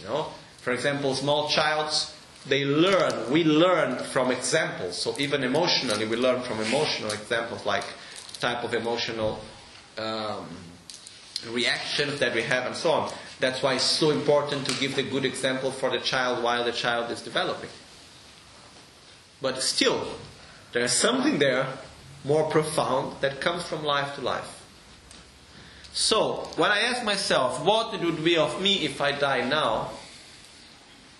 You know? For example, small childs, they learn, we learn from examples. So even emotionally, we learn from emotional examples like type of emotional um, reactions that we have and so on. That's why it's so important to give the good example for the child while the child is developing. But still, there's something there more profound that comes from life to life. So, when I ask myself, what it would be of me if I die now,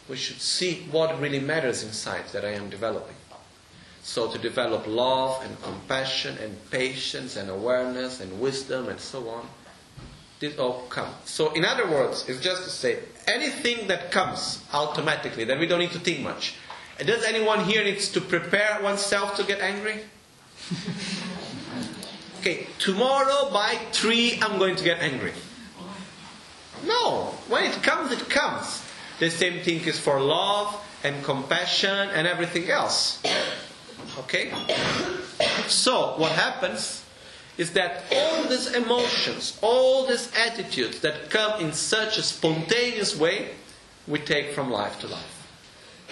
we should see what really matters inside that I am developing. So to develop love and compassion and patience and awareness and wisdom and so on, this all comes. So in other words, it's just to say anything that comes automatically, then we don't need to think much. Does anyone here needs to prepare oneself to get angry? Okay, tomorrow by 3 I'm going to get angry. No, when it comes, it comes. The same thing is for love and compassion and everything else. Okay? So, what happens is that all these emotions, all these attitudes that come in such a spontaneous way, we take from life to life.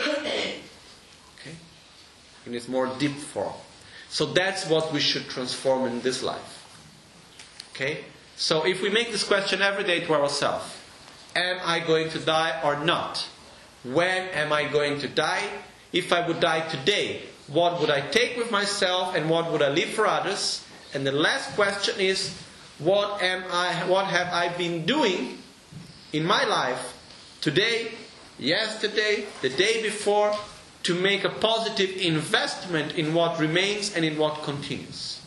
Okay? In its more deep form. So that's what we should transform in this life. Okay? So if we make this question every day to ourselves, am I going to die or not? When am I going to die? If I would die today, what would I take with myself and what would I leave for others? And the last question is, what am I what have I been doing in my life today, yesterday, the day before to make a positive investment in what remains and in what continues?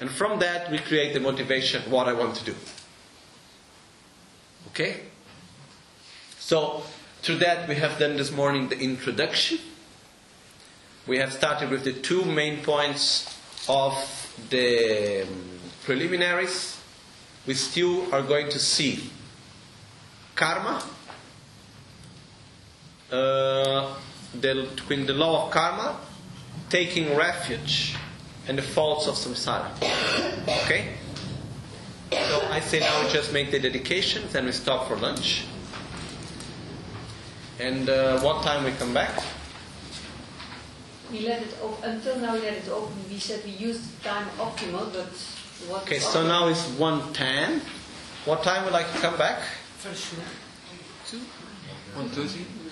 And from that we create the motivation what I want to do. Okay? So through that we have done this morning the introduction. We have started with the two main points of the um, preliminaries. We still are going to see karma, uh, the, between the law of karma, taking refuge, and the faults of samsara. Okay? So I say now we just make the dedications and we stop for lunch. And uh, what time we come back? We let it op- until now we let it open. We said we used the time optimal, but what? Okay, so now it's 1.10. What time would like to come back? Very sure. Two? 1.30.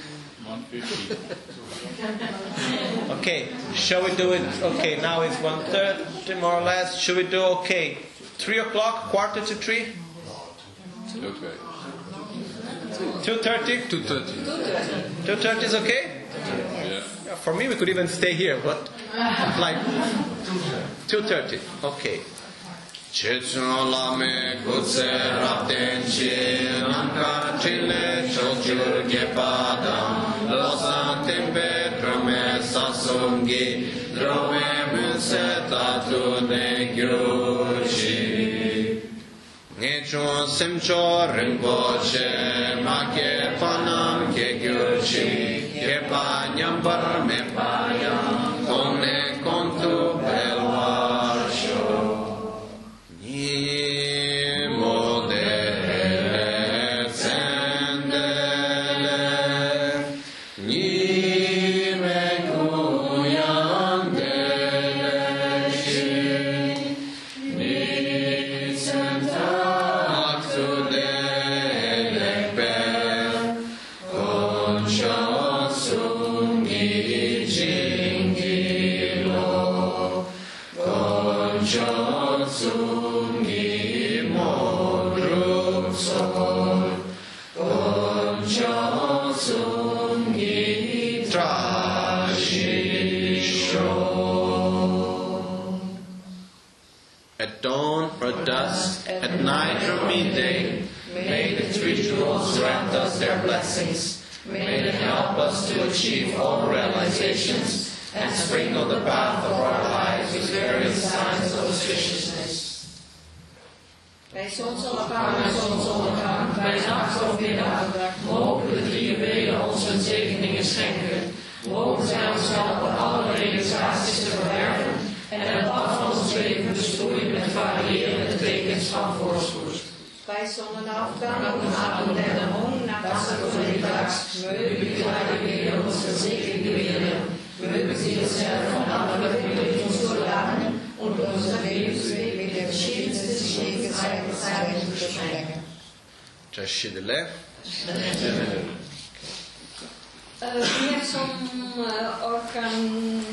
Okay, shall we do it? Okay, now it's 1.30 more or less. Should we do okay? 3 o'clock, quarter to 3? Okay. 2.30? 2.30. 2.30 is okay? Yeah. For me, we could even stay here, but like 2.30. Okay. Chechon lame kutse rapten chi anka chile chochur gepadam losan tempe krame sasungi drove munse tatu ne gyuchi Ngechon semcho rinpoche ke panam ke gyuchi ke pa nyambar me and sprinkle the path of our lives with various signs of auspiciousness. Bij zonsopgang en zonsondergang, bij nacht of middag, Mogen de drie juwelen ons hun zegeningen schenken. Mogen zij ons helpen alle realisaties te verwerven en het pad van ons leven bestoeien met variërende tekens van voorspoed. bij zonnenafgang en avond om naar Kassakoolitaaks, Mögen die kleine wereld uns versegnete werden. Mögen Sie es, Herr, von aller Verpflichtung zu lernen und unser Lebensweg mit den verschiedensten Schlägezeichen besprechen. Cześć, Ние сум органистот